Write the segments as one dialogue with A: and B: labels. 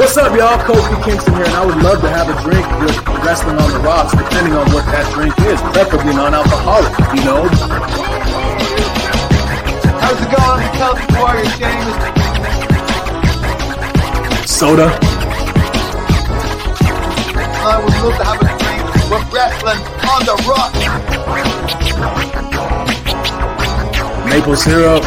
A: What's up, y'all? Kofi Kingston here, and I would love to have a drink with Wrestling on the Rocks, depending on what that drink is, preferably non-alcoholic, you know?
B: How's it going, Celtic Warrior James?
A: Soda.
B: I would love to have a drink with Wrestling on the Rocks.
A: Maple syrup.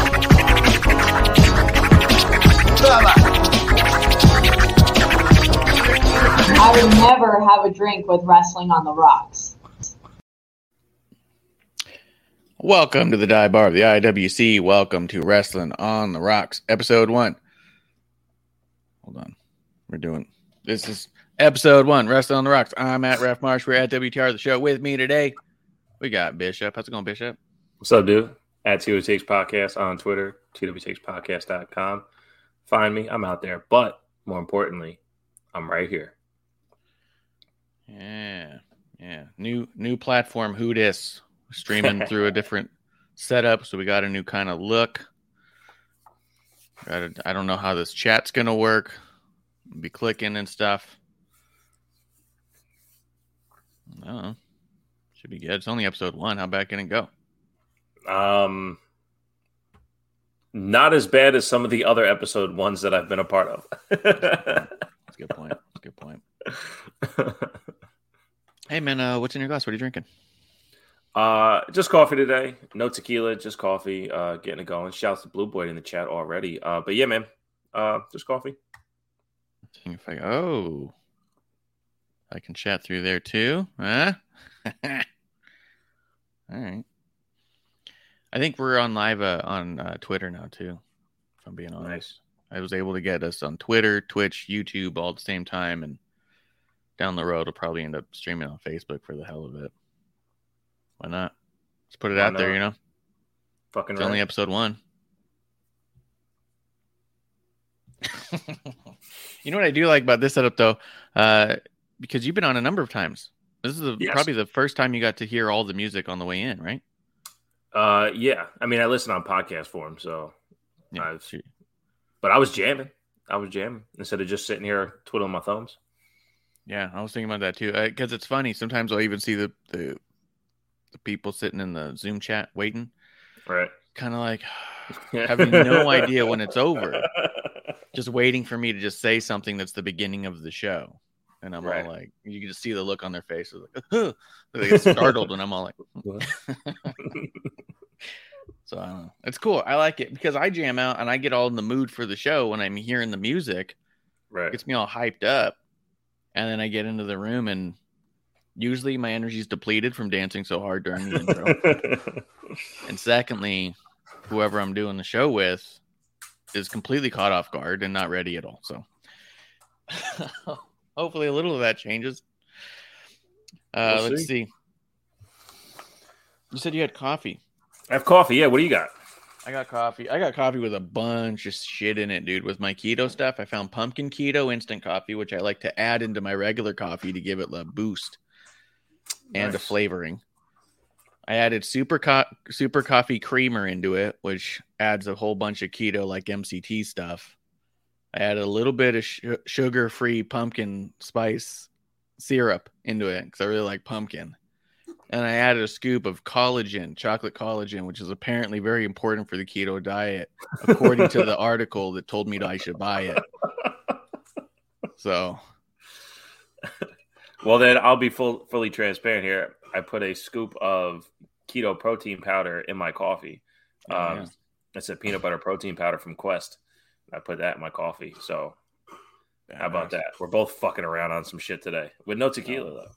C: I would never have a drink with wrestling on the rocks.
D: Welcome to the Dive Bar of the IWC. Welcome to Wrestling on the Rocks, episode one. Hold on. We're doing this is episode one, Wrestling on the Rocks. I'm at Ref Marsh. We're at WTR the show. With me today, we got Bishop. How's it going, Bishop?
E: What's up, dude? At TWTakes Podcast on Twitter, TWTakesPodcast.com. Find me. I'm out there. But more importantly, I'm right here.
D: Yeah. Yeah. New new platform, who dis? Streaming through a different setup, so we got a new kind of look. I don't know how this chat's gonna work. Be clicking and stuff. I don't know. Should be good. It's only episode one. How bad can it go?
E: Um, not as bad as some of the other episode ones that I've been a part of.
D: That's a good point. That's a good point. Hey man, uh, what's in your glass? What are you drinking?
E: uh, just coffee today. No tequila, just coffee. Uh, getting it going. Shouts to Blue Boy in the chat already. Uh, but yeah, man. Uh, just coffee.
D: Seeing if I oh, I can chat through there too. Huh? All right. I think we're on live uh, on uh, Twitter now too. If I'm being honest,
E: Nice.
D: I was able to get us on Twitter, Twitch, YouTube all at the same time, and down the road, we'll probably end up streaming on Facebook for the hell of it. Why not? Let's put it
E: Why
D: out there. You know,
E: Fucking
D: it's
E: right.
D: only episode one. you know what I do like about this setup though, uh, because you've been on a number of times. This is the,
E: Yes.
D: probably the first time you got to hear all the music on the way in, right?
E: Uh, yeah. I mean, I listen on podcast form, so.
D: Yeah.
E: I've-
D: shoot.
E: But I was jamming. I was jamming instead of just sitting here twiddling my thumbs.
D: Yeah, I was thinking about that too. Because it's funny. Sometimes I'll even see the, the the people sitting in the Zoom chat waiting,
E: Right.
D: kind of like having no idea when it's over, just waiting for me to just say something that's the beginning of the show. And I'm
E: Right.
D: all like, you can just see the look on their faces, like, they get startled, and I'm all like, so I don't know. It's cool. I like it because I jam out and I get all in the mood for the show when I'm hearing the music.
E: right.
D: gets me all hyped up and then i get into the room and usually my energy's depleted from dancing so hard during the intro and secondly whoever i'm doing the show with is completely caught off guard and not ready at all so hopefully a little of that changes uh
E: We'll
D: let's
E: see.
D: see you said you had coffee
E: I have coffee. Yeah. What do you got?
D: I got coffee. I got coffee with a bunch of shit in it, dude. With my keto stuff, I found pumpkin keto instant coffee, which I like to add into my regular coffee to give it a boost and a flavoring. I added super co- super coffee creamer into it, which adds a whole bunch of keto like MCT stuff. I added a little bit of sh- sugar free pumpkin spice syrup into it because I really like pumpkin. And I added a scoop of collagen, chocolate collagen, which is apparently very important for the keto diet, according to the article that told me that I should buy it. So,
E: Well, then I'll be full, fully transparent here. I put a scoop of keto protein powder in my coffee.
D: Oh,
E: Um,
D: yeah.
E: It's a peanut butter protein powder from Quest. I put that in my coffee. So how about that? We're both fucking around on some shit today with no tequila though.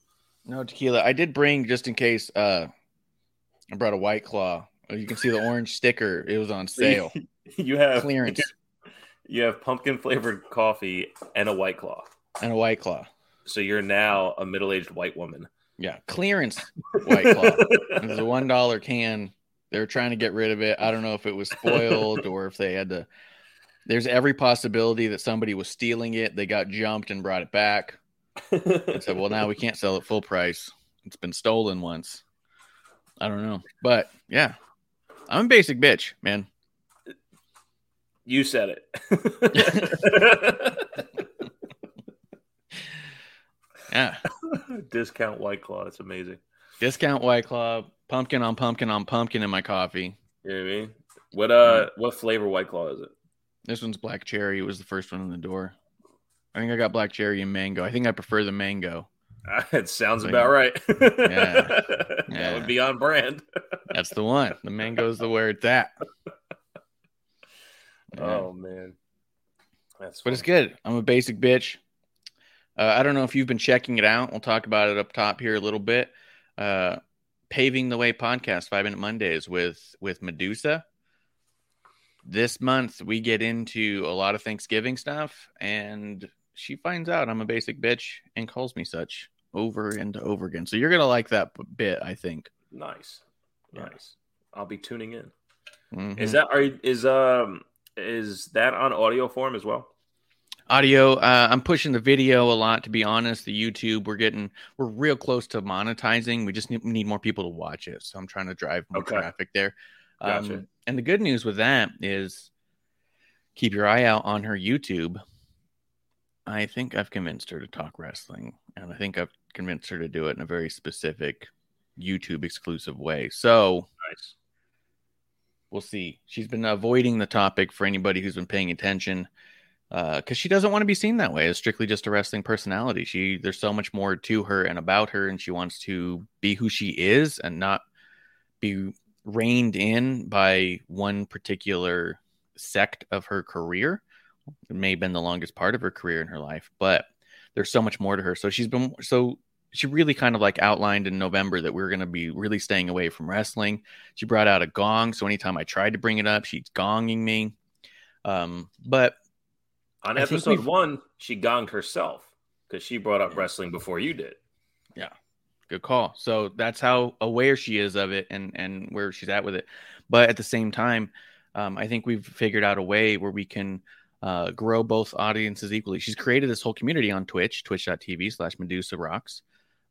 D: No tequila. I did bring just in case. Uh, I brought a white claw. You can see the orange sticker. It was on sale.
E: you have
D: Clearance
E: You have pumpkin flavored coffee and a white claw.
D: and a white claw.
E: So you're now a middle aged white woman.
D: Yeah, clearance white claw. It was a one dollar can. They were trying to get rid of it. I don't know if it was spoiled or if they had to. There's every possibility that somebody was stealing it. They got jumped and brought it back. and said, "Well, now we can't sell it full price. It's been stolen once." I don't know, but yeah, I'm a basic bitch, man.
E: You said it.
D: Yeah.
E: Discount White Claw. It's amazing.
D: Discount White Claw, pumpkin on pumpkin on pumpkin in my coffee.
E: You know what I mean? What uh what flavor White Claw is it?
D: This one's black cherry. It was the first one in the door. I think I got black cherry and mango. I think I prefer the mango.
E: It sounds
D: So,
E: about right.
D: Yeah.
E: That would be on brand.
D: That's the one. The mango's the where it's at. Yeah.
E: Oh man. That's
D: But it's good. I'm a basic bitch. Uh, I don't know if you've been checking it out. We'll talk about it up top here a little bit. Uh, Paving the Way podcast, Five Minute Mondays with with Medusa. This month we get into a lot of Thanksgiving stuff, and she finds out I'm a basic bitch and calls me such over and over again. So you're gonna like that bit, I think.
E: Nice.
D: Yeah.
E: Nice. I'll be tuning in.
D: Mhm.
E: Is that are is um is that on audio form as well?
D: audio uh, i'm pushing the video a lot to be honest the youtube we're getting we're real close to monetizing we just need, need more people to watch it so i'm trying to drive more
E: Okay.
D: traffic there
E: Gotcha.
D: um, and the good news with that is keep your eye out on her youtube i think i've convinced her to talk wrestling and i think i've convinced her to do it in a very specific youtube exclusive way so
E: Nice.
D: we'll see. She's been avoiding the topic for anybody who's been paying attention because she doesn't want to be seen that way as strictly just a wrestling personality. She there's so much more to her and about her, and she wants to be who she is and not be reined in by one particular sect of her career. It may have been the longest part of her career in her life, but there's so much more to her. So she's been so she really kind of like outlined in November that we are going to be really staying away from wrestling. She brought out a gong, so anytime I tried to bring it up, she's gonging me. Um, but
E: On
D: I
E: episode one, she gonged herself because she brought up wrestling before you did.
D: Good call. So that's how aware she is of it and and where she's at with it. But at the same time, um, I think we've figured out a way where we can uh, grow both audiences equally. She's created this whole community on Twitch, twitch.tv slash Medusa Rocks.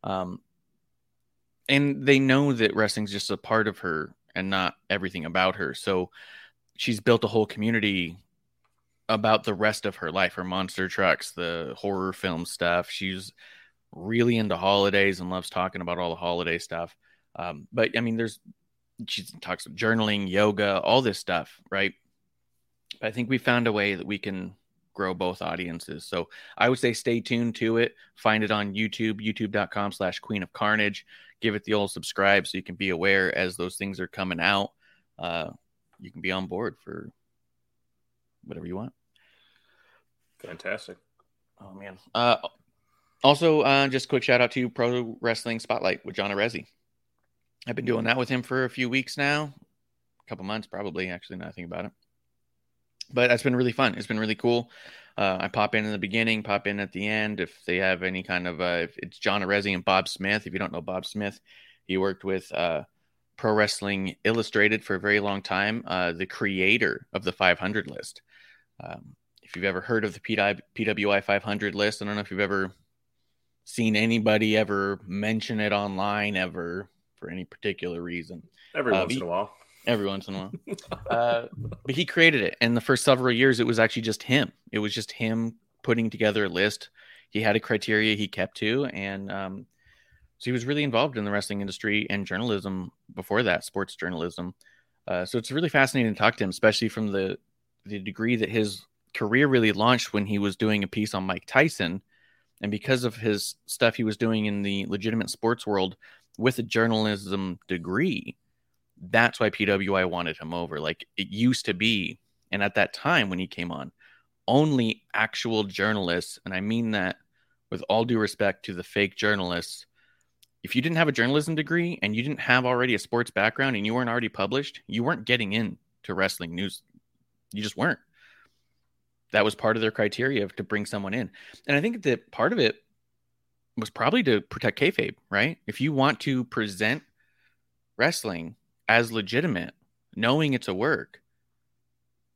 D: Um, and they know that wrestling's just a part of her and not everything about her. So she's built a whole community about the rest of her life, her monster trucks, the horror film stuff. She's really into holidays and loves talking about all the holiday stuff. Um, but I mean, there's she talks about journaling, yoga, all this stuff, right? But I think we found a way that we can grow both audiences. So I would say stay tuned to it. Find it on YouTube, youtube.com slash queen of carnage. Give it the old subscribe so you can be aware as those things are coming out. Uh, you can be on board for whatever you want.
E: Fantastic.
D: Oh man. Uh, also, uh, just a quick shout out to Pro Wrestling Spotlight with John Arezzi. I've been doing that with him for a few weeks now, a couple months probably. Actually, now I think about it, but it's been really fun. It's been really cool. Uh, I pop in in the beginning, pop in at the end. If they have any kind of, uh, it's John Arezzi and Bob Smith. If you don't know Bob Smith, he worked with uh, Pro Wrestling Illustrated for a very long time. Uh, the creator of the 500 list. Um, if you've ever heard of the PWI 500 list, I don't know if you've ever seen anybody ever mention it online ever for any particular reason.
E: Every
D: Uh,
E: once
D: he-
E: in a while.
D: Every once in a while. uh, but he created it. And the first several years, it was actually just him. It was just him putting together a list. He had a criteria he kept to. And um, so he was really involved in the wrestling industry and journalism before that, sports journalism. Uh, so it's really fascinating to talk to him, especially from the, the degree that his career really launched when he was doing a piece on Mike Tyson. And because of his stuff he was doing in the legitimate sports world with a journalism degree, that's why PWI wanted him over. Like it used to be, and at that time when he came on, only actual journalists, and I mean that with all due respect to the fake journalists, if you didn't have a journalism degree and you didn't have already a sports background and you weren't already published, you weren't getting into wrestling news. You just weren't. That was part of their criteria to bring someone in. And I think that part of it was probably to protect kayfabe, right? If you want to present wrestling as legitimate, knowing it's a work,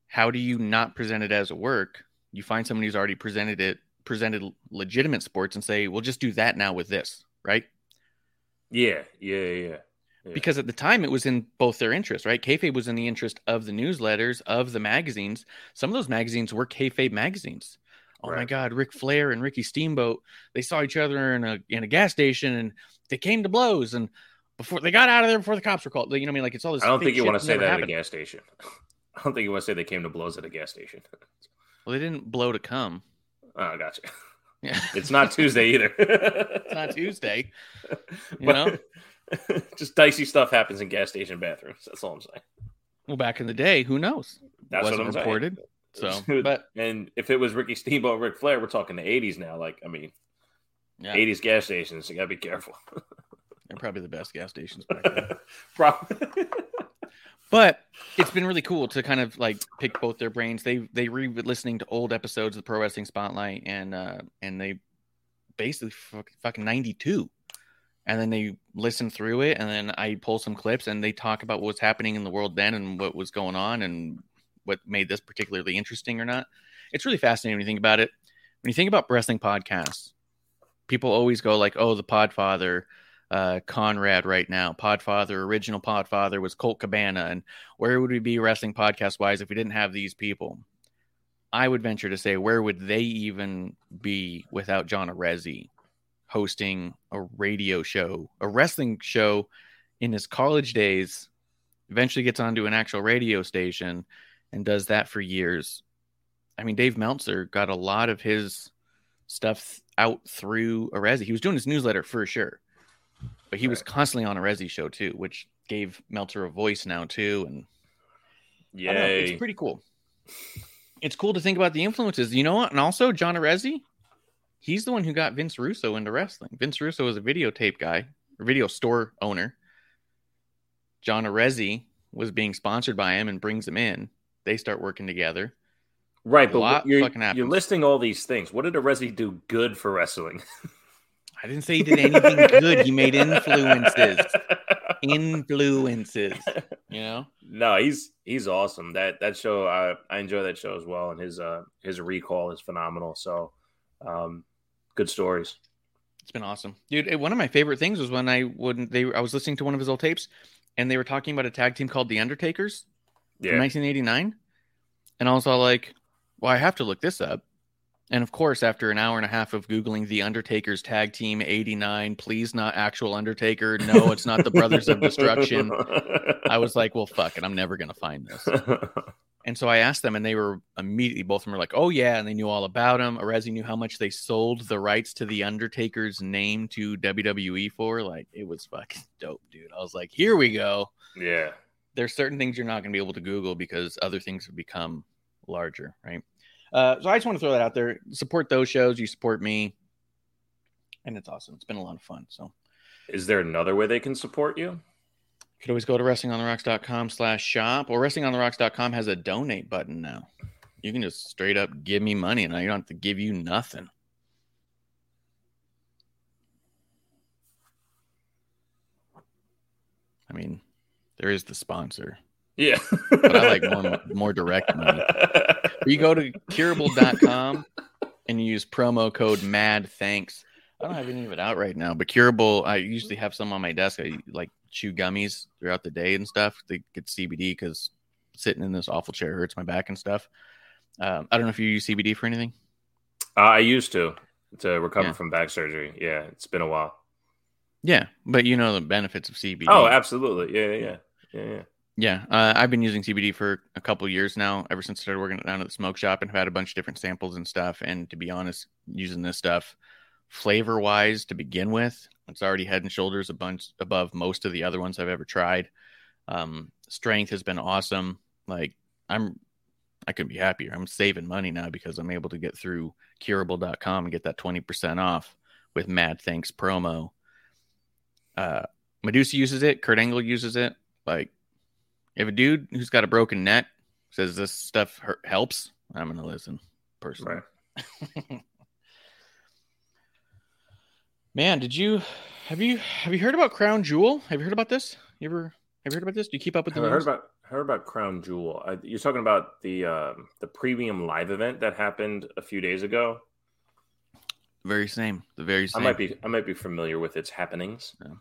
D: how do you not present it as a work? You find someone who's already presented it, presented legitimate sports, and say, "We'll just do that now with this," right?
E: Yeah, yeah, yeah. Yeah.
D: because at the time it was in both their interests, right? Kayfabe was in the interest of the newsletters, of the magazines. Some of those magazines were kayfabe magazines. Oh my God, Ric Flair and Ricky Steamboat, they saw each other in a in a gas station and they came to blows. And before they got out of there before the cops were called, you know what I mean? Like it's all this.
E: I don't think you want to say that
D: happened.
E: at a gas station. I don't think you want to say they came to blows at a gas station.
D: Well, they didn't blow to come.
E: Oh, gotcha.
D: Yeah,
E: It's not Tuesday either.
D: it's not Tuesday. you
E: But just dicey stuff happens in gas station bathrooms. That's all I'm saying.
D: Well, back in the day, who knows?
E: That's
D: Wasn't
E: what I'm saying.
D: reported. So, but
E: and if it was Ricky Steamboat, Ric Flair, we're talking the '80s now. Like, I mean,
D: yeah,
E: '80s gas stations. You gotta be careful.
D: they're probably the best gas stations back then.
E: Probably.
D: but it's been really cool to kind of like pick both their brains. They they re listening to old episodes of the Pro Wrestling Spotlight and uh and they basically fucking ninety two, and then they listen through it and then I pull some clips and they talk about what was happening in the world then and what was going on and what made this particularly interesting or not. It's really fascinating when you think about it. When you think about wrestling podcasts, people always go like, "Oh, the Podfather." uh, Conrad right now. Podfather, original Podfather was Colt Cabana. And where would we be wrestling podcast wise if we didn't have these people? I would venture to say, where would they even be without John Arezzi hosting a radio show, a wrestling show in his college days, eventually gets onto an actual radio station and does that for years. I mean, Dave Meltzer got a lot of his stuff out through Arezzi. He was doing his newsletter for sure but he was constantly on Arezzi show too, which gave Meltzer a voice now too, and I don't know,
E: Yay.
D: it's pretty cool. It's cool to think about the influences, you know what? And also John Arezzi, he's the one who got Vince Russo into wrestling. Vince Russo was a videotape guy, a video store owner. John Arezzi was being sponsored by him and brings him in. They start working together.
E: right,
D: a
E: but
D: lot
E: you're, you're listing all these things. What did Arezzi do good for wrestling?
D: I didn't say he did anything good. He made influences. Influences. You know?
E: No, he's he's awesome. That that show I I enjoy that show as well, and his uh his recall is phenomenal. So, um, good stories.
D: It's been awesome, dude. eh, One of my favorite things was when I when they I was listening to one of his old tapes, and they were talking about a tag team called the Undertakers
E: Yeah,
D: from 1989, and I was all like, "Well, I have to look this up." And of course, after an hour and a half of googling the Undertakers tag team '89, please not actual Undertaker. No, it's not the Brothers of Destruction. I was like, "Well, fuck it, I'm never gonna find this." And so I asked them, and they were immediately both of them were like, "Oh yeah," and they knew all about him. Arezzi knew how much they sold the rights to the Undertaker's name to WWE for. Like it was fucking dope, dude. I was like, "Here we go."
E: yeah,
D: There's certain things you're not going to be able to Google because other things have become larger, right? Uh, so I just want to throw that out there. Support those shows. You support me, and it's awesome. It's been a lot of fun. So
E: is there another way they can support you?
D: You could always go to wrestlingontherocks.com slash shop or wrestlingontherocks.com has a donate button now. You can just straight up give me money and I don't have to give you nothing. I mean, there is the sponsor,
E: Yeah,
D: but I like more more direct money. You go to Kuribl.com and you use promo code MAD thanks. I don't have any of it out right now, but curable, I usually have some on my desk. I like chew gummies throughout the day and stuff. They get CBD because sitting in this awful chair hurts my back and stuff. Um, I don't know if you use CBD for anything.
E: Uh, I used to to recover
D: Yeah.
E: from back surgery. Yeah, it's been a while.
D: Yeah, but you know the benefits of CBD.
E: Oh, absolutely. Yeah, yeah, yeah, yeah.
D: Yeah, uh, I've been using CBD for a couple years now, ever since I started working down at the smoke shop, and have had a bunch of different samples and stuff. And to be honest, using this stuff, flavor wise, to begin with, it's already head and shoulders a bunch above most of the other ones I've ever tried. Um, strength has been awesome. Like I'm, I couldn't be happier. I'm saving money now because I'm able to get through Kuribl.com and get that 20% off with Mad Thanks promo. Uh, Medusa uses it. Kurt Angle uses it. Like, if a dude who's got a broken neck says this stuff hurt, helps, I'm gonna listen personally.
E: Right.
D: Man, did you have you have you heard about Crown Jewel? Have you heard about this? You ever have you heard about this? Do you keep up with the
E: Have I
D: news?
E: heard about heard about Crown Jewel. I, you're talking about the um, the premium live event that happened a few days ago.
D: very same. The very same.
E: I might be I might be familiar with its happenings.
D: All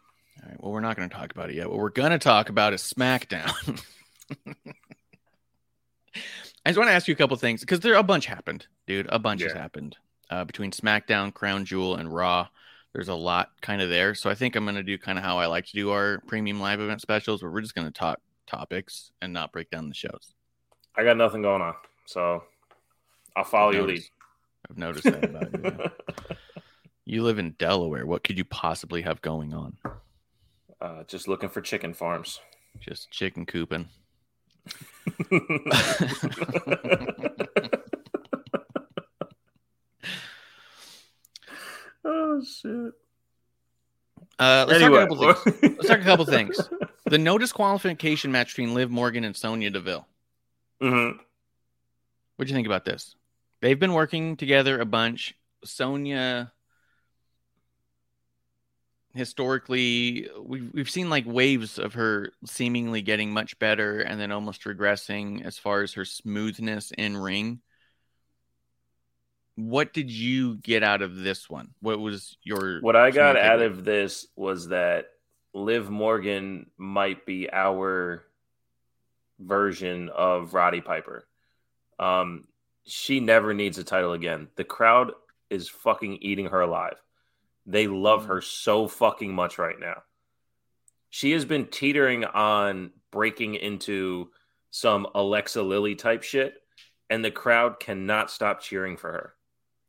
D: right. Well, we're not going to talk about it yet. What we're going to talk about is SmackDown. I just want to ask you a couple things because there a bunch happened, dude. A bunch has happened uh, between SmackDown, Crown Jewel, and Raw. There's a lot kind of there. So I think I'm going to do kind of how I like to do our premium live event specials, where we're just going to talk topics and not break down the shows.
E: I got nothing going on, so I'll follow your lead.
D: I've noticed that about you. yeah. You live in Delaware. What could you possibly have going on?
E: uh, just looking for chicken farms.
D: Just chicken cooping.
E: oh shit.
D: Uh, let's
E: anyway,
D: talk a couple things. Let's talk a couple things. The no disqualification match between Liv Morgan and Sonya Deville.
E: Mhm.
D: What do you think about this? They've been working together a bunch. Sonya, historically, we've we've seen like waves of her seemingly getting much better and then almost regressing as far as her smoothness in ring. What did you get out of this one? What was your
E: What I got out of this was that Liv Morgan might be our version of Roddy Piper. Um, she never needs a title again. The crowd is fucking eating her alive. They love her so fucking much right now. She has been teetering on breaking into some Alexa Lilly type shit, and the crowd cannot stop cheering for her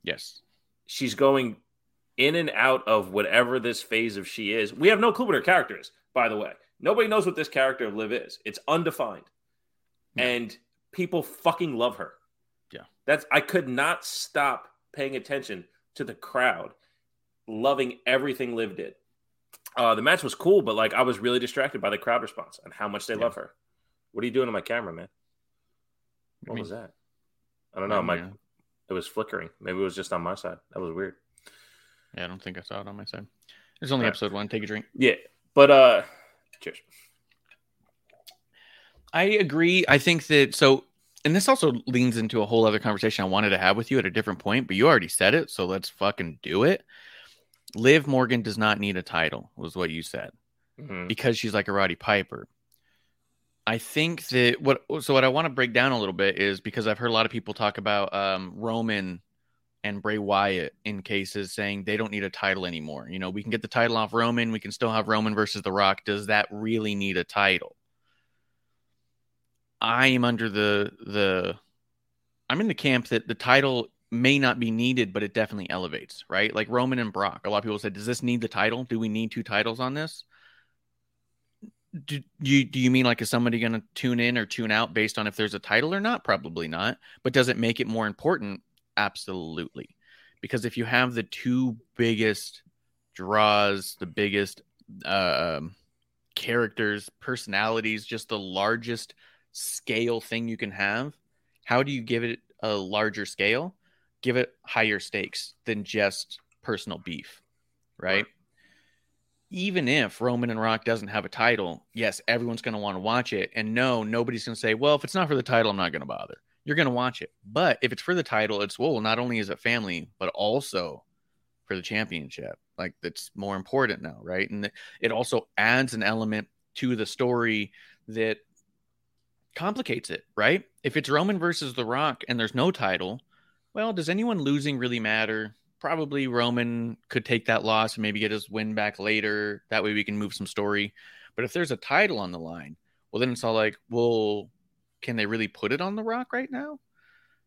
D: Yes.
E: she's going in and out of whatever this phase of she is. We have no clue what her character is, by the way. Nobody knows what this character of Liv is. It's undefined.
D: Yeah.
E: And people fucking love her.
D: Yeah.
E: That's I could not stop paying attention to the crowd loving everything Liv did. Uh, the match was cool, but like I was really distracted by the crowd response and how much they
D: Yeah.
E: love her. What are you doing to my camera, man? What
D: mean,
E: was that? I don't know. My. It was flickering. Maybe it was just on my side. That was weird.
D: Yeah, I don't think I saw it on my side. There's only
E: Right.
D: episode one. Take a drink.
E: Yeah, but uh, cheers.
D: I agree. I think that so, and this also leans into a whole other conversation I wanted to have with you at a different point, but you already said it, so let's fucking do it. Liv Morgan does not need a title, was what you said,
E: Mhm.
D: because she's like a Roddy Piper. I think that what so what I want to break down a little bit is because I've heard a lot of people talk about um, Roman and Bray Wyatt in cases saying they don't need a title anymore. You know, we can get the title off Roman, we can still have Roman versus The Rock. Does that really need a title? I am under the the I'm in the camp that the title may not be needed, but it definitely elevates, right? Like Roman and Brock. A lot of people said, "Does this need the title? Do we need two titles on this?" Do you do you mean like is somebody going to tune in or tune out based on if there's a title or not? Probably not. But does it make it more important? Absolutely. Because if you have the two biggest draws, the biggest um characters, personalities, just the largest scale thing you can have, how do you give it a larger scale? Give it higher stakes than just personal beef, right? Even if Roman and Rock doesn't have a title, yes, everyone's going to want to watch it. And no, nobody's going to say, well, if it's not for the title, I'm not going to bother. You're going to watch it. But if it's for the title, it's, well, not only is it family, but also for the championship. Like that's more important now, right? And it also adds an element to the story that complicates it, right? If it's Roman versus The Rock and there's no title, well, does anyone losing really matter? Probably Roman could take that loss and maybe get his win back later. That way we can move some story. But if there's a title on the line, well, then it's all like, well, can they really put it on The Rock right now?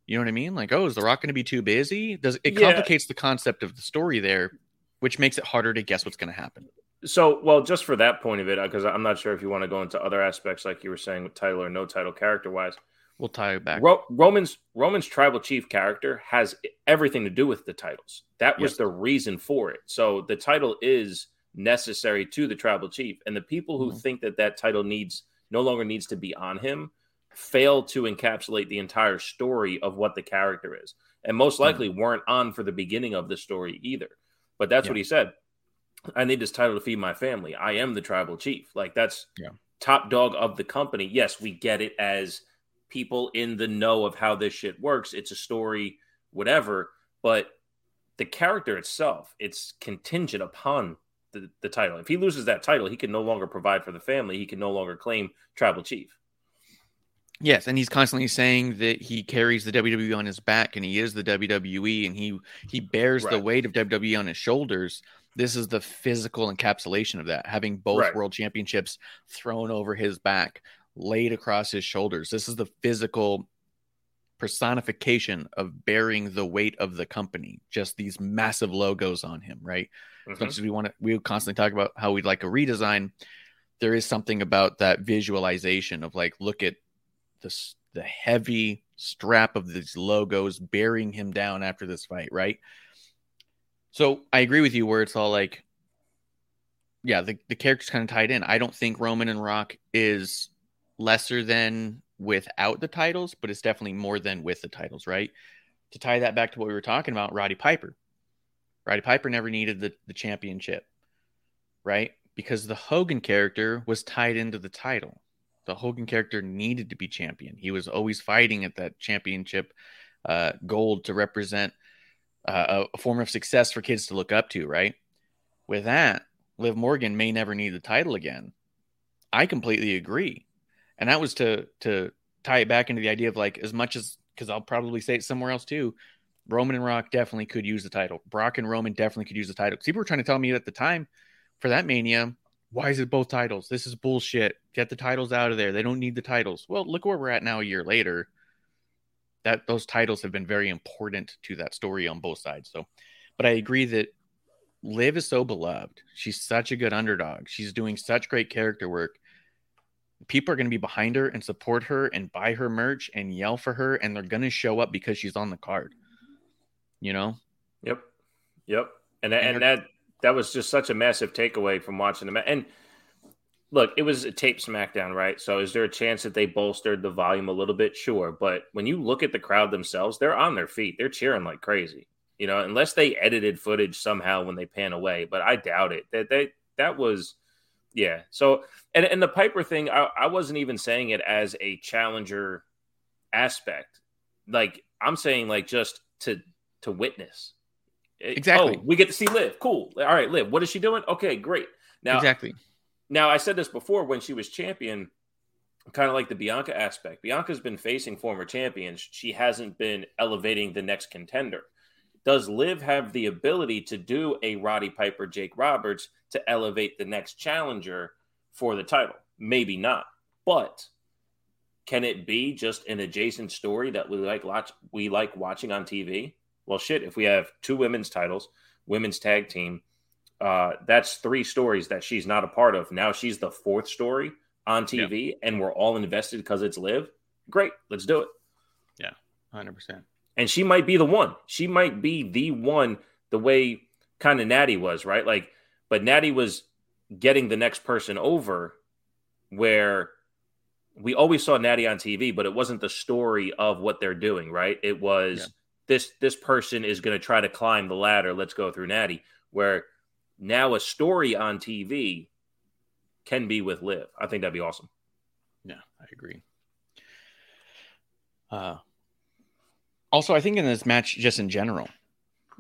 D: You know what I mean? Like, oh, is The Rock going to be too busy? Does it
E: Yeah.
D: complicates the concept of the story there, which makes it harder to guess what's going to happen.
E: So, well, just for that point of it, uh, because I'm not sure if you want to go into other aspects, like you were saying, with title or no title, character wise.
D: We'll tie it back.
E: Ro- Roman's Roman's tribal chief character has everything to do with the titles. That was
D: Yes.
E: the reason for it. So the title is necessary to the tribal chief, and the people who
D: Mhm.
E: think that that title needs no longer needs to be on him fail to encapsulate the entire story of what the character is, and most likely weren't on for the beginning of the story either. But that's what he said. I need this title to feed my family. I am the tribal chief. Like that's
D: Yeah.
E: top dog of the company. Yes, we get it as people in the know of how this shit works. It's a story, whatever. But the character itself, it's contingent upon the, the title. If he loses that title, he can no longer provide for the family. He can no longer claim tribal chief.
D: Yes, and he's constantly saying that he carries the WWE on his back and he is the WWE and he he bears
E: Right.
D: the weight of WWE on his shoulders. This is the physical encapsulation of that, having both
E: Right.
D: world championships thrown over his back, laid across his shoulders. This is the physical personification of bearing the weight of the company. Just these massive logos on him, right? as
E: Mm-hmm.
D: much as we want to we constantly talk about how we'd like a redesign there is something about that visualization of like look at the the heavy strap of these logos bearing him down after this fight right so i agree with you where it's all like yeah the, the character's kind of tied in i don't think roman and rock is lesser than without the titles but it's definitely more than with the titles right to tie that back to what we were talking about roddy piper Roddy Piper never needed the, the championship, right? Because the Hogan character was tied into the title. The Hogan character needed to be champion. He was always fighting at that championship uh, gold to represent uh, a, a form of success for kids to look up to, right? With that, Liv Morgan may never need the title again. I completely agree. And that was to to tie it back into the idea of like as much as because I'll probably say it somewhere else too. Roman and Rock definitely could use the title. Brock and Roman definitely could use the title. People were trying to tell me at the time for that Mania, why is it both titles? This is bullshit. Get the titles out of there. They don't need the titles. Well, look where we're at now a year later. That those titles have been very important to that story on both sides. So, but I agree that Liv is so beloved. She's such a good underdog. She's doing such great character work. People are going to be behind her and support her and buy her merch and yell for her, and they're going to show up because she's on the card. You know,
E: Yep. Yep. And that,
D: And
E: and that that was just such a massive takeaway from watching the match. And look, it was a tape SmackDown, right? So is there a chance that they bolstered the volume a little bit? Sure. But when you look at the crowd themselves, they're on their feet. They're cheering like crazy. You know, unless they edited footage somehow when they pan away, but I doubt it. That they that was yeah. So and and the Piper thing, I, I wasn't even saying it as a challenger aspect. Like I'm saying like just to to witness.
D: Exactly.
E: Oh, we get to see Liv. Cool. All right, Liv. What is she doing? Okay, great. Now,
D: exactly.
E: now I said this before when she was champion, kind of like the Bianca aspect. Bianca's been facing former champions. She hasn't been elevating the next contender. Does Liv have the ability to do a Roddy Piper, Jake Roberts to elevate the next challenger for the title? Maybe not. But can it be just an adjacent story that we like watch we like watching on TV? Well, shit, if we have two women's titles, women's tag team, uh, that's three stories that she's not a part of. Now she's the fourth story on TV, and we're all invested because it's Liv. Great, let's do it.
D: Yeah, Hundred percent.
E: And she might be the one. She might be the one, the way kind of Natty was, right? Like, but Natty was getting the next person over where we always saw Natty on TV, but it wasn't the story of what they're doing, right? It was
D: Yeah.
E: this this person is going to try to climb the ladder. Let's go through Natty. Where now a story on TV can be with Liv. I think that'd be awesome.
D: Yeah, I agree. Uh, also, I think in this match, just in general,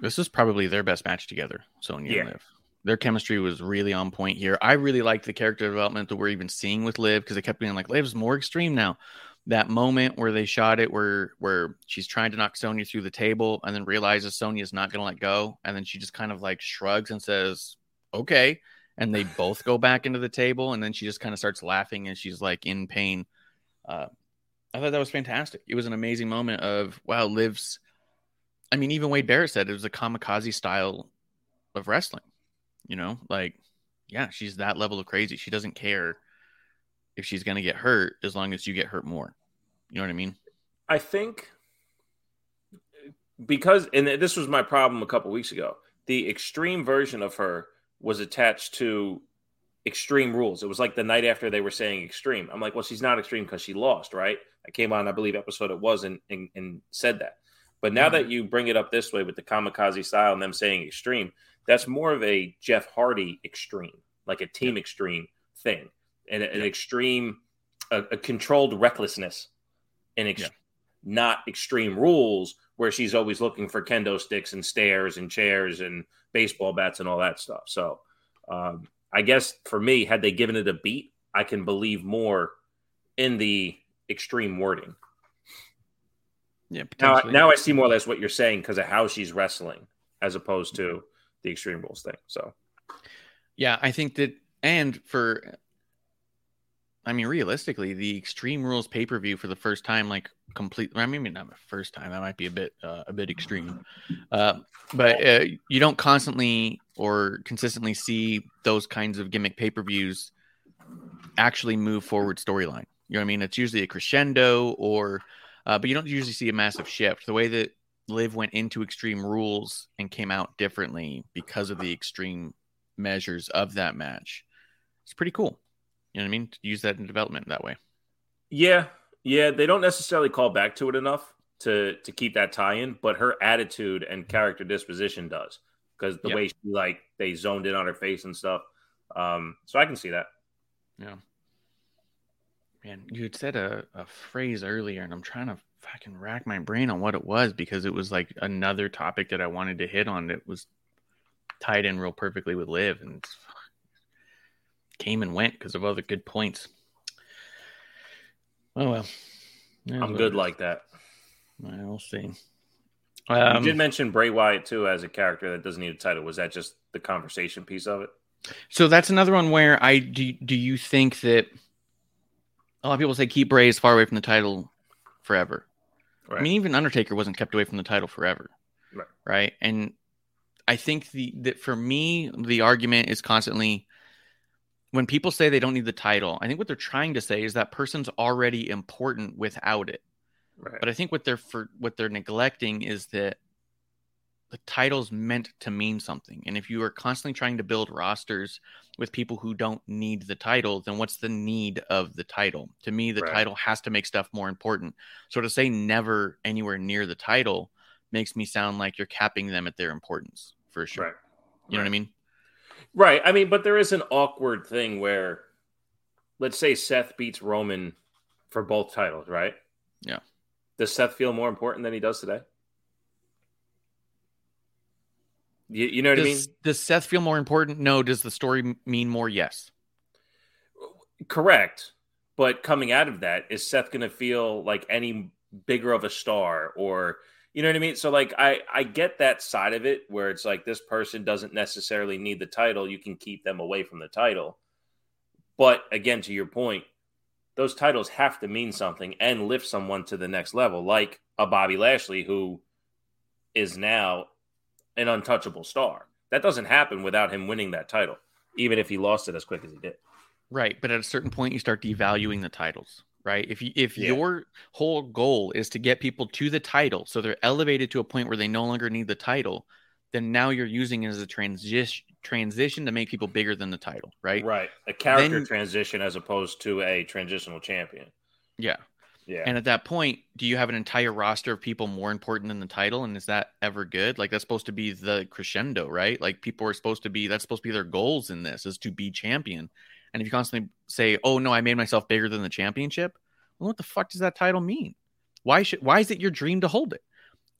D: this is probably their best match together. Sonya
E: Yeah.
D: and Liv. Their chemistry was really on point here. I really liked the character development that we're even seeing with Liv because it kept being like Liv's more extreme now. That moment where they shot it, where where she's trying to knock Sonya through the table and then realizes Sonya's not going to let go, and then she just kind of like shrugs and says, "Okay," and they both go back into the table, and then she just kind of starts laughing and she's like in pain. Uh, I thought that was fantastic. It was an amazing moment of wow, Liv's. I mean, even Wade Barrett said it was a kamikaze style of wrestling. You know, like yeah, she's that level of crazy. She doesn't care if she's going to get hurt as long as you get hurt more. You know what I mean?
E: I think because, and this was my problem a couple weeks ago, the extreme version of her was attached to extreme rules. It was like the night after they were saying extreme. I'm like, well, she's not extreme because she lost, right? I came on, I believe, episode it was, and, and, and said that. But now that you bring it up this way with the kamikaze style and them saying extreme, that's more of a Jeff Hardy extreme, like a team extreme thing, and an extreme, a, a controlled recklessness, and ex-
D: Yeah.
E: not extreme rules where she's always looking for kendo sticks and stairs and chairs and baseball bats and all that stuff. So, Um, I guess for me, had they given it a beat, I can believe more in the extreme wording.
D: Yeah,
E: Now, now I see more or less what you're saying because of how she's wrestling, as opposed to the extreme rules thing. So
D: Yeah, I think that, and for, I mean, realistically, the Extreme Rules pay per view for the first time, like complete. I mean, not the first time. That might be a bit, uh, a bit extreme. Uh, but uh, you don't constantly or consistently see those kinds of gimmick pay per views actually move forward storyline. You know what I mean? It's usually a crescendo, or, uh, but you don't usually see a massive shift. The way that Liv went into Extreme Rules and came out differently because of the extreme measures of that match. It's pretty cool. You know what I mean? To use that in development that way.
E: yeah, yeah, they don't necessarily call back to it enough to to keep that tie-in, but her attitude and character disposition does because the
D: Yeah.
E: way she like they zoned in on her face and stuff. Um, so I can see that.
D: Yeah. Man, you had said a, a phrase earlier, and I'm trying to fucking rack my brain on what it was because it was like another topic that I wanted to hit on that was tied in real perfectly with Liv and came and went because of other good points. Oh well.
E: I'm good like that.
D: Well, we'll see.
E: you
D: Um,
E: did mention Bray Wyatt too as a character that doesn't need a title. Was that just the conversation piece of it?
D: So that's another one where I do. Do you think that a lot of people say keep Bray as far away from the title forever?
E: Right.
D: I mean, even Undertaker wasn't kept away from the title forever,
E: Right.
D: right? And I think the that for me, the argument is constantly when people say they don't need the title. I think what they're trying to say is that person's already important without it.
E: right.
D: But I think what they're for what they're neglecting is that the title's meant to mean something. And if you are constantly trying to build rosters with people who don't need the title, then what's the need of the title? To me, the
E: Right.
D: title has to make stuff more important. So to say never anywhere near the title makes me sound like you're capping them at their importance for sure.
E: right.
D: You know what I mean?
E: Right. I mean, but there is an awkward thing where, let's say Seth beats Roman for both titles, right?
D: Yeah.
E: Does Seth feel more important than he does today? You, you know what I mean?
D: Does, does Seth feel more important? No. Does the story mean more? Yes.
E: Correct. But coming out of that, is Seth going to feel like any bigger of a star or you know what I mean? So like I I get that side of it where it's like this person doesn't necessarily need the title, you can keep them away from the title. But again to your point, those titles have to mean something and lift someone to the next level like a Bobby Lashley who is now an untouchable star. That doesn't happen without him winning that title, even if he lost it as quick as he did.
D: Right, but at a certain point, you start devaluing the titles. Right, if you if
E: Yeah.
D: your whole goal is to get people to the title, so they're elevated to a point where they no longer need the title, then now you're using it as a transition transition to make people bigger than the title. Right?
E: Right. A character
D: Then-
E: transition as opposed to a transitional champion.
D: Yeah.
E: Yeah.
D: And at that point, do you have an entire roster of people more important than the title? And is that ever good? Like that's supposed to be the crescendo, right? Like people are supposed to be that's supposed to be their goals in this is to be champion. And if you constantly say, "Oh no, I made myself bigger than the championship," well, what the fuck does that title mean? Why should why is it your dream to hold it?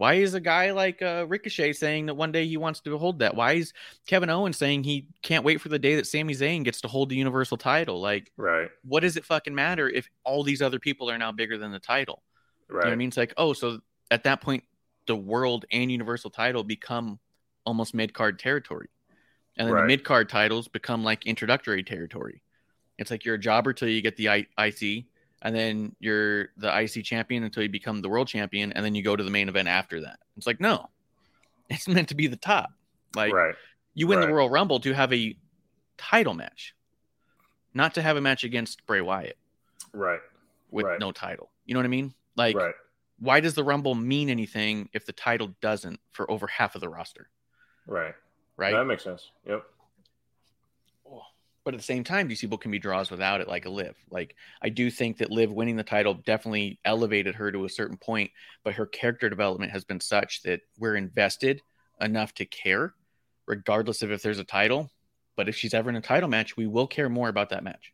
D: Why is a guy like uh, Ricochet saying that one day he wants to hold that? Why is Kevin Owens saying he can't wait for the day that Sami Zayn gets to hold the Universal title? Like,
E: right.
D: what does it fucking matter if all these other people are now bigger than the title? You know
E: Right.
D: I mean? It's like, oh, so at that point, the world and universal title become almost mid card territory. And then
E: Right.
D: the mid card titles become like introductory territory. It's like you're a jobber till you get the I- IC, and then you're the IC champion until you become the world champion, and then you go to the main event after that. It's like, no, it's meant to be the top. Like,
E: right.
D: you win
E: Right.
D: the Royal Rumble to have a title match, not to have a match against Bray Wyatt
E: Right.
D: with
E: Right.
D: no title. You know what I mean? Like,
E: right.
D: why does the Rumble mean anything if the title doesn't for over half of the roster?
E: Right.
D: Right.
E: That makes sense. Yep.
D: But at the same time, these people can be draws without it, like a Liv. Like I do think that Liv winning the title definitely elevated her to a certain point, but her character development has been such that we're invested enough to care, regardless of if there's a title. But if she's ever in a title match, we will care more about that match.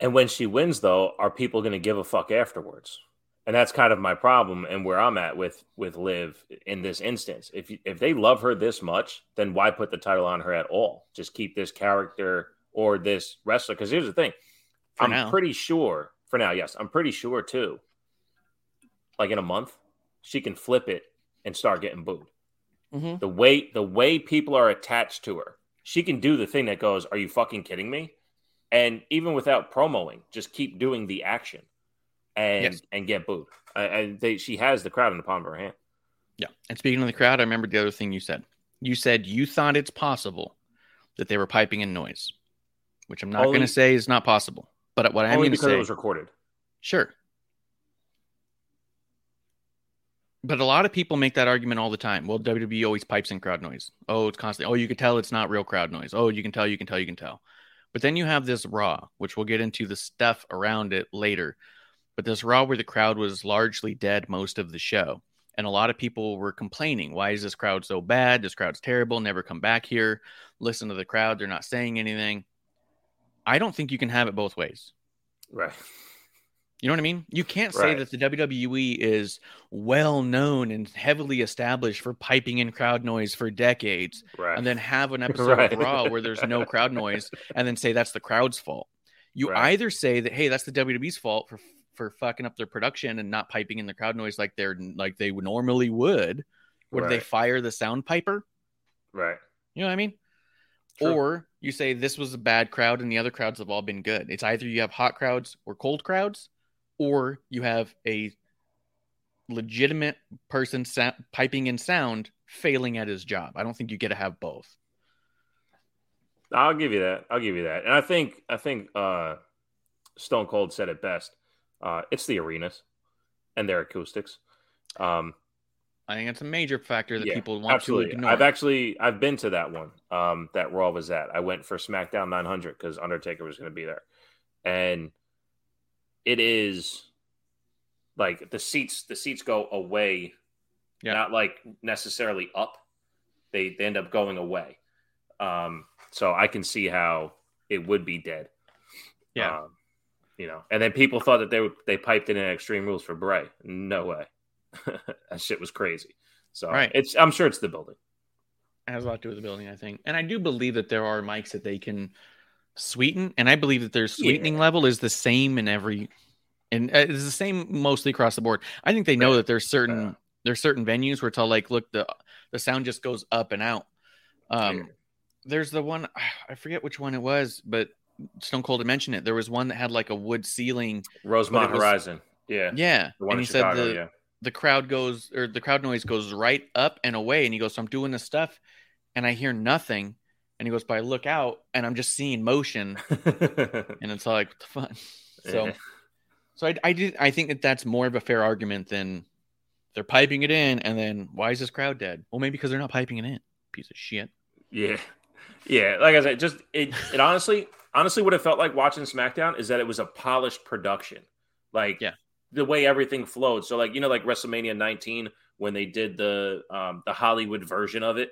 E: And when she wins, though, are people going to give a fuck afterwards? And that's kind of my problem and where I'm at with with Liv in this instance. If you, if they love her this much, then why put the title on her at all? Just keep this character or this wrestler. Because here's the thing,
D: For
E: I'm
D: now.
E: pretty sure for now. Yes, I'm pretty sure too. Like in a month, she can flip it and start getting booed.
D: Mhm.
E: The way the way people are attached to her, she can do the thing that goes, "Are you fucking kidding me?" And even without promoing, just keep doing the action and
D: Yes.
E: and get booed. Uh, and they, she has the crowd in the palm of her hand.
D: Yeah. And speaking of the crowd, I remember the other thing you said. You said you thought it's possible that they were piping in noise, which I'm not going to say is not possible. But what I'm
E: Only
D: going to say,
E: it was recorded.
D: sure. But a lot of people make that argument all the time. Well, WWE always pipes in crowd noise. Oh, it's constant. Oh, you can tell it's not real crowd noise. Oh, you can tell, you can tell, you can tell. But then you have this Raw, which we'll get into the stuff around it later. But this Raw where the crowd was largely dead most of the show. And a lot of people were complaining, why is this crowd so bad? This crowd's terrible. Never come back here. Listen to the crowd. They're not saying anything. I don't think you can have it both ways.
E: Right.
D: You know what I mean? You can't say
E: Right.
D: that the WWE is well known and heavily established for piping in crowd noise for decades
E: Right.
D: and then have an episode
E: Right.
D: of Raw where there's no crowd noise and then say that's the crowd's fault. You either say that hey, that's the WWE's fault for for fucking up their production and not piping in the crowd noise like they're like they would normally would. Would they fire the sound piper?
E: right.
D: You know what I mean?
E: True.
D: Or you say this was a bad crowd and the other crowds have all been good. It's either you have hot crowds or cold crowds, or you have a legitimate person sa- piping in sound failing at his job. I don't think you get to have both.
E: I'll give you that. I'll give you that. And I think I think uh Stone Cold said it best. Uh it's the arenas and their acoustics. Um
D: I think it's a major factor that
E: yeah,
D: people want
E: absolutely.
D: to ignore.
E: I've actually I've been to that one. Um that Raw was at. I went for SmackDown 900 cuz Undertaker was going to be there. And it is like the seats the seats go away
D: Yeah.
E: not like necessarily up. They they end up going away. Um so I can see how it would be dead.
D: Yeah.
E: Um, you know, and then people thought that they would, they piped in an Extreme Rules for Bray. No way. that shit was crazy. So
D: Right.
E: it's I'm sure it's the building.
D: It has a lot to do with the building, I think. And I do believe that there are mics that they can sweeten, and I believe that their sweetening
E: Yeah.
D: level is the same in every, and uh, it's the same mostly across the board. I think they know
E: Right.
D: that there's certain
E: Yeah.
D: there's certain venues where it's all like, look, the the sound just goes up and out. Um,
E: Yeah.
D: there's the one I forget which one it was, but Stone Cold had mentioned it. There was one that had like a wood ceiling.
E: Rosemont
D: was-
E: Horizon. Yeah.
D: Yeah,
E: The one
D: and he
E: Chicago,
D: said the
E: yeah.
D: the crowd goes or the crowd noise goes right up and away and he goes so i'm doing this stuff and i hear nothing and he goes but i look out and i'm just seeing motion and it's like what the fuck so
E: Yeah.
D: so I, I did i think that that's more of a fair argument than they're piping it in and then why is this crowd dead well maybe because they're not piping it in piece of shit
E: Yeah. Yeah. Like I said, just it it honestly honestly what it felt like watching SmackDown is that it was a polished production. Like
D: Yeah.
E: the way everything flowed. So like, you know, like WrestleMania 19 when they did the um the Hollywood version of it.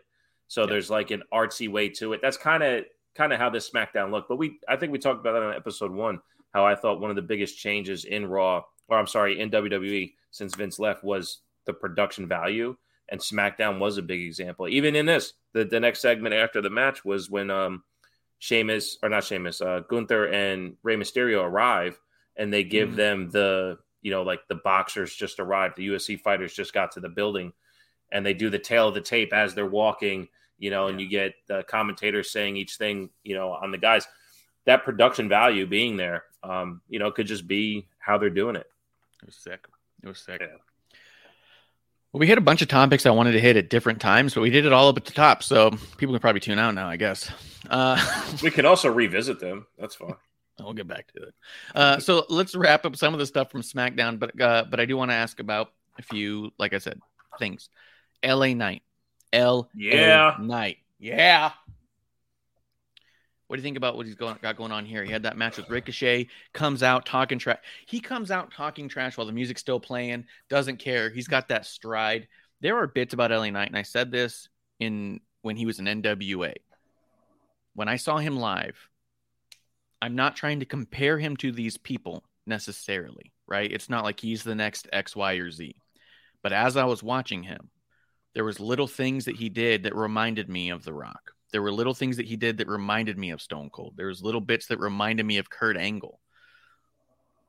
E: So
D: Yeah.
E: there's like an artsy way to it. That's kind of kind of how this SmackDown looked. But we I think we talked about that on episode one, how I thought one of the biggest changes in Raw, or I'm sorry, in WWE since Vince left was the production value and SmackDown was a big example. Even in this, the, the next segment after the match was when um Sheamus or not Sheamus, uh, Gunther and Rey Mysterio arrive, and they give
D: Mhm.
E: them the you know like the boxers just arrived, the UFC fighters just got to the building, and they do the tale of the tape as they're walking, you know, and you get the commentators saying each thing, you know, on the guys. That production value being there, um, you know, could just be how they're doing it.
D: it was sick it was sick
E: Yeah.
D: Well we hit a bunch of topics i wanted to hit at different times but we did it all up at the top so people can probably tune out now i guess uh
E: We can also revisit them. That's fine.
D: We'll get back to it. Uh, so let's wrap up some of the stuff from SmackDown, but uh, but I do want to ask about a few, like I said, things. L.A. Knight, L.
E: Yeah.
D: Knight, yeah. What do you think about what he's got going on here? He had that match with Ricochet. Comes out talking trash. He comes out talking trash while the music's still playing. Doesn't care. He's got that stride. There are bits about L.A. Knight, and I said this in when he was in NWA. When I saw him live, I'm not trying to compare him to these people necessarily. right? It's not like he's the next X, Y, or Z. But as I was watching him, there was little things that he did that reminded me of The Rock. There were little things that he did that reminded me of Stone Cold. There was little bits that reminded me of Kurt Angle.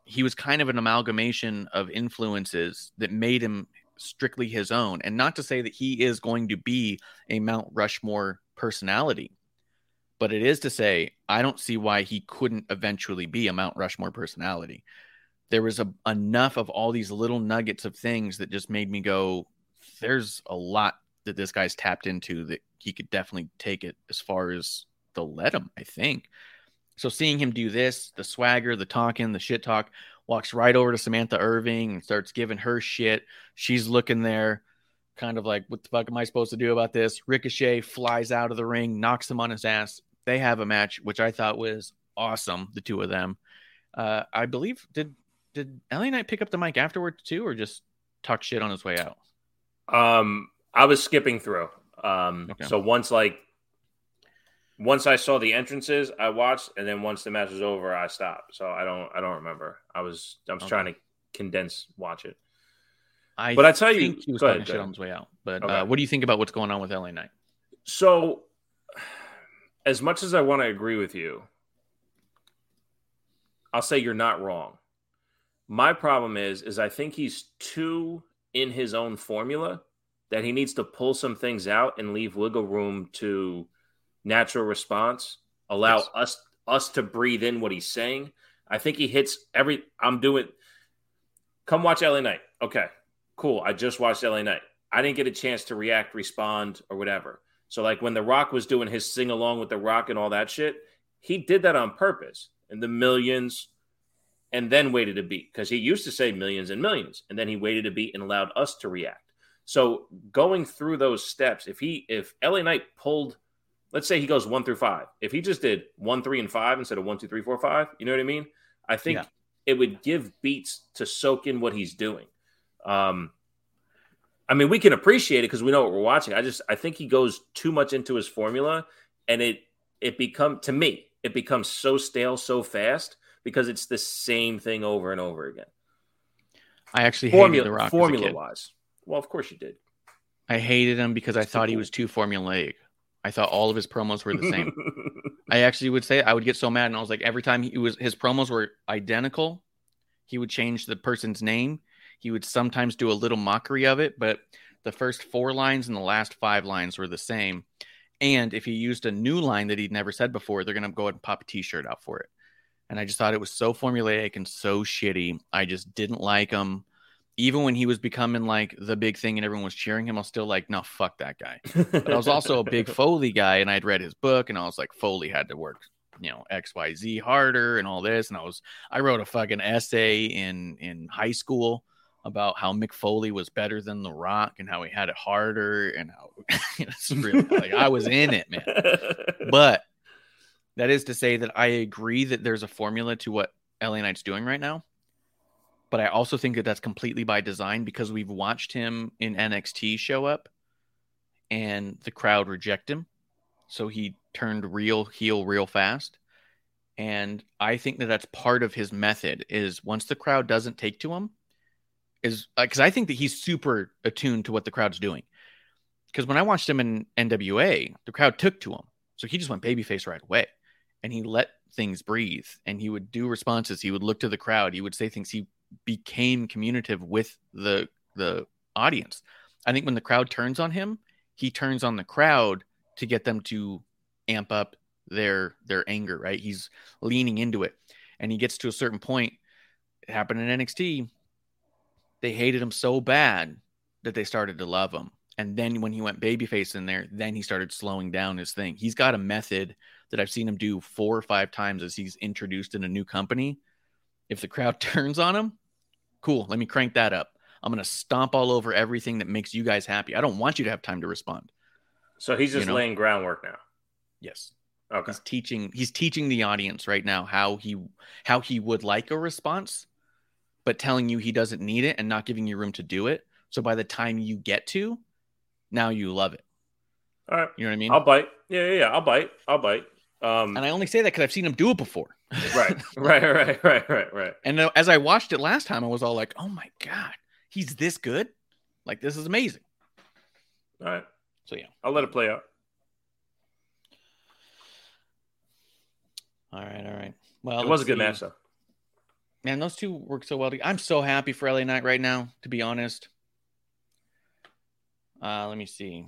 D: He was kind of an amalgamation of influences that made him strictly his own. And not to say that he is going to be a Mount Rushmore personality, but it is to say I don't see why he couldn't eventually be a Mount Rushmore personality. There was a, enough of all these little nuggets of things that just made me go, there's a lot that this guy's tapped into that he could definitely take it as far as they'll let him, I think. So seeing him do this, the swagger, the talking, the shit talk, walks right over to Samantha Irvin and starts giving her shit. She's looking there, kind of like, what the fuck am I supposed to do about this? Ricochet flies out of the ring, knocks him on his ass. They have a match, which I thought was awesome, the two of them. Uh, I believe did did LA Knight pick up the mic afterwards too, or just talk shit on his way out?
E: Um, I was skipping through. Um,
D: Okay.
E: so once like once I saw the entrances, I watched, and then once the match was over, I stopped. So I don't, I don't remember. I was, I was
D: Okay.
E: trying to condense watch it.
D: I
E: But I tell you-
D: he was talking
E: ahead,
D: shit on his way out. But
E: Okay.
D: uh, what do you think about what's going on with LA Knight?
E: So, as much as I want to agree with you, I'll say you're not wrong. My problem is, is I think he's too in his own formula that he needs to pull some things out and leave wiggle room to natural response. Allow
D: Yes.
E: us us to breathe in what he's saying. I think he hits every. I'm doing. Come watch LA Knight. Okay, cool. I just watched LA Knight. I didn't get a chance to react, respond, or whatever. So like when The Rock was doing his sing along with The Rock and all that shit, he did that on purpose and the millions and then waited a beat because he used to say millions and millions and then he waited a beat and allowed us to react. So going through those steps, if he if LA Knight pulled, let's say he goes one through five, if he just did one, three, and five instead of one, two, three, four, five, you know what I mean? I think
D: Yeah.
E: it would give beats to soak in what he's doing. Um, I mean, we can appreciate it because we know what we're watching. I just I think he goes too much into his formula, and it it become to me it becomes so stale so fast because it's the same thing over and over again.
D: I actually hated
E: Formula
D: The Rock
E: formula
D: as a kid.
E: wise, well, of course you did.
D: I hated him because I
E: It's
D: thought he was too formulaic. I thought all of his promos were the same. I actually would say I would get so mad, and I was like, every time he was his promos were identical, he would change the person's name. He would sometimes do a little mockery of it, but the first four lines and the last five lines were the same. And if he used a new line that he'd never said before, they're gonna go ahead and pop a T-shirt out for it. And I just thought it was so formulaic and so shitty. I just didn't like him. Even when he was becoming like the big thing and everyone was cheering him, I was still like, no, fuck that guy. But I was also a big Foley guy, and I'd read his book, and I was like, Foley had to work, you know, X, Y, Z harder and all this. And I was, I wrote a fucking essay in in high school about how Mick Foley was better than The Rock and how he had it harder, and how it's really like I was in it, man. But that is to say that I agree that there's a formula to what LA Knight's doing right now. But I also think that that's completely by design because we've watched him in NXT show up and the crowd reject him. So he turned real heel real fast. And I think that that's part of his method is once the crowd doesn't take to him is uh, because I think that he's super attuned to what the crowd's doing. Because when I watched him in NWA, the crowd took to him. So he just went babyface right away and he let things breathe and he would do responses. He would look to the crowd. He would say things. He became communicative with the the audience. I think when the crowd turns on him, he turns on the crowd to get them to amp up their their anger, right? He's leaning into it. And he gets to a certain point. It happened in NXT. They hated him so bad that they started to love him. And then when he went babyface in there, then he started slowing down his thing. He's got a method that I've seen him do four or five times as he's introduced in a new company. If the crowd turns on him, cool, let me crank that up. I'm going to stomp all over everything that makes you guys happy. I don't want you to have time to respond.
E: so he's just
D: You know?
E: laying groundwork now.
D: Yes.
E: Okay.
D: He's teaching he's teaching the audience right now how he how he would like a response, but telling you he doesn't need it and not giving you room to do it. So by the time you get to, now you love it.
E: All right.
D: You know what I mean?
E: I'll bite. Yeah, yeah, yeah. I'll bite. I'll bite. Um,
D: and I only say that because I've seen him do it before.
E: Right, right, right, right, right, right.
D: And as I watched it last time, I was all like, "Oh my god, he's this good! Like this is amazing."
E: All right,
D: So yeah.
E: I'll let it play out.
D: All right, all right. Well,
E: It was a good
D: see.
E: match, though.
D: Man, those two work so well. together. I'm so happy for LA Knight right now, to be honest. Uh, let me see.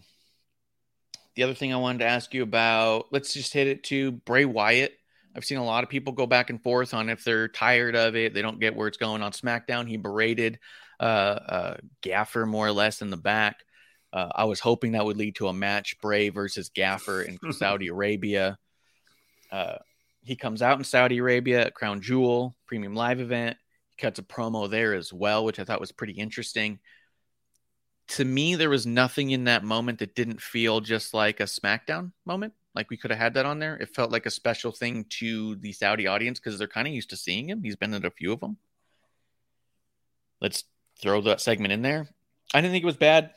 D: The other thing I wanted to ask you about, let's just hit it to Bray Wyatt. I've seen a lot of people go back and forth on if they're tired of it, they don't get where it's going on SmackDown. He berated uh, uh, Gaffer more or less in the back. Uh, I was hoping that would lead to a match Bray versus Gaffer in Saudi Arabia. Uh, he comes out in Saudi Arabia at Crown Jewel Premium Live event. He cuts a promo there as well, which I thought was pretty interesting. To me, there was nothing in that moment that didn't feel just like a SmackDown moment. Like we could have had that on there. It felt like a special thing to the Saudi audience because they're kind of used to seeing him. He's been at a few of them. Let's throw that segment in there. I didn't think it was bad.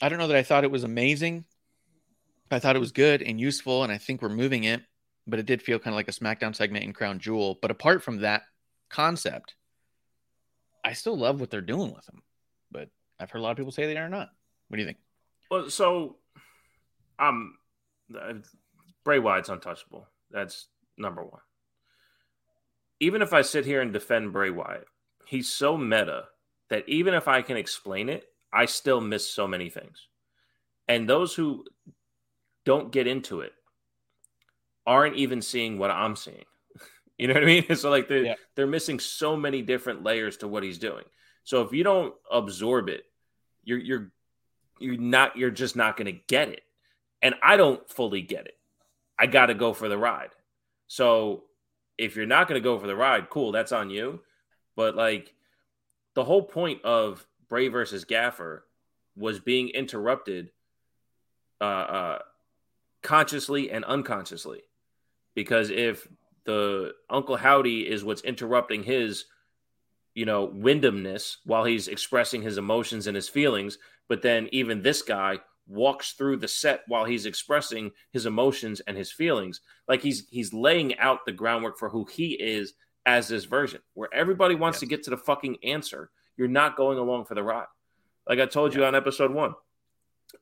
D: I don't know that I thought it was amazing. I thought it was good and useful, and I think we're moving it but it did feel kind of like a SmackDown segment in Crown Jewel. But apart from that concept, I still love what they're doing with him. But I've heard a lot of people say they are not. What do you think?
E: Well, so um, Bray Wyatt's untouchable. That's number one. Even if I sit here and defend Bray Wyatt, he's so meta that even if I can explain it, I still miss so many things. And those who don't get into it aren't even seeing what I'm seeing. You know what I mean? So like they're
D: Yeah.
E: they're missing so many different layers to what he's doing. So if you don't absorb it, you're you're you're not you're just not going to get it. And I don't fully get it. I got to go for the ride. So if you're not going to go for the ride, cool, that's on you. But like the whole point of Bray versus Gaffer was being interrupted uh, uh consciously and unconsciously. Because if the Uncle Howdy is what's interrupting his, you know, Windhamness while he's expressing his emotions and his feelings, but then even this guy walks through the set while he's expressing his emotions and his feelings, like he's he's laying out the groundwork for who he is as this version, where everybody wants
D: Yes.
E: to get to the fucking answer. You're not going along for the ride. Like I told you on episode one,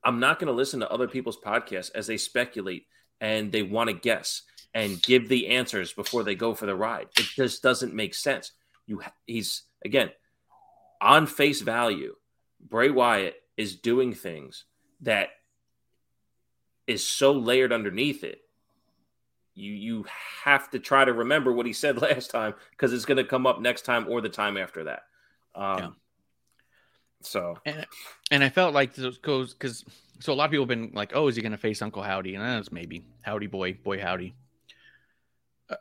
E: I'm not going to listen to other people's podcasts as they speculate and they want to guess and give the answers before they go for the ride. It just doesn't make sense. You, he's again on face value. Bray Wyatt is doing things that is so layered underneath it. You you have to try to remember what he said last time because it's going to come up next time or the time after that. Um,
D: Yeah.
E: So
D: And and I felt like goes because so a lot of people have been like, oh, is he going to face Uncle Howdy? And that's maybe Howdy boy, boy Howdy. Uh,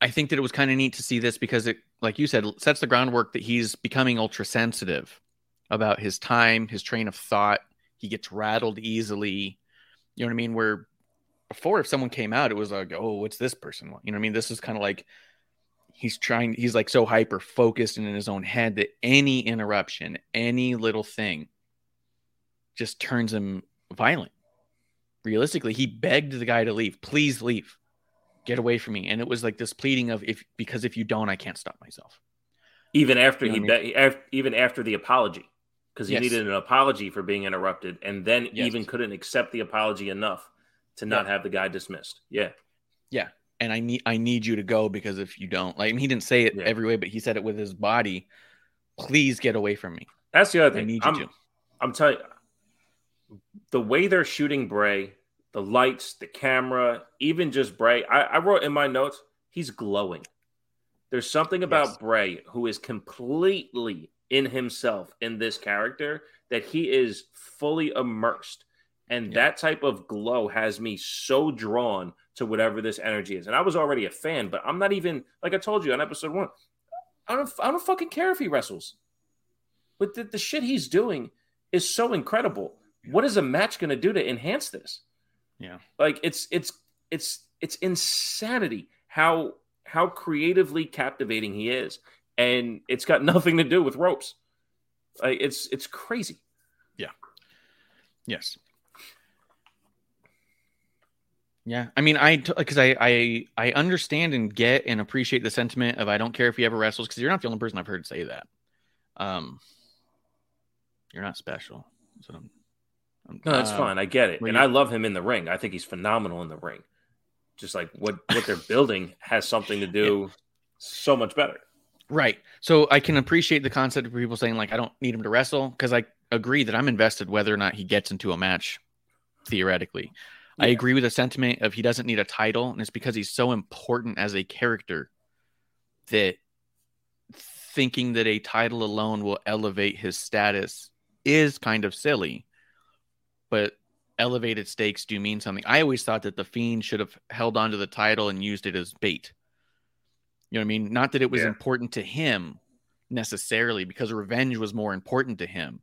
D: I think that it was kind of neat to see this because it, like you said, sets the groundwork that he's becoming ultra sensitive about his time, his train of thought. He gets rattled easily. You know what I mean? Where before, if someone came out, it was like, oh, what's this person? want? You know what I mean? This is kind of like he's trying, he's like so hyper focused and in his own head that any interruption, any little thing just turns him violent. Realistically, he begged the guy to leave. Please leave. Get away from me. And it was like this pleading of if because if you don't, I can't stop myself.
E: even after
D: You know
E: he
D: I
E: be- even after the apology because he
D: Yes.
E: needed an apology for being interrupted and then
D: Yes.
E: even couldn't accept the apology enough to not have the guy dismissed yeah Yeah.
D: And I need I need you to go because if you don't, like I mean, he didn't say it
E: Yeah.
D: every way, but he said it with his body. Please get away from me.
E: that's the other thing.
D: I need you
E: I'm,
D: to.
E: I'm telling you the way they're shooting bray the lights the camera even just bray I, I wrote in my notes he's glowing there's something about
D: Yes.
E: bray who is completely in himself in this character that he is fully immersed. And
D: Yeah.
E: that type of glow has me so drawn to whatever this energy is. And i was already a fan but i'm not even like i told you on episode one i don't i don't fucking care if he wrestles. But the, the shit he's doing is so incredible. What is a match going to do to enhance this?
D: Yeah.
E: like it's it's it's it's insanity how how creatively captivating he is and it's got nothing to do with ropes like it's it's crazy Yeah.
D: Yes. Yeah, I mean, I because I, I I understand and get and appreciate the sentiment of I don't care if he ever wrestles because you're not the only person I've heard say that. Um, you're not special. So I'm, I'm-
E: No, that's
D: uh,
E: fine. I get it, and
D: you-
E: I love him in the ring. I think he's phenomenal in the ring. Just like what what they're building has something to do so much better.
D: Right. So I can appreciate the concept of people saying like I don't need him to wrestle because I agree that I'm invested whether or not he gets into a match theoretically. I agree with the sentiment of he doesn't need a title and it's because he's so important as a character that thinking that a title alone will elevate his status is kind of silly. But elevated stakes do mean something. I always thought that the Fiend should have held onto the title and used it as bait. You know what I mean? Not that it was
E: Yeah.
D: important to him necessarily because revenge was more important to him,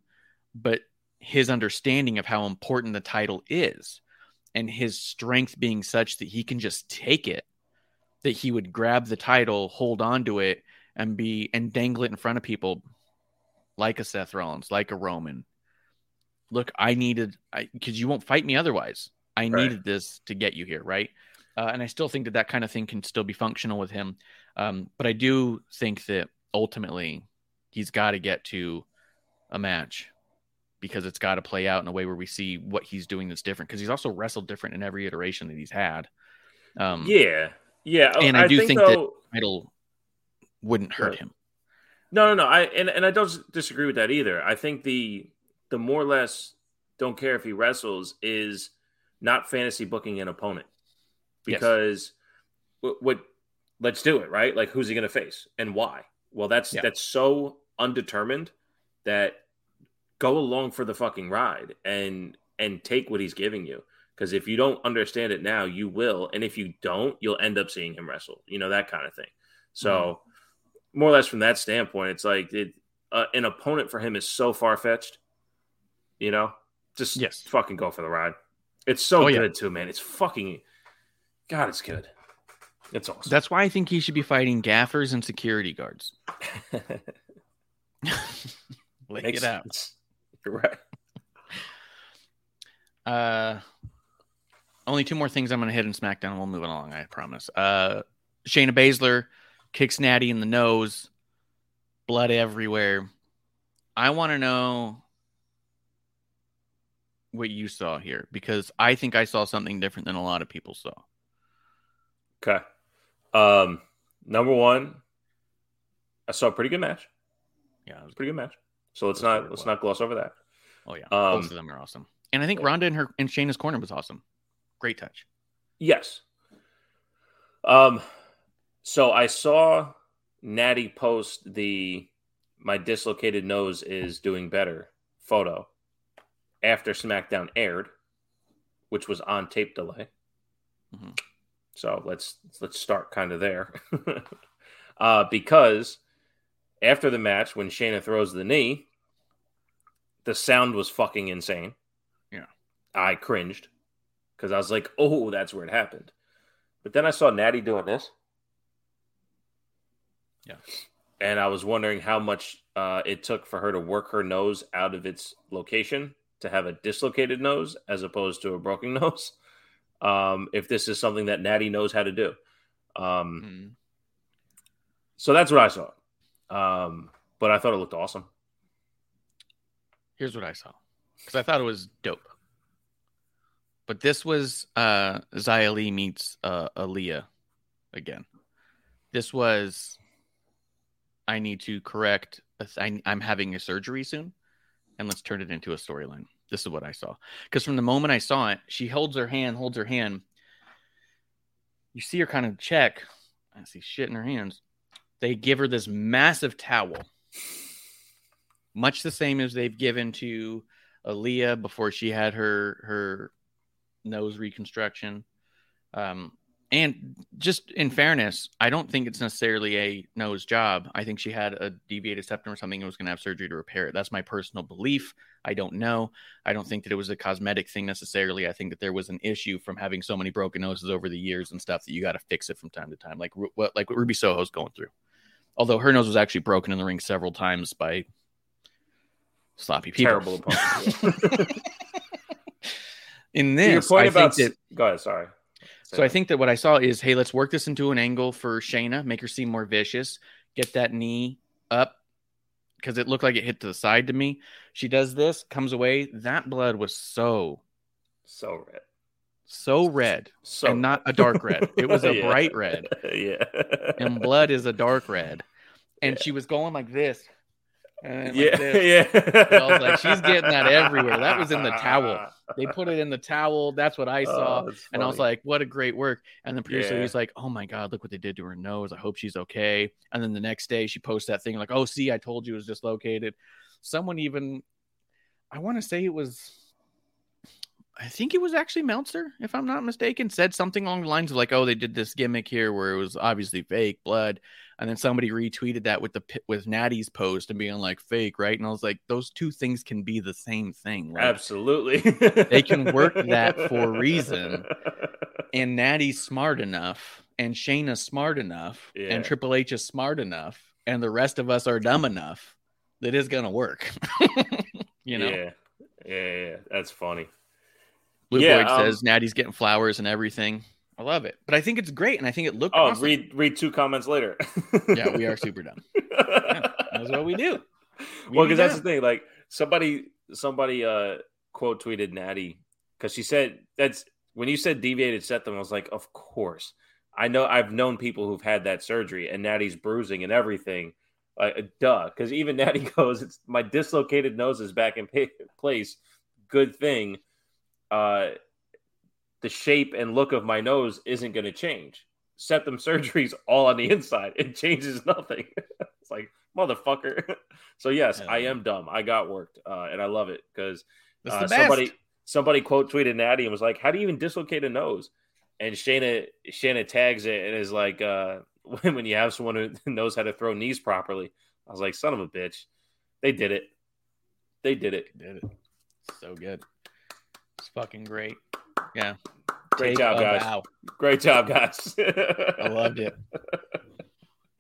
D: but his understanding of how important the title is and his strength being such that he can just take it, that he would grab the title, hold on to it, and be and dangle it in front of people like a Seth Rollins, like a Roman. Look, I needed because you won't fight me otherwise. I
E: Right.
D: needed this to get you here, right? Uh, and I still think that that kind of thing can still be functional with him. Um, but I do think that ultimately he's got to get to a match because it's got to play out in a way where we see what he's doing that's different. Because he's also wrestled different in every iteration that he's had. Um,
E: Yeah, yeah. Oh,
D: And I do think that-
E: though,
D: title wouldn't hurt
E: Right.
D: him.
E: No, no, no. I and, and I don't disagree with that either. I think the the more or less don't care if he wrestles is not fantasy booking an opponent
D: Yes.
E: because what, what let's do it right. Like who's he going to face and why? Well, that's
D: Yeah.
E: that's so undetermined that go along for the fucking ride and and take what he's giving you. Because if you don't understand it now, you will, and if you don't, you'll end up seeing him wrestle. You know that kind of thing. So, more or less from that standpoint, it's like it, uh, an opponent for him is so far fetched. You know, just
D: Yes.
E: fucking go for the ride. It's so
D: Oh, yeah.
E: good too, man. It's fucking God. It's good. It's awesome.
D: That's why I think he should be fighting gaffers and security guards. Lay
E: Makes
D: it out.
E: sense. You're right.
D: Uh, only two more things I'm going to hit in SmackDown and we'll move it along, I promise. Uh, Shayna Baszler kicks Natty in the nose, blood everywhere. I want to know what you saw here because I think I saw something different than a lot of people saw.
E: Okay. Um, number one, I saw a pretty good match.
D: Yeah, it was
E: Pretty good match. So let's not let's
D: well.
E: not gloss over that.
D: Oh yeah,
E: Um,
D: both of them are awesome. And I think. Ronda in her in Shayna's corner was awesome. Great touch.
E: Yes. Um, so I saw Natty post the my dislocated nose is doing better photo after SmackDown aired, which was on tape delay.
D: Mhm.
E: So let's let's start kind of there, uh, because after the match when Shayna throws the knee, the sound was fucking insane.
D: Yeah.
E: I cringed because I was like, "Oh, that's where it happened." But then I saw Natty doing this.
D: Yeah.
E: And I was wondering how much uh, it took for her to work her nose out of its location to have a dislocated nose as opposed to a broken nose. Um, if this is something that Natty knows how to do. Um,
D: Mhm.
E: so that's what I saw. Um, but I thought it looked awesome.
D: Here's what I saw because I thought it was dope. But this was uh Xia Li meets uh Aliyah again. This was I need to correct. I, I'm having a surgery soon, and let's turn it into a storyline. This is what I saw because from the moment I saw it, she holds her hand, holds her hand. You see her kind of check. I see shit in her hands. They give her this massive towel much the same as they've given to Aliyah before she had her her nose reconstruction. Um, and just in fairness, I don't think it's necessarily a nose job. I think she had a deviated septum or something and was going to have surgery to repair it. That's my personal belief. I don't know. I don't think that it was a cosmetic thing necessarily. I think that there was an issue from having so many broken noses over the years and stuff that you got to fix it from time to time, like what like what Ruby Soho's going through. Although her nose was actually broken in the ring several times by sloppy people.
E: Terrible opponent.
D: in
E: To your
D: this,
E: point
D: I
E: about
D: think that
E: go ahead. Sorry.
D: So I think that what I saw is, hey, let's work this into an angle for Shayna, make her seem more vicious, get that knee up because it looked like it hit to the side to me. She does this, comes away. That blood was so,
E: so red,
D: so red,
E: so
D: and not a dark red. It was a
E: Yeah.
D: bright red,
E: yeah,
D: and blood is a dark red. And
E: Yeah.
D: she was going like this, and like
E: yeah,
D: this.
E: yeah.
D: I was like, she's getting that everywhere. That was in the towel. They put it in the towel. That's what I oh, saw.
E: Oh,
D: And I was like, what a great work. And the producer
E: Yeah.
D: was like, oh my God, look what they did to her nose. I hope she's okay. And then the next day she posts that thing like, oh, see, I told you it was dislocated. Someone even, I want to say it was, I think it was actually Meltzer, if I'm not mistaken, said something along the lines of like, oh, they did this gimmick here where it was obviously fake blood. And then somebody retweeted that with the with Natty's post and being like fake, right? And I was like, those two things can be the same thing. Like,
E: absolutely,
D: They can work that for a reason. and Natty's smart enough, and Shayna's smart enough,
E: Yeah.
D: and Triple H is smart enough, and the rest of us are dumb enough that it's gonna work. you know,
E: yeah, yeah, yeah, that's funny.
D: Blue
E: Yeah,
D: Boyd
E: um,
D: says Natty's getting flowers and everything. I love it, but I think it's great, and I think it looked
E: Oh,
D: awesome.
E: read read two comments later.
D: yeah, we are super dumb. That's what we do. We
E: well, because that's the thing. Like somebody, somebody uh quote tweeted Natty because she said that's when you said deviated septum. I was like, of course. I know I've known people who've had that surgery and Natty's bruising and everything. Like, duh. Because even Natty goes, it's my dislocated nose is back in place. Good thing. Uh, the shape and look of my nose isn't going to change. Septum surgery's all on the inside. It changes nothing. it's like motherfucker. so yes,
D: Yeah.
E: I am dumb. I got worked, uh, and I love it because uh, somebody somebody quote tweeted Natty and was like, "How do you even dislocate a nose?" And Shana Shayna tags it and is like, uh, "When when you have someone who knows how to throw knees properly." I was like, "Son of a bitch, they did it. They did it.
D: Did it. So good. It's fucking great. Yeah.
E: Great
D: Take
E: job, guys.
D: bow.
E: Great job, guys."
D: I loved it.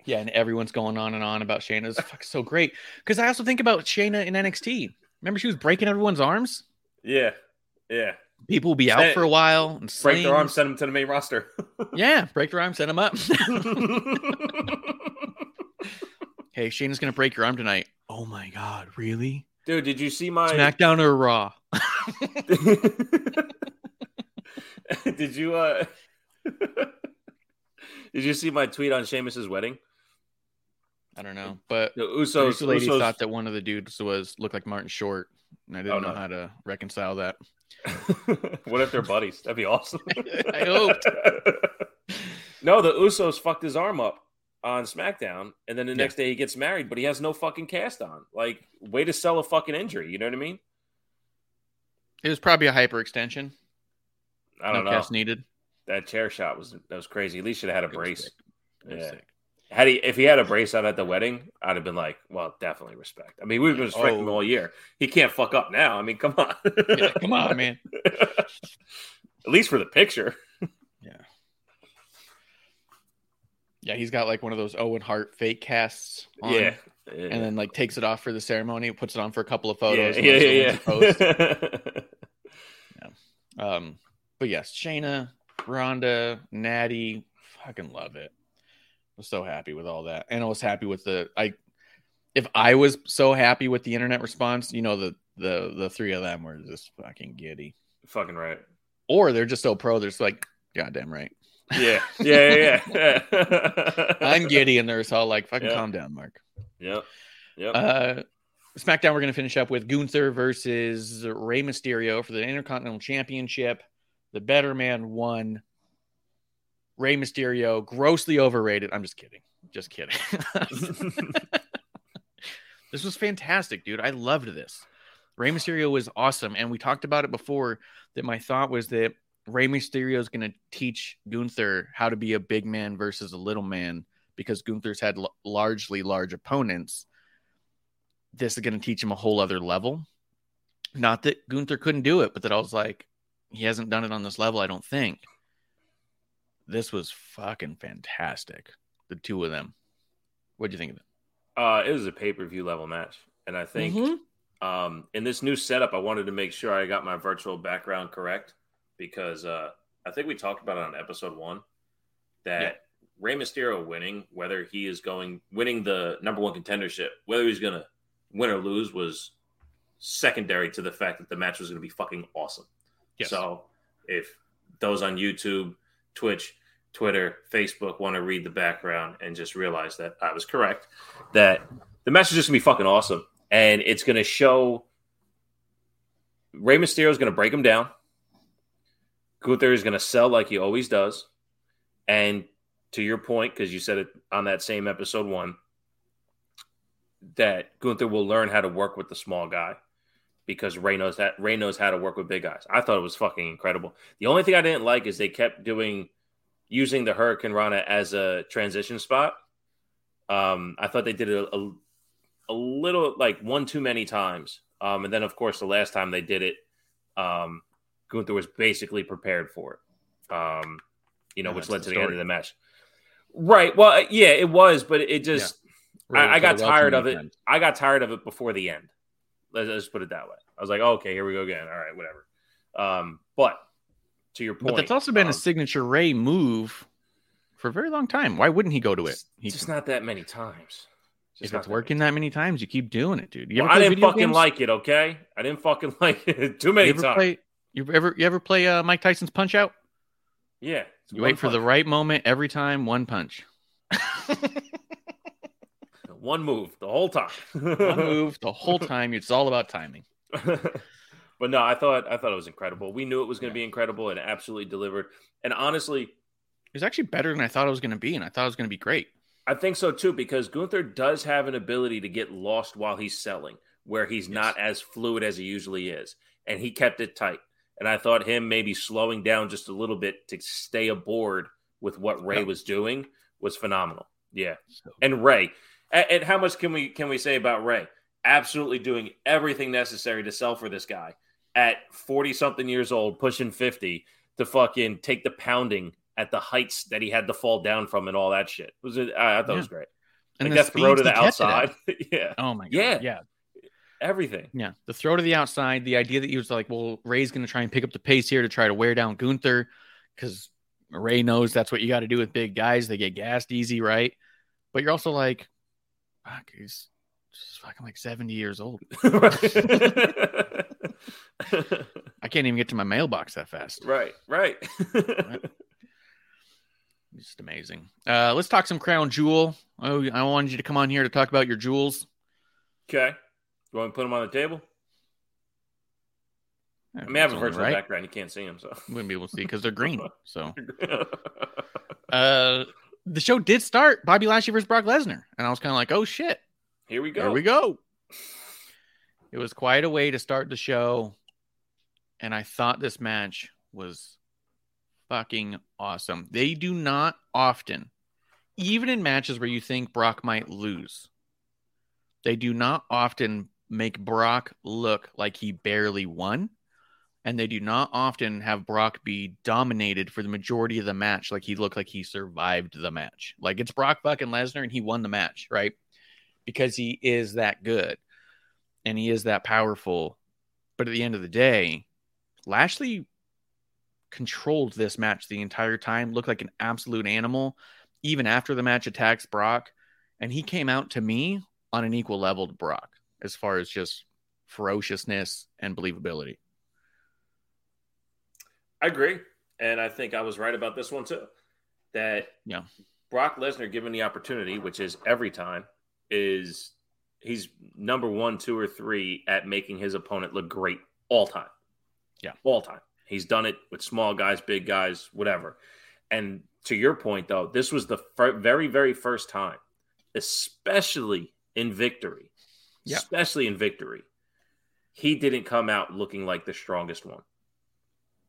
D: Yeah, and everyone's going on and on about Shayna. It's so great. Because I also think about Shayna in NXT. Remember she was breaking everyone's arms?
E: Yeah, yeah.
D: People will be out
E: Send-
D: for a while and
E: Break their arm, send them to the main roster.
D: Yeah, break their arm, send them up. hey, Shayna's gonna break your arm tonight. Oh my god, really?
E: Dude, did you see my
D: SmackDown or Raw?
E: did you uh did you see my tweet on Sheamus's wedding?
D: I don't know, but
E: The
D: the
E: Usos,
D: lady
E: Usos
D: thought that one of the dudes was looked like Martin Short, and I didn't
E: Oh,
D: know
E: no.
D: how to reconcile that.
E: what if they're buddies? That'd be awesome.
D: I hoped.
E: no, the Usos fucked his arm up on SmackDown, and then the
D: Yeah.
E: next day he gets married, but he has no fucking cast on. Like, way to sell a fucking injury. You know what I mean?
D: It was probably a hyperextension.
E: I don't
D: no
E: know.
D: cast needed.
E: That chair shot was that was crazy. At least should have had a
D: It
E: brace.
D: sick. It was
E: Yeah.
D: sick.
E: Had he if he had a brace on at the wedding, I'd have been like, well, definitely respect. I mean, we've been respecting him
D: Oh.
E: all year. He can't fuck up now. I mean, come on.
D: Yeah, come on, man.
E: At least for the picture.
D: Yeah, Yeah, he's got like one of those Owen Hart fake casts. On,
E: Yeah.
D: And then like takes it off for the ceremony, puts it on for a couple of photos.
E: yeah, yeah,
D: posts.
E: yeah.
D: Um, but yes, Shayna, Ronda, Natty, fucking love it. I was so happy with all that, and I was happy with the I. If I was so happy with the internet response, you know the the the three of them were just fucking giddy,
E: Fucking right.
D: or they're just so pro. They're just like, goddamn right,
E: Yeah, yeah, yeah. yeah.
D: I'm giddy, and they're just all like, fucking
E: Yeah.
D: calm down, Mark.
E: Yep. Yep.
D: Uh, SmackDown, we're going to finish up with Gunther versus Rey Mysterio for the Intercontinental Championship. The better man won. Rey Mysterio, grossly overrated. I'm just kidding. Just kidding. this was fantastic, dude. I loved this. Rey Mysterio was awesome. And we talked about it before that my thought was that Rey Mysterio is going to teach Gunther how to be a big man versus a little man because Gunther's had l- largely large opponents. This is going to teach him a whole other level. Not that Gunther couldn't do it, but that I was like, he hasn't done it on this level, I don't think. This was fucking fantastic. The two of them. What do you think of it?
E: Uh, it was a pay per view level match, and I think
D: Mhm.
E: um, in this new setup, I wanted to make sure I got my virtual background correct because uh, I think we talked about it on episode one that
D: Yeah.
E: Rey Mysterio winning, whether he is going winning the number one contendership, whether he's gonna win or lose, was secondary to the fact that the match was gonna be fucking awesome.
D: Yes.
E: So if those on YouTube, Twitch, Twitter, Facebook want to read the background and just realize that I was correct, that the match is just gonna be fucking awesome. And it's gonna show Rey Mysterio is gonna break him down. Gunther is gonna sell like he always does. And to your point, because you said it on that same episode one, that Gunther will learn how to work with the small guy because Rey knows that Rey knows how to work with big guys. I thought it was fucking incredible. The only thing I didn't like is they kept doing using the Hurricanrana as a transition spot. Um, I thought they did it a, a, a little like one too many times. Um, and then of course the last time they did it, um, Gunther was basically prepared for it. Um, you know,
D: Yeah,
E: which led
D: the
E: to the end of the match. Right. Well, yeah, it was, but it just I, I got tired of it. I got tired of it before the end. Let's, let's put it that way. I was like, okay, here we go again. All right, whatever. Um, but to your point,
D: But that's also been
E: um,
D: a signature Rey move for a very long time. Why wouldn't he go to it? He
E: just not that many times. Just
D: if
E: not
D: it's
E: that
D: working that many times, you keep doing it, dude.
E: Well, I didn't fucking
D: games?
E: like it. Okay, I didn't fucking like it too many
D: You ever
E: times.
D: play? You ever you ever play uh, Mike Tyson's Punch Out?
E: yeah,
D: You wait for the right moment every time. One punch,
E: one move the whole time.
D: one move the whole time. It's all about timing.
E: but no, I thought I thought it was incredible. We knew it was going to be incredible, and absolutely delivered. And honestly,
D: It was actually better than I thought it was going to be, and I thought it was going to be great.
E: I think so too, because Gunther does have an ability to get lost while he's selling, where he's not as fluid as he usually is. And he kept it tight. And I thought him maybe slowing down just a little bit to stay aboard with what Rey
D: Yeah.
E: was doing was phenomenal. Yeah.
D: So,
E: And Rey. And, and how much can we can we say about Rey? Absolutely doing everything necessary to sell for this guy at 40 something years old, pushing 50 to fucking take the pounding at the heights that he had to fall down from and all that shit. It was I, I thought it was great.
D: and
E: like
D: the
E: that throw to the
D: it
E: outside. yeah.
D: Oh my god!
E: Yeah.
D: yeah,
E: Everything.
D: yeah. The throw to the outside. The idea that he was like, well, Rey's going to try and pick up the pace here to try to wear down Gunther because Rey knows that's what you got to do with big guys. They get gassed easy, right? But you're also like, fuck, he's just fucking like 70 years old. I can't even get to my mailbox that fast.
E: right, right.
D: Just amazing. Uh, let's talk some crown jewel. Oh, I wanted you to come on here to talk about your jewels.
E: okay. You want me to put them on the table? I mean, I have a virtual
D: right.
E: background. You can't see them, so.
D: Wouldn't be able to see because they're green. So, uh, the show did start Bobby Lashley versus Brock Lesnar, and I was kind of like, oh shit,
E: Here we go.
D: here we go. It was quite a way to start the show, and I thought this match was fucking awesome. They do not often, even in matches where you think Brock might lose, they do not often make Brock look like he barely won. And they do not often have Brock be dominated for the majority of the match, like he looked like he survived the match. Like it's Brock fucking Lesnar and he won the match, right? Because he is that good and he is that powerful. But at the end of the day, Lashley controlled this match the entire time, looked like an absolute animal, even after the match attacks Brock. And he came out to me on an equal level to Brock as far as just ferociousness and believability.
E: I agree. And I think I was right about this one too. That
D: Yeah.
E: Brock Lesnar, given the opportunity, which is every time, is he's number one, two, or three at making his opponent look great all time.
D: Yeah.
E: All time. He's done it with small guys, big guys, whatever. And to your point, though, this was the fir- very, very first time, especially in victory,
D: Yeah.
E: especially in victory, he didn't come out looking like the strongest one.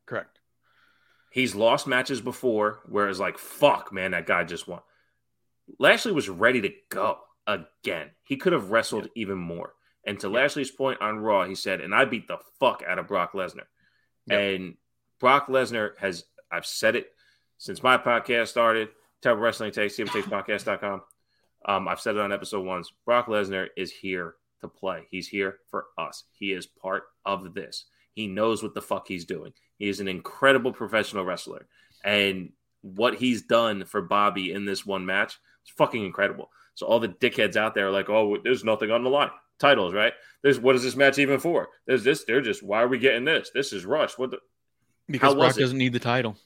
D: Correct.
E: He's lost matches before where it's like, fuck, man, that guy just won. Lashley was ready to go again. He could have wrestled even more. And to Lashley's point on Raw, he said, and I beat the fuck out of Brock Lesnar.
D: Yep.
E: And Brock Lesnar has, I've said it since my podcast started, Terrible Wrestling Takes, TWTakesPodcast.com. Um, I've said it on episode ones. Brock Lesnar is here to play. He's here for us. He is part of this. He knows what the fuck he's doing. He is an incredible professional wrestler. And what he's done for Bobby in this one match is fucking incredible. So all the dickheads out there are like, oh, there's nothing on the line. Titles, right? There's what is this match even for? There's this. They're just why are we getting this? This is Rush. What the
D: Because Brock
E: it?
D: doesn't need the title.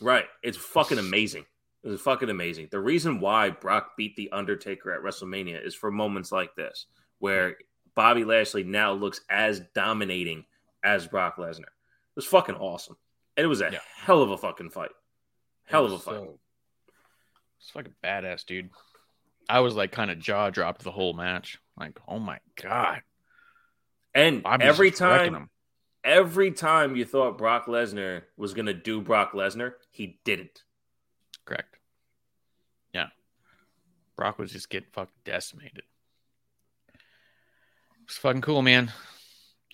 E: right? It's fucking amazing. It was fucking amazing. The reason why Brock beat the Undertaker at WrestleMania is for moments like this, where Bobby Lashley now looks as dominating as Brock Lesnar. It was fucking awesome. And it was a
D: Yeah.
E: hell of a fucking fight. Hell of a fight.
D: So- It's fucking badass, dude. I was like kind of jaw dropped the whole match. Like, oh my god.
E: And
D: Bobby's
E: every time every time you thought Brock Lesnar was to do Brock Lesnar, he didn't.
D: Correct. Yeah. Brock was just getting fucking decimated. It's fucking cool, man.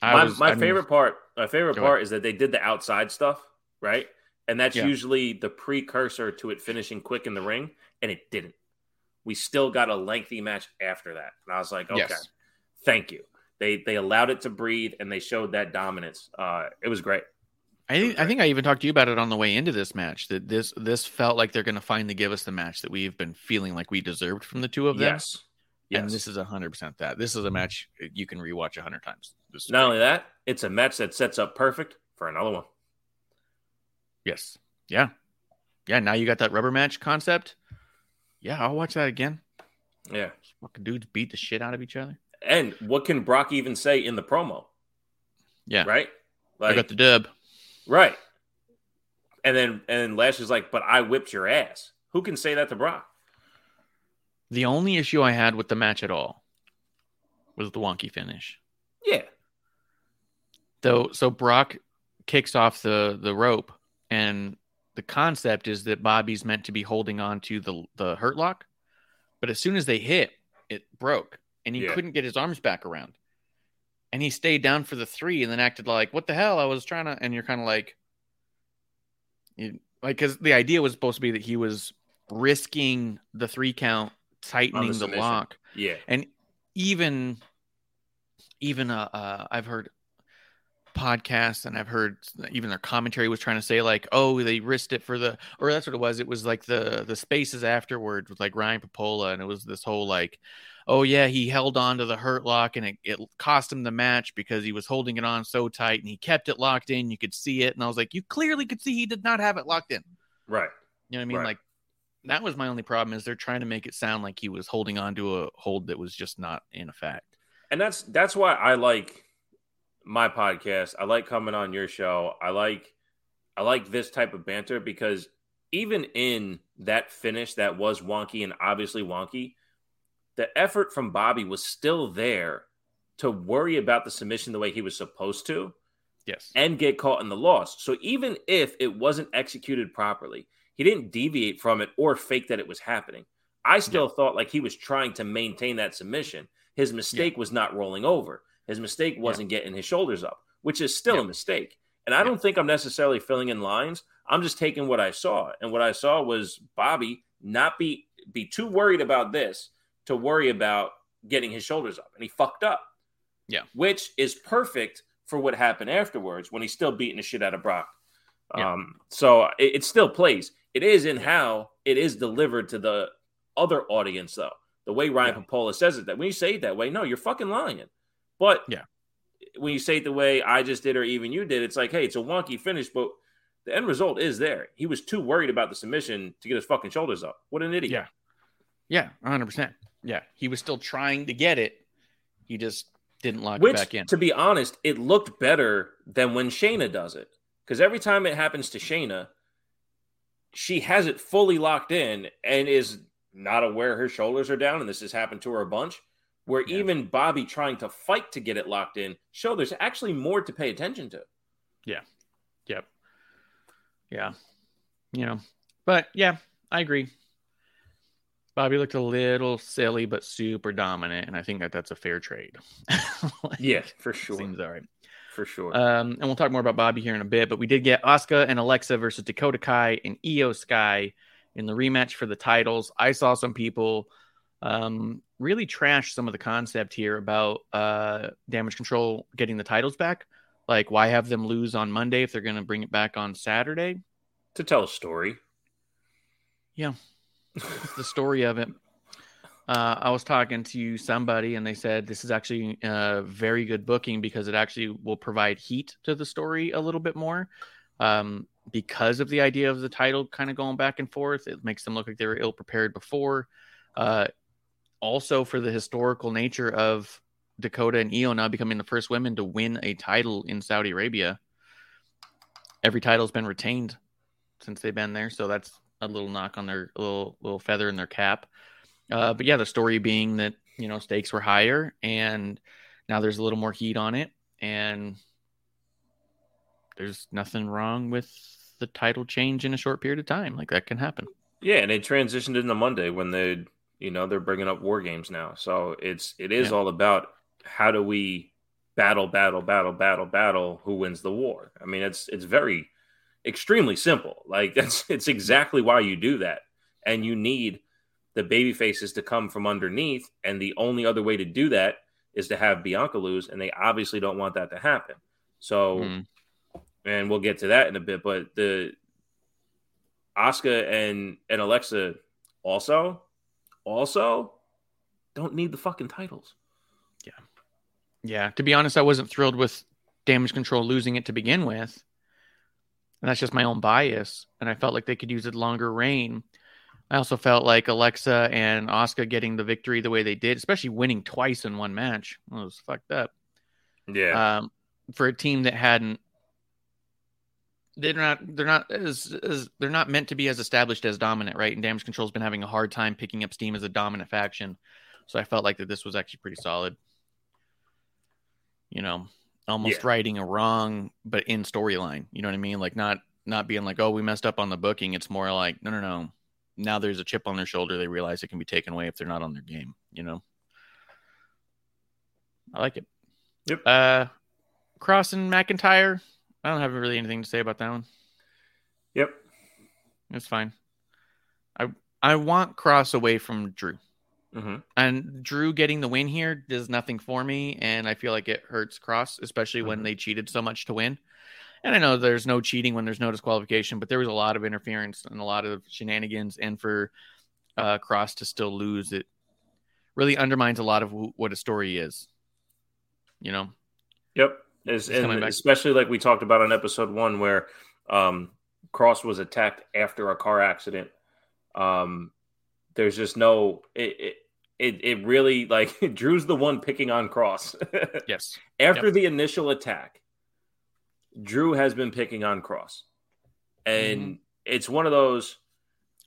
D: I
E: my
D: was-
E: my
D: I mean,
E: favorite part, my favorite part
D: ahead.
E: is that they did the outside stuff, right? And that's
D: Yeah.
E: usually the precursor to it finishing quick in the ring, and it didn't. We still got a lengthy match after that, and I was like, okay,
D: Yes.
E: thank you. They they allowed it to breathe, and they showed that dominance. Uh, it was great.
D: I think I think I even talked to you about it on the way into this match. That this this felt like they're going to finally give us the match that we've been feeling like we deserved from the two of them.
E: Yes, yes.
D: And this is hundred percent that. This is a match you can rewatch a hundred times. This
E: Not only that, it's a match that sets up perfect for another one.
D: yes, yeah, yeah. Now you got that rubber match concept. Yeah, I'll watch that again.
E: Yeah.
D: Fucking dudes beat the shit out of each other.
E: And what can Brock even say in the promo?
D: Yeah,
E: Right?
D: I got the dub.
E: right. And then and then Lashley's like, but I whipped your ass. Who can say that to Brock?
D: The only issue I had with the match at all was the wonky finish.
E: Yeah.
D: Though, so Brock kicks off the the rope, and the concept is that Bobby's meant to be holding on to the the hurt lock, but as soon as they hit, it broke, and he
E: Yeah.
D: couldn't get his arms back around, and he stayed down for the three, and then acted like, "What the hell?" I was trying to, and you're kind of like, you like, because the idea was supposed to be that he was risking the three count, tightening the
E: submission.
D: lock,
E: Yeah.
D: and even even uh, uh i've heard podcasts and i've heard even their commentary was trying to say like oh they risked it for the or that's what it was. It was like the the spaces afterward with like ryan pappolla and it was this whole like oh yeah he held on to the hurt lock and it, it cost him the match because he was holding it on so tight and he kept it locked in. You could see it. And i was like you clearly could see he did not have it locked in.
E: Right.
D: you know what i mean?
E: Right.
D: like that was my only problem is they're trying to make it sound like he was holding on to a hold that was just not in effect.
E: And that's that's why I like my podcast. I like coming on your show. I like I like this type of banter because even in that finish that was wonky and obviously wonky, the effort from Bobby was still there to worry about the submission the way he was supposed to
D: yes
E: and get caught in the loss. So even if it wasn't executed properly, he didn't deviate from it or fake that it was happening. I still thought like he was trying to maintain that submission. His mistake was not rolling over. His mistake wasn't getting his shoulders up, which is still
D: Yeah.
E: a mistake. And I don't think I'm necessarily filling in lines. I'm just taking what I saw. And what I saw was Bobby not be be too worried about this to worry about getting his shoulders up. And he fucked up.
D: Yeah.
E: Which is perfect for what happened afterwards when he's still beating the shit out of Brock.
D: Yeah.
E: Um, so it, it still plays. It is in how it is delivered to the other audience, though. The way Ryan
D: Yeah.
E: Pappolla says it, that when you say it that way, no, you're fucking lying. But
D: Yeah.
E: when you say it the way I just did, or even you did, it's like, hey, it's a wonky finish, but the end result is there. He was too worried about the submission to get his fucking shoulders up. What an idiot.
D: Yeah. Yeah, 100%. Yeah, he was still trying to get it. He just didn't lock it
E: Which,
D: back in.
E: to be honest, it looked better than when Shayna does it. Because every time it happens to Shayna, she has it fully locked in and is not aware her shoulders are down. And this has happened to her a bunch. Where
D: Yeah.
E: even Bobby trying to fight to get it locked in, show there's actually more to pay attention to. Yeah.
D: Yep. Yeah. You know, but yeah, I agree. Bobby looked a little silly, but super dominant, and I think that that's a fair trade. Like,
E: Yeah, for sure.
D: seems all right.
E: For sure.
D: Um, and we'll talk more about Bobby here in a bit, but we did get Asuka and Alexa versus Dakota Kai and Iyo Sky in the rematch for the titles. I saw some people um, really trash some of the concept here about uh, damage control getting the titles back. Like, why have them lose on Monday if they're going to bring it back on Saturday?
E: To tell a story.
D: It's the story of it. Uh, I was talking to somebody and they said this is actually a very good booking because it actually will provide heat to the story a little bit more. Um, because of the idea of the title kind of going back and forth, it makes them look like they were ill prepared before. Uh, also, for the historical nature of Dakota and Iyo now becoming the first women to win a title in Saudi Arabia. Every title's been retained since they've been there, so that's a little knock on their little little feather in their cap. Uh, but yeah, the story being that you know stakes were higher, and now there's a little more heat on it, and there's nothing wrong with the title change in a short period of time. Like that can happen.
E: Yeah, and they transitioned into Monday when they, you know, they're bringing up war games now. So it's it is
D: Yeah.
E: all about how do we battle, battle, battle, battle, battle. Who wins the war? I mean, it's it's very extremely simple. Like that's it's exactly why you do that, and you need the baby faces to come from underneath, and the only other way to do that is to have Bianca lose, and they obviously don't want that to happen. So
D: Mm.
E: and we'll get to that in a bit. But the Asuka and and Alexa also also don't need the fucking titles.
D: Yeah, Yeah. to be honest, I wasn't thrilled with Damage Control losing it to begin with. And that's just my own bias. And I felt like they could use a longer reign. I also felt like Alexa and Asuka getting the victory the way they did, especially winning twice in one match, it was fucked up.
E: Yeah,
D: Um, for a team that hadn't, they're not, they're not as, as they're not meant to be as established as dominant, right? And Damage Control's been having a hard time picking up steam as a dominant faction. So I felt like that this was actually pretty solid. You know, almost
E: Yeah.
D: righting a wrong, but in storyline. You know what I mean? Like not not being like, oh, we messed up on the booking. It's more like, no, no, no. Now there's a chip on their shoulder. They realize it can be taken away if they're not on their game. You know, I like it.
E: Yep.
D: Uh, Cross and McIntyre. I don't have really anything to say about that one.
E: yep.
D: It's fine. I I want Cross away from Drew.
E: hmm
D: And Drew getting the win here does nothing for me, and I feel like it hurts Cross, especially when
E: Mhm.
D: they cheated so much to win. And I know there's no cheating when there's no disqualification, but there was a lot of interference and a lot of shenanigans, and for uh, Cross to still lose, it really undermines a lot of wh- what a story is. You know,
E: Yep. As, and especially like we talked about on episode one, where um, Cross was attacked after a car accident. Um, there's just no it. it it, it really like Drew's the one picking on Cross.
D: yes,
E: After the initial attack, Drew has been picking on Cross. And
D: Mm-hmm.
E: it's one of those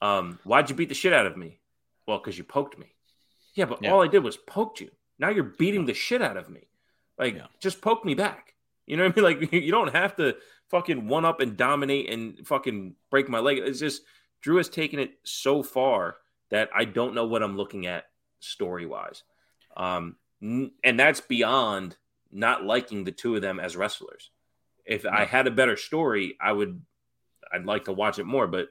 E: um, why'd you beat the shit out of me? Well, because you poked me. Yeah, but
D: Yeah.
E: all I did was poked you. Now you're beating the shit out of me. Like,
D: Yeah.
E: just poke me back. You know what I mean? Like, you don't have to fucking one up and dominate and fucking break my leg. It's just Drew has taken it so far that I don't know what I'm looking at story wise. Um, n- and that's beyond not liking the two of them as wrestlers. If I had a better story, I would, I'd like to watch it more. But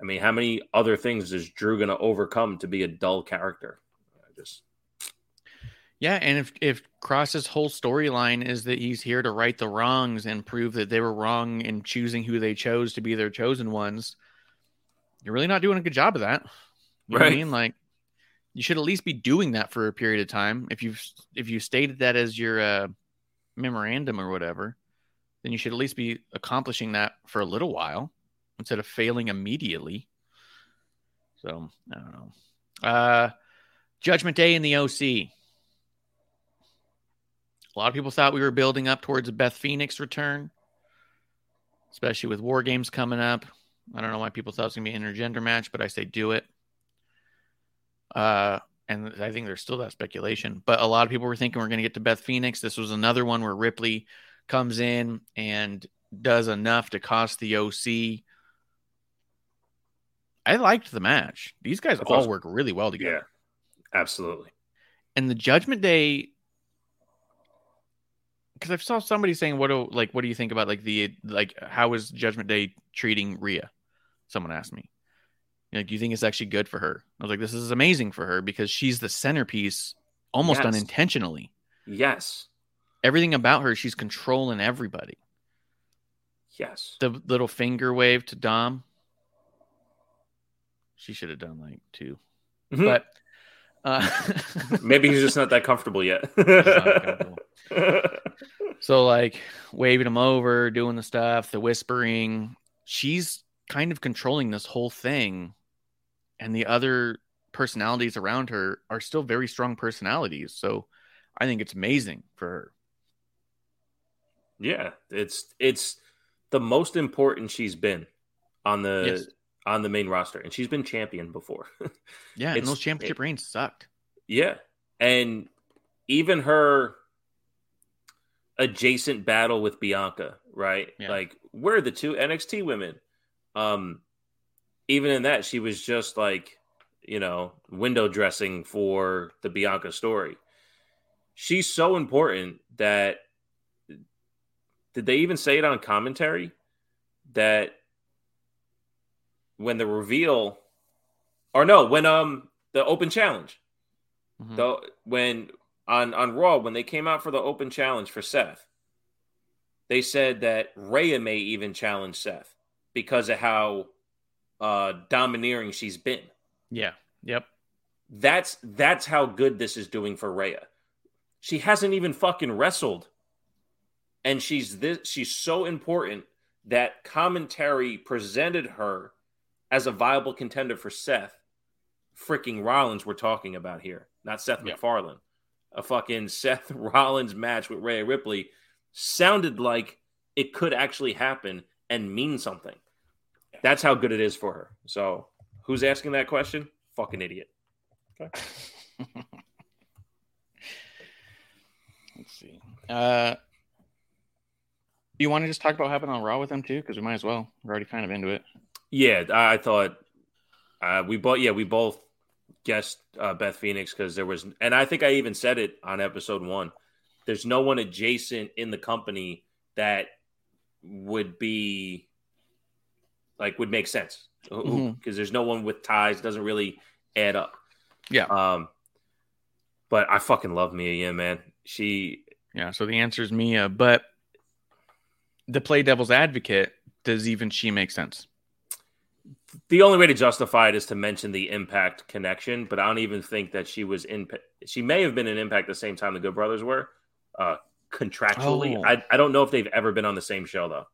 E: I mean, how many other things is Drew going to overcome to be a dull character? I just,
D: yeah. And if if Cross's whole storyline is that he's here to right the wrongs and prove that they were wrong in choosing who they chose to be their chosen ones, you're really not doing a good job of that. You know what I mean? Like you should at least be doing that for a period of time. If you've if you stated that as your uh, memorandum or whatever, then you should at least be accomplishing that for a little while instead of failing immediately. So I don't know. Uh, Judgment Day in the OC. A lot of people thought we were building up towards a Beth Phoenix return, especially with War Games coming up. I don't know why people thought it was going to be an intergender match, but I say do it. Uh, and I think there's still that speculation. But a lot of people were thinking we're going to get to Beth Phoenix. This was another one where Ripley comes in and does enough to cost the OC. I liked the match. These guys all work really well together.
E: yeah, absolutely.
D: And the Judgment Day, because I saw somebody saying, "What do like? What do you think about like the like? How is Judgment Day treating Rhea?" Someone asked me. Like, do you think it's actually good for her? I was like, this is amazing for her because she's the centerpiece almost
E: Yes.
D: unintentionally.
E: Yes.
D: everything about her, she's controlling everybody.
E: Yes.
D: The little finger wave to Dom. She should have done like 2
E: Mhm.
D: But uh
E: Maybe he's just not that comfortable yet.
D: comfortable. So like waving him over, doing the stuff, the whispering. She's kind of controlling this whole thing, and the other personalities around her are still very strong personalities. So I think it's amazing for her.
E: yeah, it's it's the most important she's been on the
D: Yes.
E: On the main roster, and she's been champion before.
D: Yeah, and those championship
E: it-
D: reigns sucked.
E: yeah, and even her adjacent battle with Bianca, right?
D: Yeah.
E: Like we're the two NXT women. Um, even in that, she was just like you know window dressing for the Bianca story. She's so important that did they even say it on commentary that when the reveal or no when um the open challenge
D: Mhm.
E: the when on on Raw when they came out for the open challenge for Seth, they said that Rhea may even challenge Seth because of how uh domineering she's been.
D: Yeah. Yep.
E: That's that's how good this is doing for Rhea. She hasn't even fucking wrestled. And she's this she's so important that commentary presented her as a viable contender for Seth. Freaking Rollins we're talking about here, not Seth
D: Yeah.
E: MacFarlane. A fucking Seth Rollins match with Rhea Ripley sounded like it could actually happen and mean something. That's how good it is for her. So, who's asking that question? Fucking idiot.
D: Let's see. Uh, do you want to just talk about what happened on Raw with them too? Because we might as well. We're already kind of into it.
E: Yeah, I thought uh, we both. Yeah, we both guessed uh, Beth Phoenix because there was, and I think I even said it on episode one. There's no one adjacent in the company that would be like would make sense because
D: Mhm.
E: there's no one with ties. Doesn't really add up.
D: Yeah.
E: Um, but I fucking love Mia Yim, man. She
D: Yeah. So the answer is Mia, but the play devil's advocate does even she make sense?
E: The only way to justify it is to mention the impact connection, but I don't even think that she was in. She may have been in impact the same time the Good Brothers were, uh, contractually.
D: Oh.
E: I I don't know if they've ever been on the same show though,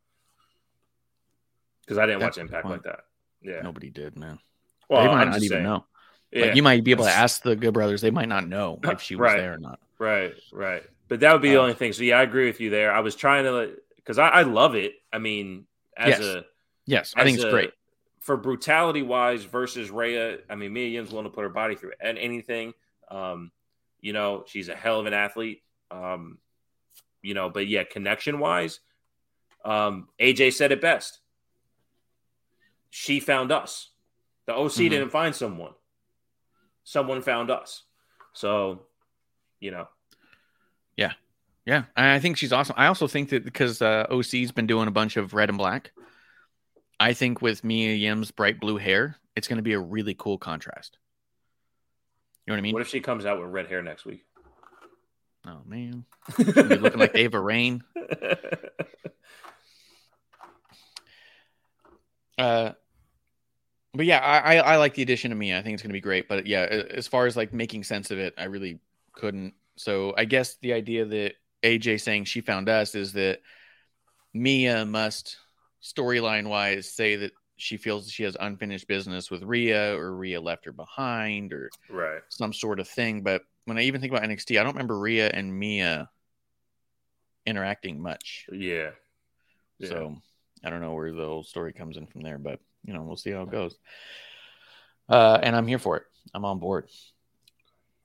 E: because I didn't
D: That's
E: watch Impact like that. Yeah,
D: Nobody did, man.
E: well,
D: they might
E: I'm
D: not even
E: saying.
D: know.
E: Yeah,
D: Like you might be able to ask the Good Brothers. They might not know if she was
E: Right.
D: there or not.
E: right, right. But that would be the
D: Uh,
E: only thing. So yeah, I agree with you there. I was trying to because I, I love it. I mean, as
D: Yes.
E: a
D: Yes, I think it's
E: a-
D: great.
E: For brutality wise versus Rhea. I mean, Mia Yim's willing to put her body through and anything. Um, you know, she's a hell of an athlete. Um, you know, but yeah, connection wise, um, AJ said it best. She found us. The OC
D: Mhm.
E: didn't find someone. Someone found us. So, you know,
D: Yeah, Yeah. I think she's awesome. I also think that because uh, OC's been doing a bunch of red and black, I think with Mia Yim's bright blue hair, it's going to be a really cool contrast. You know what I mean?
E: what if she comes out with red hair next week?
D: oh man, looking like Ava Raine. Uh, but yeah, I, I I like the addition of Mia. I think it's going to be great. But yeah, as far as like making sense of it, I really couldn't. So I guess the idea that AJ saying she found us is that Mia must storyline wise say that she feels she has unfinished business with Rhea or Rhea left her behind or
E: right.
D: some sort of thing. But when I even think about NXT, I don't remember Rhea and Mia interacting much.
E: Yeah. Yeah.
D: So I don't know where the whole story comes in from there, but you know, we'll see how it goes. Uh, and I'm here for it. I'm on board.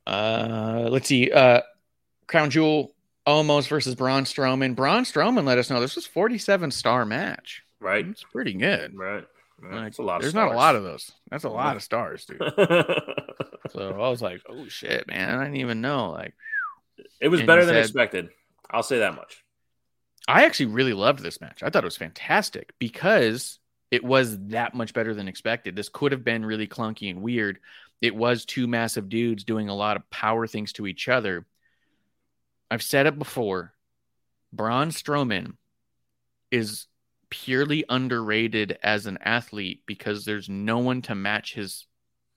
D: Uh, let's see. Uh, Crown Jewel Omos versus Braun Strowman. Braun Strowman let us know this was 47 star match.
E: Right.
D: It's pretty good.
E: Right. right.
D: Like,
E: a lot.
D: There's not a lot of those. That's a lot of stars, dude. So I was like, oh shit, man. I didn't even know. Like,
E: it was better than
D: said-
E: expected. I'll say that much.
D: I actually really loved this match. I thought it was fantastic because it was that much better than expected. This could have been really clunky and weird. It was two massive dudes doing a lot of power things to each other. I've said it before. Braun Strowman is purely underrated as an athlete because there's no one to match his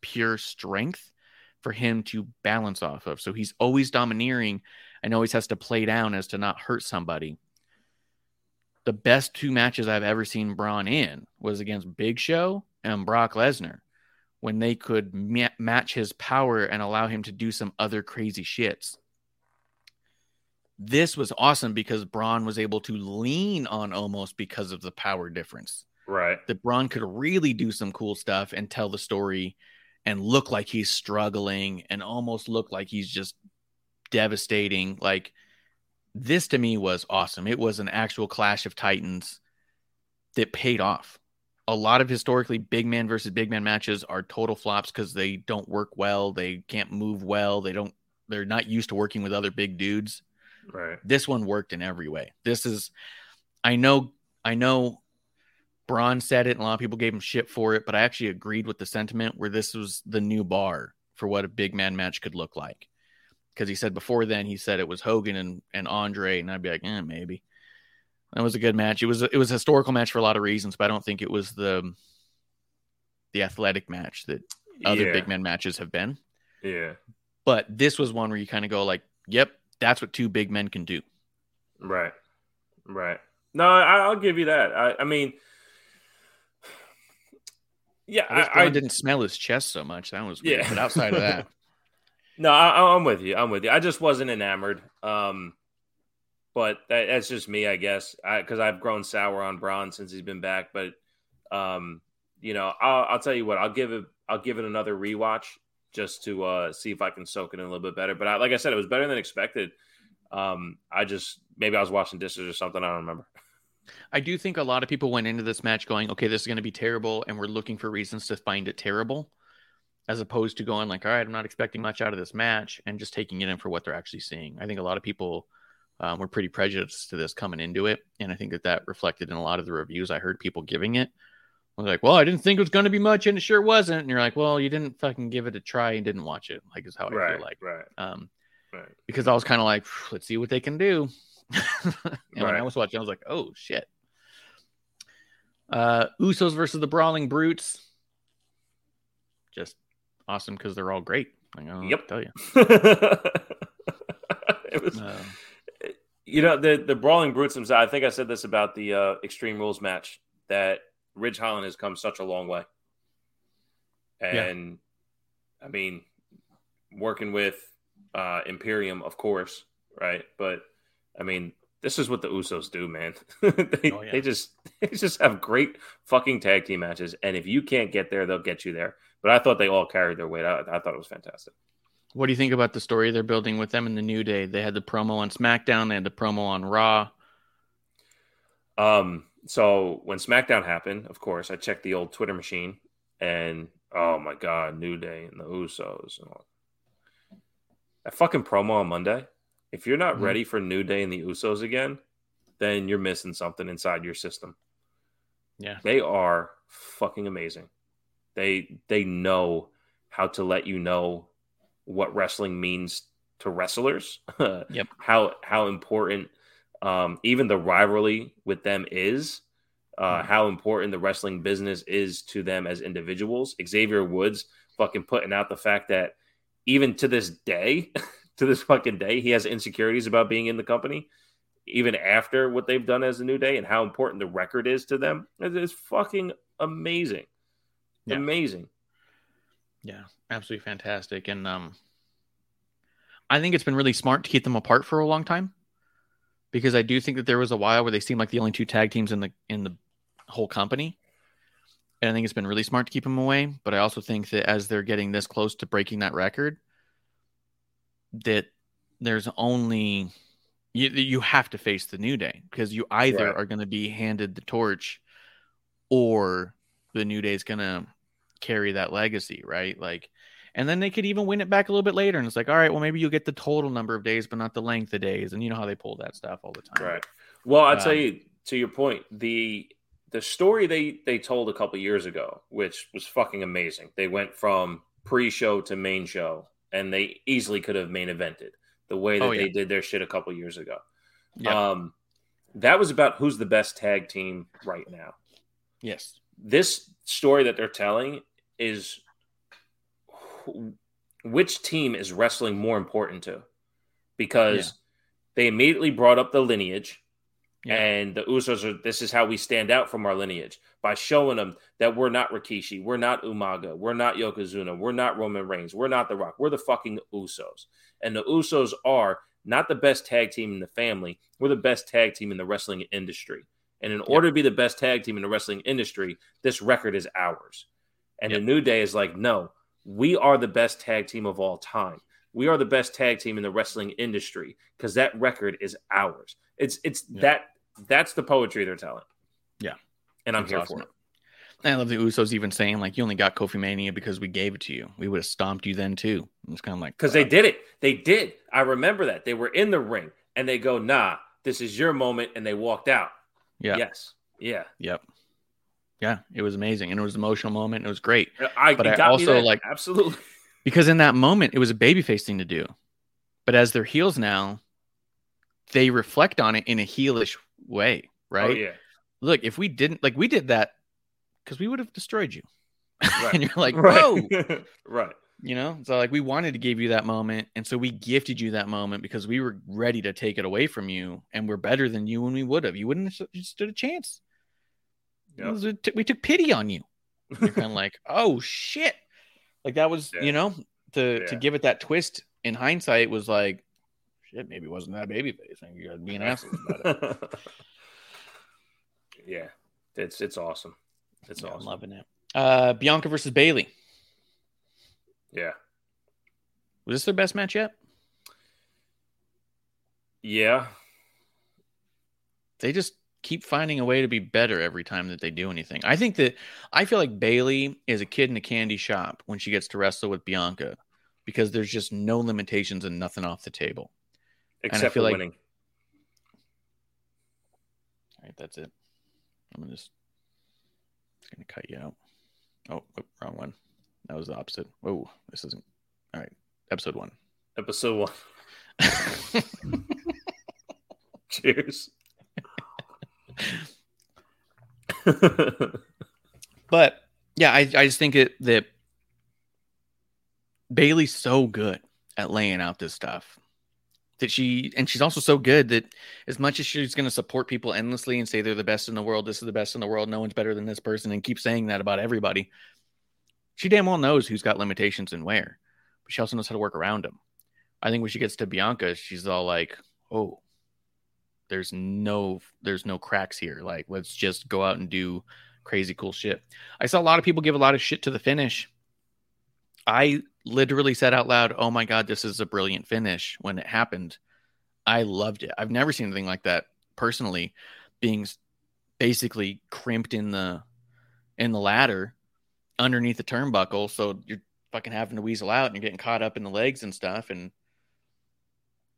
D: pure strength for him to balance off of. So he's always domineering and always has to play down as to not hurt somebody. The best two matches I've ever seen Braun in was against Big Show and Brock Lesnar when they could ma- match his power and allow him to do some other crazy shits. This was awesome because Braun was able to lean on Omos because of the power difference.
E: Right.
D: That Braun could really do some cool stuff and tell the story and look like he's struggling and almost look like he's just devastating. Like this to me was awesome. It was an actual clash of titans that paid off. A lot of historically big man versus big man matches are total flops because they don't work well. They can't move well. They don't. They're not used to working with other big dudes.
E: Right.
D: This one worked in every way. This is, I know, I know Braun said it and a lot of people gave him shit for it, but I actually agreed with the sentiment where this was the new bar for what a big man match could look like. Because he said before then, he said it was Hogan and, and Andre, and I'd be like, eh, maybe. That was a good match. It was it was a historical match for a lot of reasons, but I don't think it was the the athletic match that other
E: yeah.
D: big man matches have been.
E: Yeah.
D: But this was one where you kind of go like, yep, that's what two big men can do.
E: Right. Right. No, I, I'll give you that. I, I mean, yeah,
D: I,
E: I, I
D: didn't smell his chest so much. That was weird.
E: Yeah.
D: But outside of that,
E: no, I, I'm with you. I'm with you. I just wasn't enamored. Um, but that, that's just me, I guess, because I've grown sour on Braun since he's been back. But, um, you know, I'll, I'll tell you what, I'll give it, I'll give it another rewatch just to uh, see if I can soak it in a little bit better. But I, like I said, it was better than expected. Um, I just maybe I was watching dishes or something. I don't remember.
D: I do think a lot of people went into this match going, okay, this is going to be terrible, and we're looking for reasons to find it terrible, as opposed to going like, all right, I'm not expecting much out of this match, and just taking it in for what they're actually seeing. I think a lot of people um, were pretty prejudiced to this coming into it, and I think that that reflected in a lot of the reviews I heard people giving it. I was like, well, I didn't think it was going to be much, and it sure wasn't. And you're like, well, you didn't fucking give it a try and didn't watch it. Like is how I
E: right.
D: feel like.
E: Right.
D: Um,
E: Right.
D: because I was kind of like, let's see what they can do. and when I was watching, I was like, oh shit. Uh, Usos versus the Brawling Brutes. Just awesome because they're all great. I don't
E: Yep.
D: tell you.
E: it was,
D: Uh,
E: you know, the the brawling brutes themselves. I think I said this about the uh, Extreme Rules match that Ridge Holland has come such a long way,
D: Yeah.
E: and I mean, working with uh, Imperium, of course, right? But I mean, this is what the Usos do, man. they,
D: Oh, yeah.
E: they just they just have great fucking tag team matches, and if you can't get there, they'll get you there. But I thought they all carried their weight. I, I thought it was fantastic.
D: what do you think about the story they're building with them in the New Day? They had the promo on SmackDown. They had the promo on Raw.
E: Um, so when SmackDown happened, of course, I checked the old Twitter machine, and oh my god, New Day and the Usos. and all- That fucking promo on Monday. If you're not
D: Mhm.
E: ready for New Day and the Usos again, then you're missing something inside your system.
D: Yeah.
E: They are fucking amazing. They they know how to let you know what wrestling means to wrestlers.
D: Yep.
E: How how important um, even the rivalry with them is. Uh,
D: Mhm.
E: How important the wrestling business is to them as individuals. Xavier Woods fucking putting out the fact that even to this day, to this fucking day, he has insecurities about being in the company even after what they've done as a new day and how important the record is to them it is fucking amazing
D: Yeah.
E: amazing
D: Yeah, absolutely fantastic. And um I think it's been really smart to keep them apart for a long time. Because I do think that there was a while where they seemed like the only two tag teams in the in the whole company. And I think it's been really smart to keep them away. But I also think that as they're getting this close to breaking that record, that there's only you you have to face the new day because you either
E: Right.
D: are going to be handed the torch or the new day is going to carry that legacy, right? Like, and then they could even win it back a little bit later. And it's like, all right, well, maybe you'll get the total number of days, but not the length of days. And you know how they pull that stuff all the time.
E: right well i'll tell
D: Um,
E: you to your point the the story they they told a couple years ago which was fucking amazing they went from pre-show to main show and they easily could have main evented the way that
D: Oh, yeah.
E: they did their shit a couple years ago
D: Yeah.
E: um That was about who's the best tag team right now.
D: Yes.
E: This story that they're telling is which team is wrestling more important to? Because
D: Yeah.
E: they immediately brought up the lineage.
D: Yeah.
E: And the Usos are this is how we stand out from our lineage by showing them that we're not Rikishi, we're not Umaga, we're not Yokozuna, we're not Roman Reigns, we're not The Rock, we're the fucking Usos. And the Usos are not the best tag team in the family, we're the best tag team in the wrestling industry. And in order to be the best tag team in the wrestling industry, this record is ours. And
D: Yep.
E: the New Day is like, no, we are the best tag team of all time. We are the best tag team in the wrestling industry because that record is ours. It's it's
D: Yeah.
E: that that's the poetry they're telling.
D: Yeah.
E: And I'm
D: That's
E: here
D: awesome.
E: for it.
D: I love the Usos even saying like you only got Kofi Mania because we gave it to you. We would have stomped you then too. It's kind of like
E: Because they did it. They did. I remember that. They were in the ring and they go, nah, this is your moment. And they walked out.
D: yeah,
E: Yes. Yeah.
D: yep, yeah. It was amazing and it was an emotional moment. It was great
E: I,
D: But
E: it
D: I also, like-
E: absolutely.
D: because in that moment it was a babyface thing to do, but as they're heels now, they reflect on it in a heelish way, oh, right?
E: Oh, yeah.
D: Look, if we didn't like we did that because we would have destroyed you,
E: Right.
D: and you're like, whoa,
E: right.
D: you know so like we wanted to give you that moment and so we gifted you that moment because we were ready to take it away from you and we're better than you when we would have you wouldn't have stood a chance
E: Yep.
D: we took pity on you you're kind of like oh shit like that was
E: Yeah.
D: you know to to give it that twist in hindsight was like shit maybe it wasn't that baby face and you gotta be an asshole about it
E: yeah. It's it's awesome. It's
D: Yeah, i'm
E: awesome.
D: loving it uh bianca versus bayley
E: Yeah.
D: was this their best match yet
E: Yeah.
D: they just keep finding a way to be better every time that they do anything. I think that I feel like Bayley is a kid in a candy shop when she gets to wrestle with Bianca because there's just no limitations and nothing off the table.
E: Except
D: feel
E: for
D: like-
E: winning.
D: All right, that's it. I'm gonna just, just gonna cut you out. Oh, oh, wrong one. That was the opposite. Oh, this isn't all right. Episode one.
E: Episode one. Cheers.
D: But yeah, I, I just think it, that Bayley's so good at laying out this stuff that she, and she's also so good that as much as she's going to support people endlessly and say they're the best in the world, this is the best in the world, no one's better than this person, and keep saying that about everybody, she damn well knows who's got limitations and where, but she also knows how to work around them. I think when she gets to Bianca, she's all like, oh, there's no there's no cracks here. Like, let's just go out and do crazy cool shit. I saw a lot of people give a lot of shit to the finish. I literally said out loud, "Oh my god, this is a brilliant finish." When it happened, I loved it. I've never seen anything like that personally, being basically crimped in the in the ladder underneath the turnbuckle, so you're fucking having to weasel out and you're getting caught up in the legs and stuff. And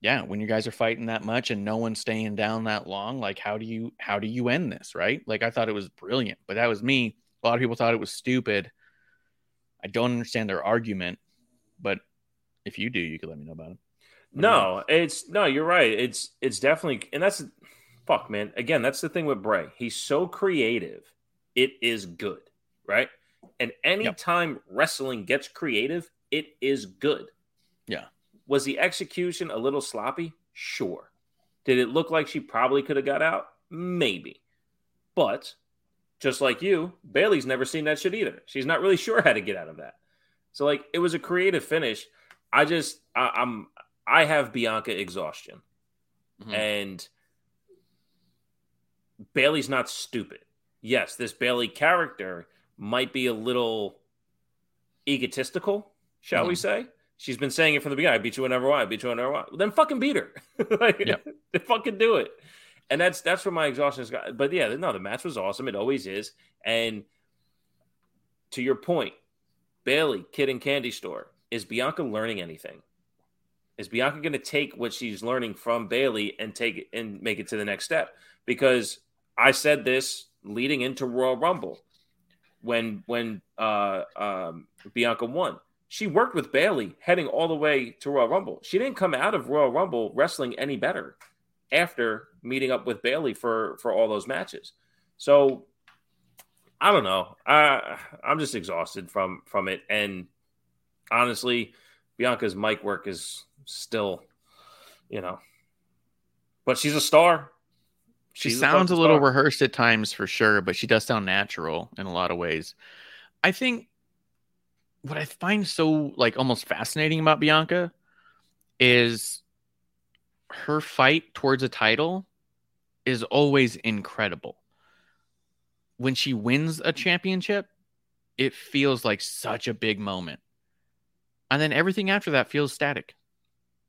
D: yeah, when you guys are fighting that much and no one's staying down that long, like how do you how do you end this, right? Like I thought it was brilliant, but that was me. A lot of people thought it was stupid. I don't understand their argument, but if you do, you could let me know about it.
E: No, it's no, you're right. It's it's definitely and that's fuck, man. Again, that's the thing with Bray. He's so creative. It is good, right? And anytime wrestling gets creative, it is good.
D: Yeah.
E: Was the execution a little sloppy? Sure. Did it look like she probably could have got out? Maybe. But just like you, Bayley's never seen that shit either. She's not really sure how to get out of that. So like it was a creative finish. I just I, I'm I have Bianca exhaustion.
D: Mhm.
E: And Bayley's not stupid. Yes, this Bayley character might be a little egotistical, shall we
D: Mhm.
E: say? She's been saying it from the beginning. I beat you whenever I. I beat you whenever I want. Then fucking beat her. like,
D: Yep.
E: fucking do it. And that's that's where my exhaustion has got. But yeah, no, the match was awesome. It always is. And to your point, Bayley, Kid and Candy Store, is Bianca learning anything? Is Bianca going to take what she's learning from Bayley and take it and make it to the next step? Because I said this leading into Royal Rumble when when uh, um, Bianca won. She worked with Bayley heading all the way to Royal Rumble. She didn't come out of Royal Rumble wrestling any better. after meeting up with Bayley for for all those matches. So I don't know. I I'm just exhausted from from it, and honestly, Bianca's mic work is still, you know, but she's a star.
D: She sounds a little rehearsed at times for sure, but she does sound natural in a lot of ways. I think what I find so like almost fascinating about Bianca is her fight towards a title is always incredible. When she wins a championship, it feels like such a big moment. And then everything after that feels static.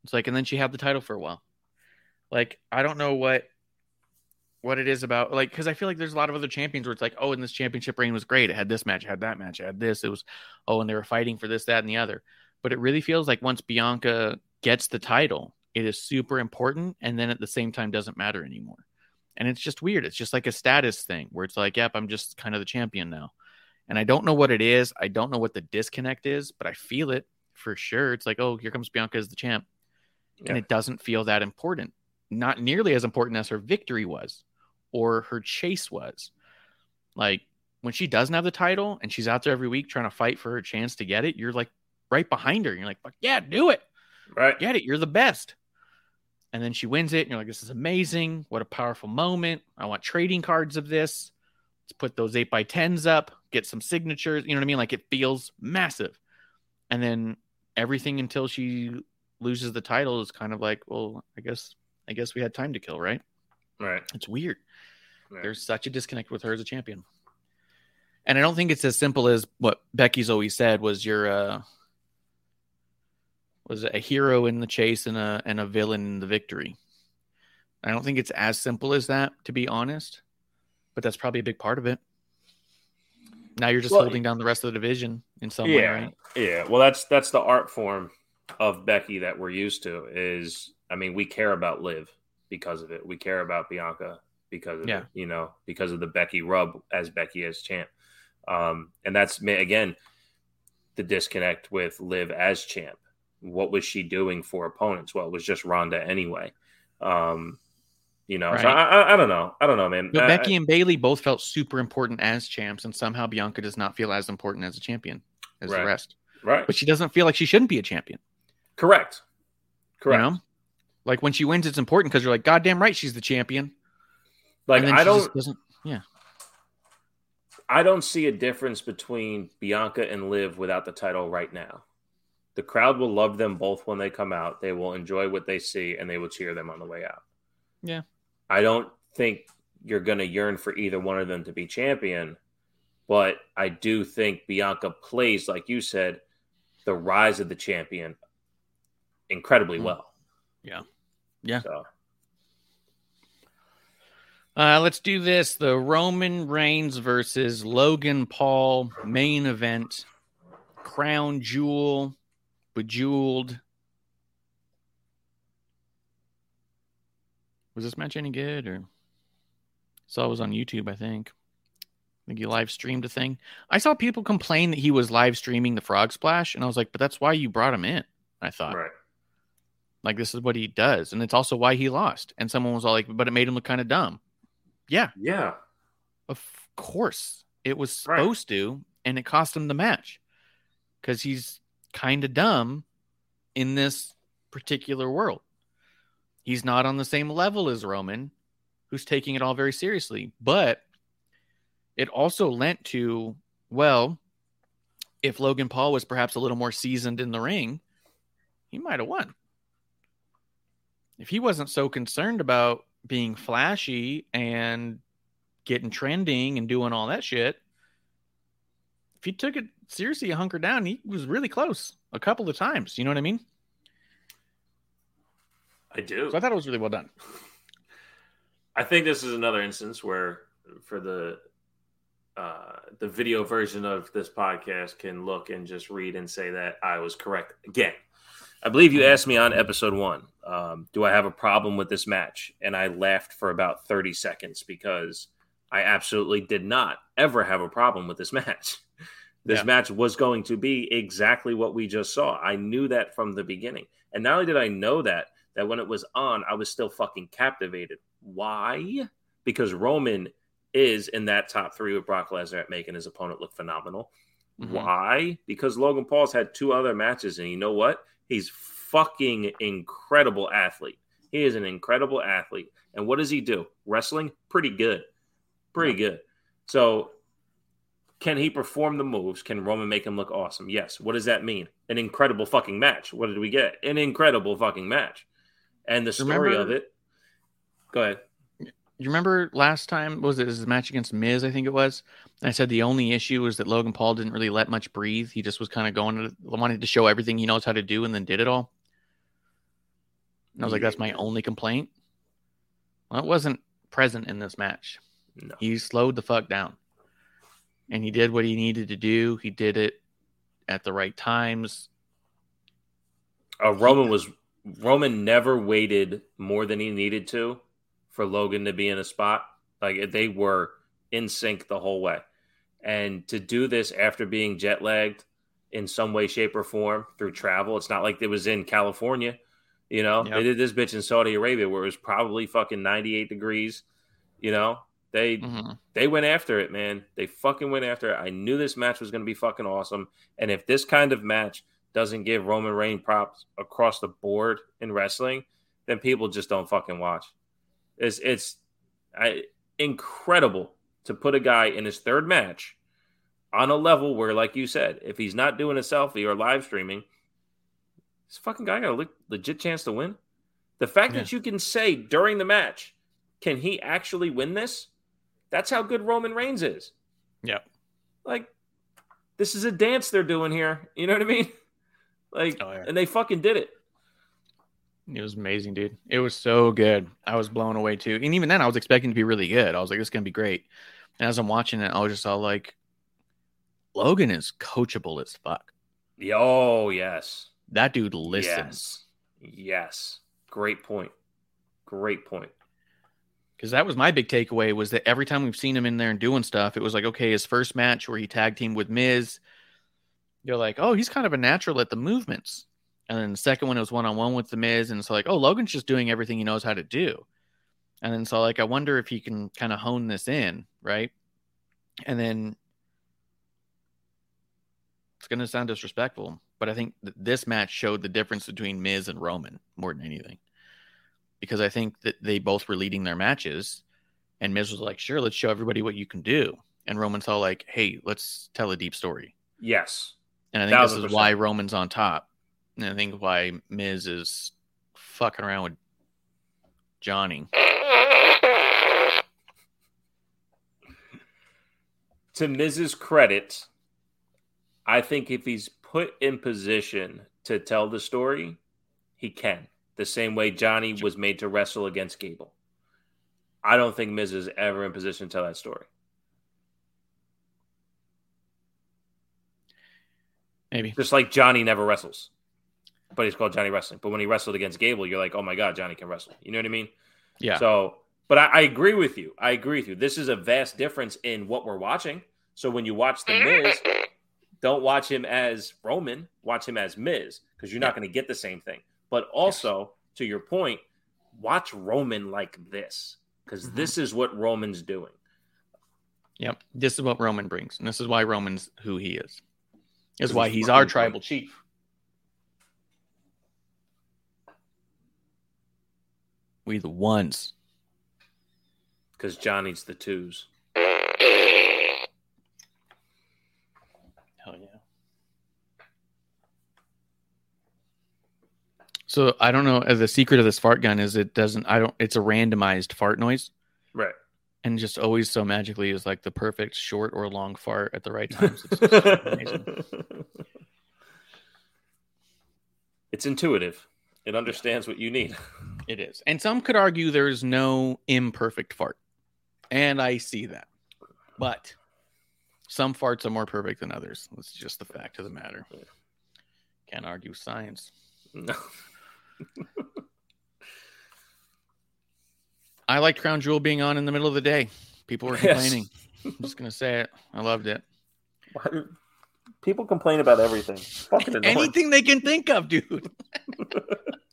D: It's like and then she had the title for a while. Like I don't know what what it is about like because I feel like there's a lot of other champions where it's like, oh, and this championship reign was great. It had this match, it had that match, it had this. It was oh, and they were fighting for this, that, and the other. But it really feels like once Bianca gets the title, it is super important, and then at the same time doesn't matter anymore. And it's just weird. It's just like a status thing where it's like, yep, I'm just kind of the champion now. And I don't know what it is. I don't know what the disconnect is, but I feel it for sure. It's like, oh, here comes Bianca as the champ.
E: Yeah.
D: And it doesn't feel that important. Not nearly as important as her victory was or her chase was. Like when she doesn't have the title and she's out there every week trying to fight for her chance to get it, you're like right behind her. You're like, fuck yeah, do it.
E: right.
D: Get it. You're the best. And then she wins it. And you're like, this is amazing. What a powerful moment. I want trading cards of this. Let's put those 8 by 10s up, get some signatures. You know what I mean? Like it feels massive. And then everything until she loses the title is kind of like, well, I guess I guess we had time to kill, right?
E: Right.
D: It's weird.
E: right.
D: There's such a disconnect with her as a champion. And I don't think it's as simple as what Becky's always said was you're uh was a hero in the chase and a and a villain in the victory. I don't think it's as simple as that, to be honest. But that's probably a big part of it. Now you're just
E: Well,
D: holding down the rest of the division in some way,
E: yeah,
D: right?
E: yeah. Well, that's that's the art form of Becky that we're used to. Is I mean, we care about Liv because of it. We care about Bianca because of
D: Yeah.
E: it. You know, because of the Becky rub as Becky as champ. Um, and that's again the disconnect with Liv as champ. What was she doing for opponents? Well, it was just Ronda anyway. Um, you know, so I, I, I don't know. I don't know, man.
D: But
E: I-
D: Becky and Bayley both felt super important as champs, and somehow Bianca does not feel as important as a champion as
E: Right.
D: the rest.
E: Right?
D: But she doesn't feel like she shouldn't be a champion.
E: Correct. Correct.
D: You know? Like when she wins, it's important because you're like, goddamn right, she's the champion.
E: Like I don't.
D: doesn't. Yeah,
E: I don't see a difference between Bianca and Liv without the title right now. The crowd will love them both when they come out. They will enjoy what they see and they will cheer them on the way out.
D: Yeah.
E: I don't think you're going to yearn for either one of them to be champion, but I do think Bianca plays, like you said, the rise of the champion incredibly
D: Mhm.
E: well.
D: Yeah. Yeah.
E: So,
D: Uh, let's do this: the Roman Reigns versus Logan Paul main event, crown jewel, bejeweled. Was this match any good? Or saw it was on YouTube, I think. I think he live streamed a thing. I saw people complain that he was live streaming the frog splash, and I was like, but that's why you brought him in. I thought.
E: right.
D: Like this is what he does, and it's also why he lost. And someone was all like, "But it made him look kind of dumb." Yeah,
E: Yeah.
D: of course it was
E: Right.
D: supposed to, and it cost him the match because he's kind of dumb in this particular world. He's not on the same level as Roman, who's taking it all very seriously. But it also lent to well, if Logan Paul was perhaps a little more seasoned in the ring, he might have won. If he wasn't so concerned about being flashy and getting trending and doing all that shit, if he took it seriously and hunkered down, he was really close a couple of times. You know what I mean?
E: I do.
D: So I thought it was really well done.
E: I think this is another instance where, for the uh, the video version of this podcast, can look and just read and say that I was correct again. I believe you asked me on episode one, um, do I have a problem with this match? And I laughed for about thirty seconds because I absolutely did not ever have a problem with this match. This
D: Yeah.
E: match was going to be exactly what we just saw. I knew that from the beginning. And not only did I know that, that when it was on, I was still fucking captivated. Why? Because Roman is in that top three with Brock Lesnar at making his opponent look phenomenal.
D: Mhm.
E: Why? Because Logan Paul's had two other matches, and you know what? He's fucking incredible athlete. He is an incredible athlete. And what does he do? Wrestling? Pretty good. Pretty good. So can he perform the moves? Can Roman make him look awesome? Yes. What does that mean? An incredible fucking match. What did we get? An incredible fucking match. And the story
D: Remember-
E: of it. Go ahead.
D: You remember last time was it was his match against Miz? I think it was. And I said the only issue was that Logan Paul didn't really let much breathe. He just was kind of going, to, wanted to show everything he knows how to do, and then did it all. And I was like, that's my only complaint. Well, it wasn't present in this match.
E: No.
D: He slowed the fuck down, and he did what he needed to do. He did it at the right times.
E: Uh, Roman was Roman never waited more than he needed to for Logan to be in a spot. Like they were in sync the whole way. And to do this after being jet lagged in some way, shape, or form through travel, it's not like it was in California. You know,
D: Yep.
E: they did this bitch in Saudi Arabia where it was probably fucking 98 degrees. You know, they
D: Mhm.
E: they went after it, man. They fucking went after it. I knew this match was going to be fucking awesome. And if this kind of match doesn't give Roman Reign props across the board in wrestling, then people just don't fucking watch. It's it's I, incredible to put a guy in his third match on a level where, like you said, if he's not doing a selfie or live streaming, this fucking guy got a legit chance to win. The fact that you can say during the match, can he actually win this? That's how good Roman Reigns is.
D: Yep.
E: Like, this is a dance they're doing here. You know what I mean? Like,
D: Oh, yeah.
E: and they fucking did it.
D: It was amazing, dude. It was so good. I was blown away too. And even then, I was expecting to be really good. I was like, this is gonna be great. And as I'm watching it, I was just all like, Logan is coachable as fuck.
E: Oh, yes.
D: That dude listens.
E: Yes. Yes. Great point. Great point.
D: Because that was my big takeaway was that every time we've seen him in there and doing stuff, it was like, okay, his first match where he tag teamed with Miz, you're like, oh, he's kind of a natural at the movements. And then the second one it was one on one with the Miz, and it's like, oh, Logan's just doing everything he knows how to do. And then so like I wonder if he can kind of hone this in, right? And then it's gonna sound disrespectful, but I think that this match showed the difference between Miz and Roman more than anything. Because I think that they both were leading their matches, and Miz was like, "Sure, let's show everybody what you can do," and Roman's all like, "Hey, let's tell a deep story."
E: Yes.
D: And I think this is why. Roman's on top. And I think why Miz is fucking around with Johnny.
E: To Miz's credit, I think if he's put in position to tell the story, he can. The same way Johnny was made to wrestle against Gable. I don't think Miz is ever in position to tell that story.
D: Maybe.
E: Just like Johnny never wrestles, but he's called Johnny Wrestling. But when he wrestled against Gable, you're like, oh my God, Johnny can wrestle. You know what I mean?
D: Yeah.
E: So, but I, I agree with you. I agree with you. This is a vast difference in what we're watching. So when you watch The Miz, don't watch him as Roman, watch him as Miz, because you're not going to get the same thing. But also, to your point, watch Roman like this, because
D: Mhm.
E: this is what Roman's doing.
D: Yep. This is what Roman brings. And this is why Roman's who he is. Is why he's our tribal chief. We the ones.
E: Because Johnny's the twos.
D: Hell yeah. So I don't know. The secret of this fart gun is it doesn't. I don't. It's a randomized fart noise,
E: Right.
D: and just always so magically is like the perfect short or long fart at the right times. It's
E: it's intuitive. It understands what you need.
D: It is, and some could argue there's no imperfect fart, and I see that, but some farts are more perfect than others. That's just the fact of the matter. Can't argue science.
E: No.
D: I liked Crown Jewel being on in the middle of the day. People were
E: Yes.
D: complaining. I'm just gonna say it. I loved it.
E: People complain about everything. Fucking.
D: Anything they can think of, dude.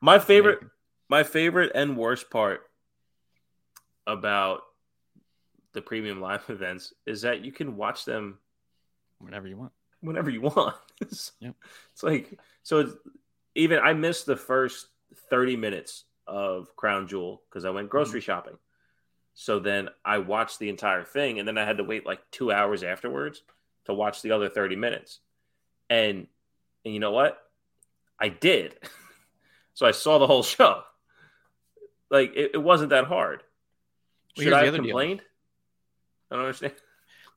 E: My favorite, my favorite and worst part about the premium live events is that you can watch them
D: Whenever you want.
E: whenever you want. it's,
D: Yep.
E: it's like so. It's, even I missed the first thirty minutes of Crown Jewel because I went grocery mm-hmm. shopping. So then I watched the entire thing, and then I had to wait like two hours afterwards to watch the other thirty minutes. And and you know what? I did. so I saw the whole show. Like it, it wasn't that hard.
D: Well,
E: Should I have
D: other deal.
E: complained? I don't understand.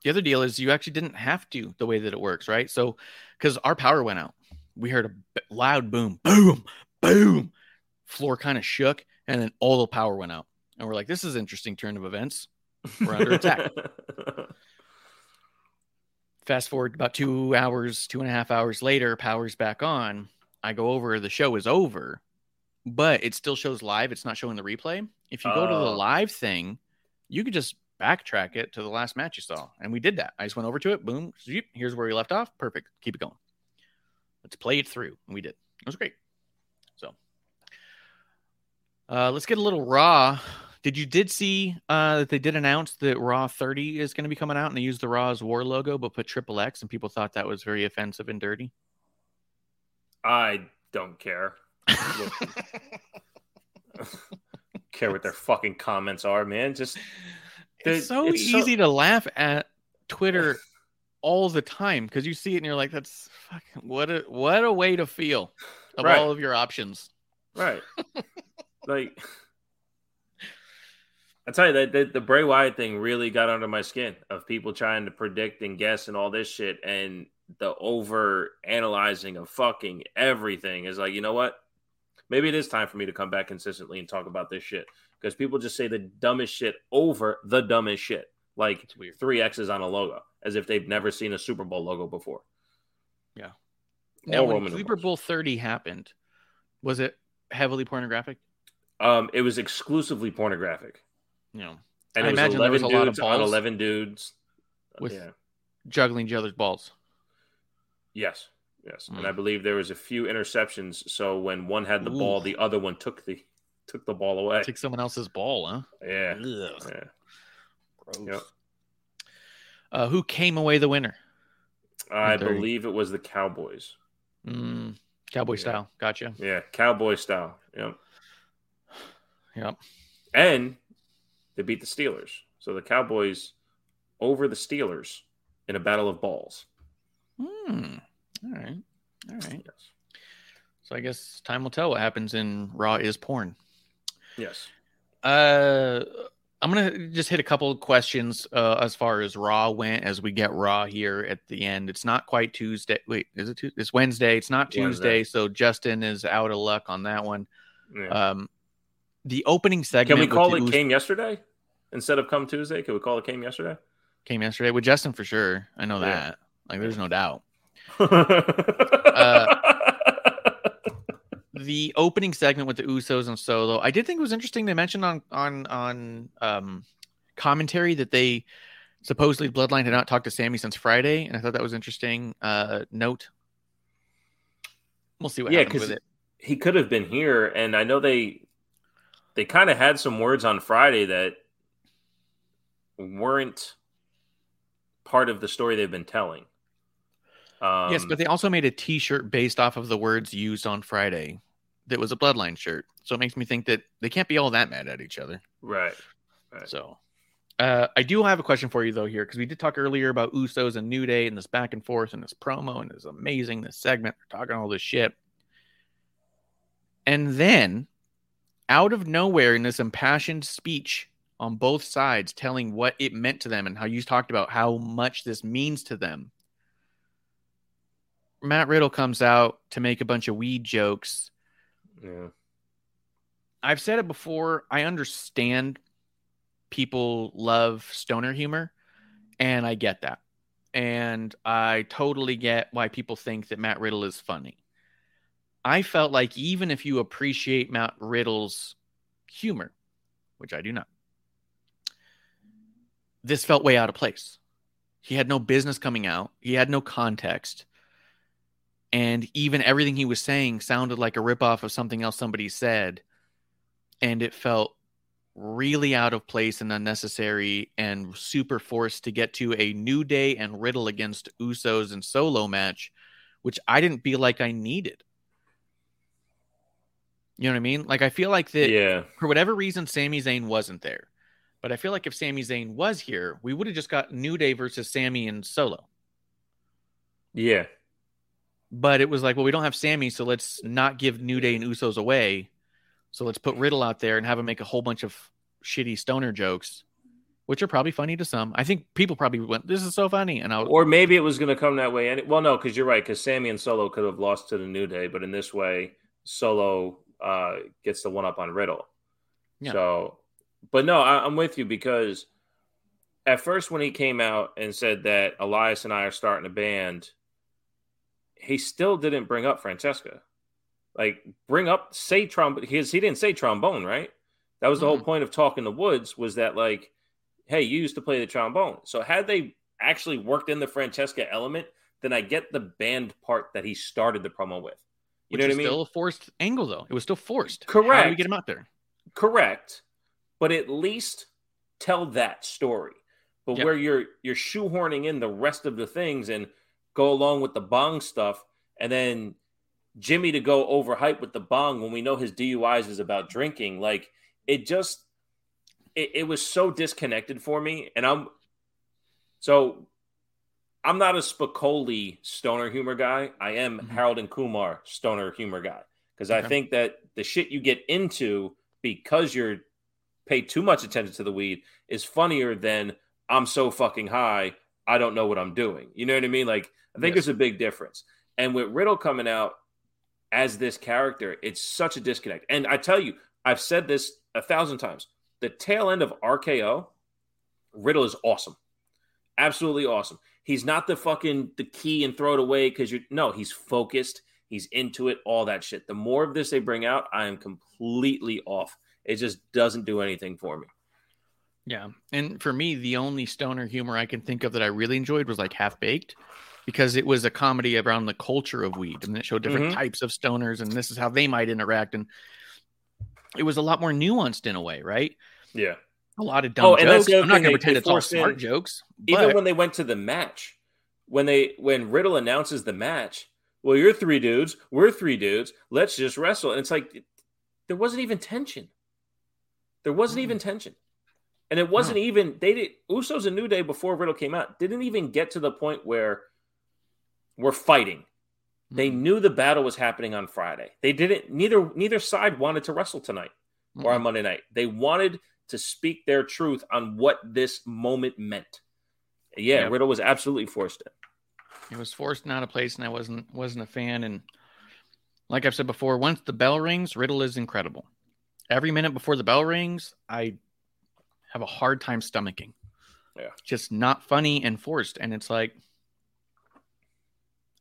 D: The other deal is you actually didn't have to the way that it works, right? So, because our power went out, we heard a loud boom, boom, boom. Floor kind of shook, and then all the power went out. And we're like, this is an interesting turn of events. We're under attack. Fast forward about two hours, two and a half hours later, power's back on. I go over, the show is over, but it still shows live. It's not showing the replay. If you go to the
E: Oh.
D: live thing, you could just backtrack it to the last match you saw. And we did that. I just went over to it, boom, zoop, here's where we left off. Perfect. Keep it going. Let's play it through. And we did. It was great. So uh, let's get a little raw. Did you did see uh, that they did announce that Raw 30 is going to be coming out and they used the Raw's War logo but put triple X and people thought that was very offensive and dirty?
E: I don't care. Care what their fucking comments are, man. Just
D: it's so
E: it's so-
D: easy to laugh at Twitter all the time because you see it and you're like, "That's fucking what a what a way to feel of
E: Right.
D: all of your options."
E: right. like I tell you that the, the Bray Wyatt thing really got under my skin of people trying to predict and guess and all this shit and the over analyzing of fucking everything is like, you know what? Maybe it is time for me to come back consistently and talk about this shit because people just say the dumbest shit over the dumbest shit. Like three X's on a logo as if they've never seen a Super Bowl logo before.
D: Now,
E: All
D: when
E: Roman
D: Super. Bowl 30 happened, was it heavily pornographic?
E: Um, it was exclusively pornographic.
D: No,
E: And
D: I
E: was
D: imagine there
E: 11
D: was a lot of
E: dudes on
D: balls
E: 11 dudes.
D: with
E: yeah.
D: juggling each other's balls.
E: Yes. Yes.
D: Mm.
E: And I believe there was a few interceptions. So when one had the
D: Ooh.
E: ball, the other one took the took the ball away.
D: Take someone else's ball, huh?
E: Yeah.
D: Ugh,
E: Yeah.
D: gross.
E: Yep.
D: Uh, who came away the winner?
E: I believe it was the Cowboys.
D: Mm, cowboy
E: Yeah.
D: style. Gotcha.
E: Yeah, Cowboy style. Yep.
D: Yep.
E: And they beat the Steelers. So the Cowboys over the Steelers in a battle of balls.
D: Hmm. All right. All right.
E: Yes.
D: So I guess time will tell what happens in Raw is porn.
E: Yes.
D: Uh, I'm gonna just hit a couple of questions uh, as far as Raw went as we get Raw here at the end. It's not quite Tuesday. Wait, is it? Tuesday? It's Wednesday. It's not Tuesday,
E: Wednesday.
D: so Justin is out of luck on that one.
E: Yeah.
D: Um, the opening segment
E: Can we call it
D: Us-
E: came yesterday instead of come Tuesday? Can we call it came yesterday?
D: came yesterday with Justin for sure. I know
E: Yeah.
D: that. Like, there's no doubt.
E: Uh,
D: the opening segment with the Usos and Solo, I did think it was interesting. They mentioned on on on um, commentary that they supposedly Bloodline had not talked to Sami since Friday, and I thought that was interesting. Uh, note. We'll see what
E: yeah,
D: happens
E: because
D: with it.
E: he could have been here, and I know they they kind of had some words on Friday that weren't part of the story they've been telling. Um,
D: yes, but they also made a T-shirt based off of the words used on Friday. That was a Bloodline shirt, so it makes me think that they can't be all that mad at each other.
E: right, right.
D: So, uh, I do have a question for you though here because we did talk earlier about Usos and New Day and this back and forth and this promo and this amazing this segment. We're talking all this shit, and then out of nowhere in this impassioned speech on both sides, telling what it meant to them and how you talked about how much this means to them. Matt Riddle comes out to make a bunch of weed jokes
E: yeah.
D: I've said it before. I understand people love stoner humor, and I get that. And I totally get why people think that Matt Riddle is funny. I felt like even if you appreciate Matt Riddle's humor, which I do not, this felt way out of place. He had no business coming out, he had no context. And even everything he was saying sounded like a ripoff of something else somebody said, and it felt really out of place and unnecessary and super forced to get to a New Day and Riddle against Usos and solo match, which I didn't feel like I needed. You know what I mean? Like I feel like that
E: Yeah.
D: for whatever reason Sami Zayn wasn't there. But I feel like if Sami Zayn was here, we would have just got New Day versus Sami and Solo.
E: Yeah.
D: But it was like, well, we don't have Sami, so let's not give New Day and Usos away. So let's put Riddle out there and have him make a whole bunch of shitty stoner jokes, which are probably funny to some. I think people probably went, "This is so funny," and I was,
E: Or maybe it was going to come that way. And well, no, because you're right. Because Sami and Solo could have lost to the New Day, but in this way, Solo uh, gets the one up on Riddle.
D: Yeah.
E: So, but no, I, I'm with you because at first when he came out and said that Elias and I are starting a band, he still didn't bring up Francesca. Like bring up say trombone because he didn't say trombone, right? That was the whole
D: Mhm.
E: point of talking the woods was that like, hey, you used to play the trombone. So had they actually worked in the Francesca element, then I get the band part that he started the promo with. You
D: which
E: know what I mean?
D: still a forced angle, though. It was still forced. Correct. How do we get him out there?
E: Correct. But at least tell that story. But
D: Yeah.
E: where you're you're shoehorning in the rest of the things and go along with the bong stuff and then Jimmy to go overhype with the bong when we know his DUIs is about drinking, like it just it, it was so disconnected for me. And I'm so I'm not a Spicoli stoner humor guy. I am
D: Mhm.
E: Harold and Kumar stoner humor guy because I think that the shit you get into because you're pay too much attention to the weed is funnier than I'm so fucking high I don't know what I'm doing. You know what I mean? Like I think
D: Yes.
E: there's a big difference. And with Riddle coming out as this character, it's such a disconnect. And I tell you, I've said this a thousand times. The tail end of RKO, Riddle is awesome. Absolutely awesome. He's not the fucking the key and throw it away because you're no, he's focused, he's into it, all that shit. The more of this they bring out, I am completely off. It just doesn't do anything for me.
D: Yeah. And for me, the only stoner humor I can think of that I really enjoyed was like Half Baked because it was a comedy around the culture of weed and it showed different
E: Mhm.
D: types of stoners and this is how they might interact. And it was a lot more nuanced in a way, right?
E: Yeah.
D: A lot of dumb
E: Oh,
D: jokes. I'm not going to pretend it's all
E: forced in-
D: smart jokes.
E: Even
D: but-
E: when they went to the match, when they when Riddle announces the match, well, you're three dudes, we're three dudes, let's just wrestle. And it's like there wasn't even tension. There wasn't even tension. And it wasn't even they did Usos and New Day before Riddle came out, didn't even get to the point where we're fighting. They
D: Mhm.
E: knew the battle was happening on Friday. They didn't neither neither side wanted to wrestle tonight or on. Monday night. They wanted to speak their truth on what this moment meant. Yeah,
D: Yep.
E: Riddle was absolutely forced it.
D: it was forced and out of place and I wasn't wasn't a fan and like I've said before, once the bell rings, Riddle is incredible. Every minute before the bell rings, I have a hard time stomaching.
E: Yeah.
D: Just not funny and forced. And it's like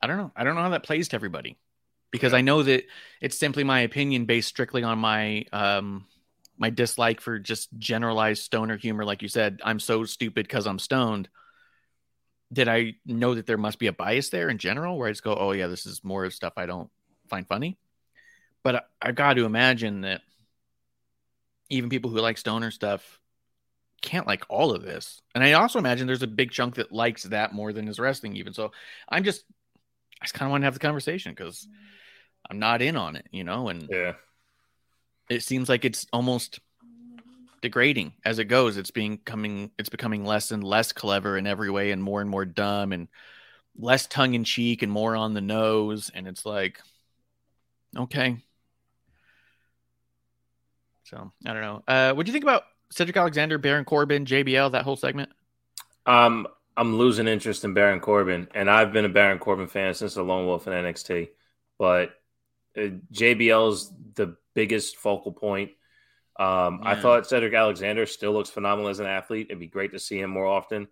D: I don't know. I don't know how that plays to everybody. Because I know that it's simply my opinion based strictly on my um my dislike for just generalized stoner humor, like you said. I'm so stupid because I'm stoned did I know that there must be a bias there in general where I just go, oh, yeah, this is more of stuff I don't find funny? But I, I got to imagine that even people who like stoner stuff can't like all of this. And I also imagine there's a big chunk that likes that more than his wrestling, even. So I'm just, I just kind of want to have the conversation because I'm not in on it, you know? And
E: Yeah.
D: it seems like it's almost degrading as it goes. It's being coming, it's becoming less and less clever in every way, and more and more dumb, and less tongue in cheek, and more on the nose. And it's like, okay. So I don't know. Uh, what do you think about Cedric Alexander, Baron Corbin, JBL, that whole segment?
E: Um, I'm losing interest in Baron Corbin, and I've been a Baron Corbin fan since the Lone Wolf in NXT. But uh, is the biggest focal point. Um, I thought Cedric Alexander still looks phenomenal as an athlete. It'd be great to see him more often.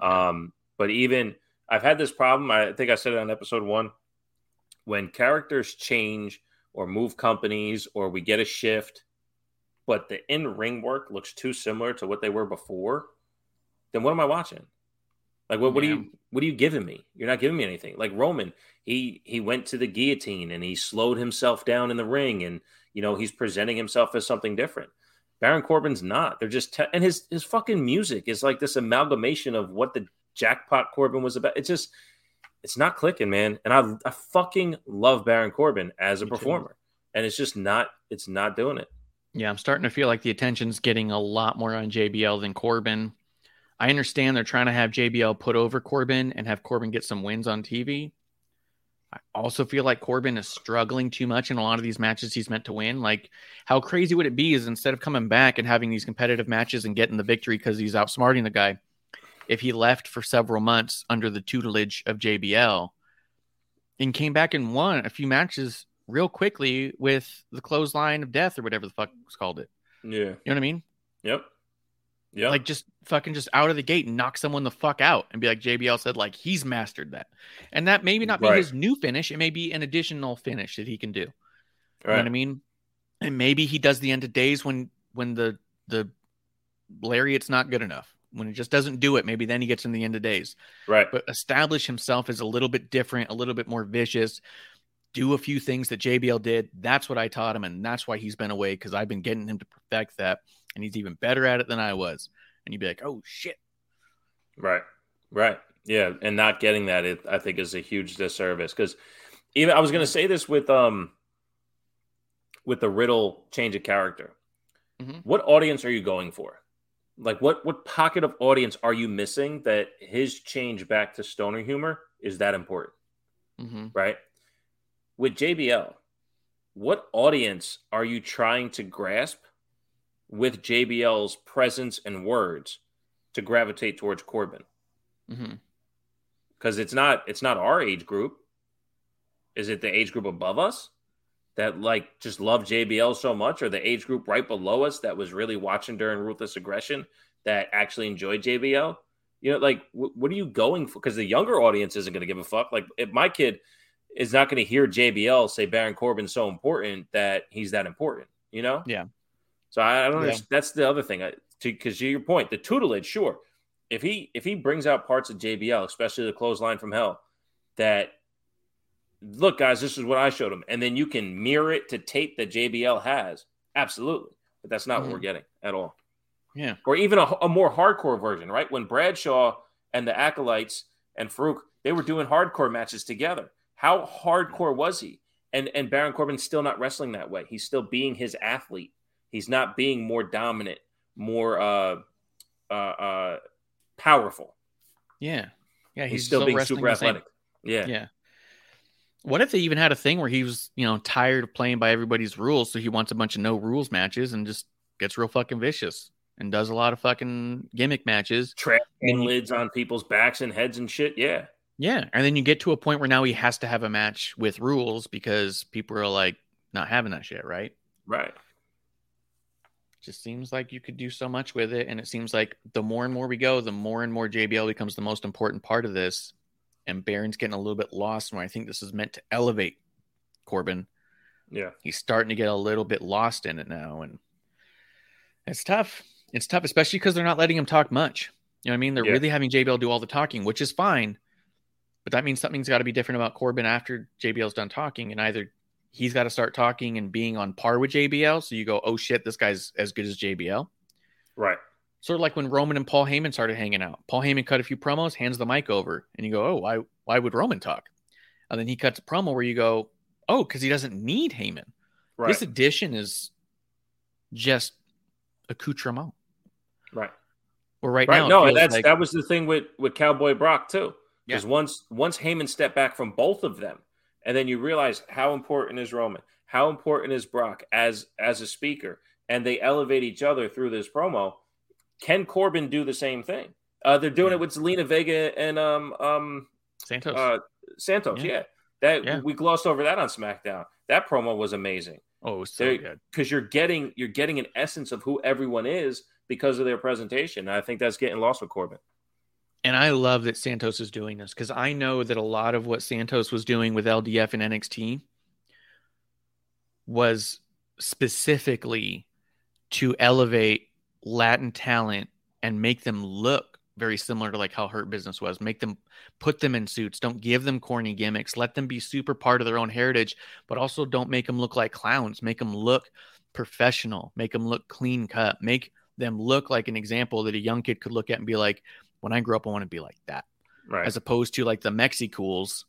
E: Um, but even I've had this problem. I think I said it on episode one. When characters change or move companies, or we get a shift, but the in ring work looks too similar to what they were before, then what am I watching? Like what what
D: Yeah.
E: are you what are you giving me? You're not giving me anything. Like Roman, he he went to the guillotine and he slowed himself down in the ring and you know, he's presenting himself as something different. Baron Corbin's not. They're just te- and his his fucking music is like this amalgamation of what the jackpot Corbin was about. It's just it's not clicking, man. And I I fucking love Baron Corbin as a
D: Me too.
E: performer. And it's just not it's not doing it.
D: Yeah, I'm starting to feel like the attention's getting a lot more on JBL than Corbin. I understand they're trying to have JBL put over Corbin and have Corbin get some wins on TV. I also feel like Corbin is struggling too much in a lot of these matches he's meant to win. Like, how crazy would it be is instead of coming back and having these competitive matches and getting the victory because he's outsmarting the guy, if he left for several months under the tutelage of JBL and came back and won a few matches real quickly with the clothesline of death or whatever the fuck was called it.
E: Yeah.
D: You know what I mean?
E: Yep. Yep.
D: Like just fucking just out of the gate and knock someone the fuck out and be like JBL said, like he's mastered that. And that maybe not be
E: Right.
D: his new finish. It may be an additional finish that he can do. You know
E: right.
D: what I mean? And maybe he does the end of days when when the the lariat's not good enough. When it just doesn't do it, maybe then he gets in the end of days.
E: Right.
D: But establish himself as a little bit different, a little bit more vicious. Do a few things that JBL did. That's what I taught him, and that's why he's been away because I've been getting him to perfect that, and he's even better at it than I was. And you'd be like, "Oh shit!"
E: Right. Right. Yeah. And not getting that, it, I think, is a huge disservice. Because even I was going to say this with um with the Riddle change of character.
D: Mhm.
E: What audience are you going for? Like, what what pocket of audience are you missing that his change back to stoner humor is that important?
D: hmm
E: Right. With JBL, what audience are you trying to grasp with JBL's presence and words to gravitate towards Corbin?
D: Mm-hmm.
E: because it's not it's not our age group. Is it the age group above us that like just love JBL so much, or the age group right below us that was really watching during Ruthless Aggression that actually enjoyed JBL? You know, like wh- what are you going for? Because the younger audience isn't going to give a fuck. Like if my kid is not going to hear JBL say Baron Corbin's so important that he's that important. You know?
D: Yeah.
E: So I, I don't
D: Yeah.
E: understand. That's the other thing. Because to your point, the tutelage, sure if he if he brings out parts of JBL, especially the clothesline from hell, that look, guys, this is what I showed him, and then you can mirror it to tape that JBL has, absolutely. But that's not
D: Mhm.
E: what we're getting at all.
D: Yeah.
E: Or even a, a more hardcore version, right? When Bradshaw and the acolytes and Farooq they were doing hardcore matches together. How hardcore was he? And and Baron Corbin's still not wrestling that way. He's still being his athlete. He's not being more dominant, more uh uh, uh powerful.
D: Yeah. Yeah.
E: He's, still, being
D: wrestling
E: super athletic. Yeah.
D: Yeah. What if they even had a thing where he was, you know, tired of playing by everybody's rules, so he wants a bunch of no rules matches and just gets real fucking vicious and does a lot of fucking gimmick matches.
E: Trash can lids on people's backs and heads and shit. Yeah.
D: Yeah, and then you get to a point where now he has to have a match with rules because people are like not having that shit, right?
E: Right.
D: Just seems like you could do so much with it, and it seems like the more and more we go, the more and more JBL becomes the most important part of this, and Baron's getting a little bit lost. When I think this is meant to elevate Corbin,
E: Yeah.
D: he's starting to get a little bit lost in it now, and it's tough. It's tough, especially because they're not letting him talk much. You know what I mean? They're
E: Yeah.
D: really having JBL do all the talking, which is fine. But that means something's got to be different about Corbin after JBL's done talking, and either he's got to start talking and being on par with JBL, so you go, "Oh shit, this guy's as good as JBL."
E: Right.
D: Sort of like when Roman and Paul Heyman started hanging out. Paul Heyman cut a few promos, hands the mic over, and you go, "Oh, why? Why would Roman talk?" And then he cuts a promo where you go, "Oh, because he doesn't need Heyman."
E: Right.
D: This addition is just accoutrement.
E: right.
D: Or right,
E: Right.
D: now,
E: no, that's
D: like-
E: that was the thing with with Cowboy Brock too.
D: Yeah.
E: Because once once Heyman stepped back from both of them, and then you realize how important is Roman, how important is Brock as as a speaker, and they elevate each other through this promo. Can Corbin do the same thing? Uh, they're doing
D: Yeah.
E: it with Zelina Vega and um um
D: Santos.
E: uh, Santos.
D: Yeah.
E: Yeah, that
D: Yeah.
E: we glossed over that on SmackDown. That promo was amazing
D: oh, it was so
E: they-
D: good.
E: because you're getting you're getting an essence of who everyone is because of their presentation. And I think that's getting lost with Corbin.
D: And I love that Santos is doing this because I know that a lot of what Santos was doing with LDF and NXT was specifically to elevate Latin talent and make them look very similar to like how Hurt Business was. Make them put them in suits. Don't give them corny gimmicks. Let them be super part of their own heritage, but also don't make them look like clowns. Make them look professional. Make them look clean cut. Make them look like an example that a young kid could look at and be like, when I grow up, I want to be like that.
E: Right.
D: As opposed to like the Mexicools,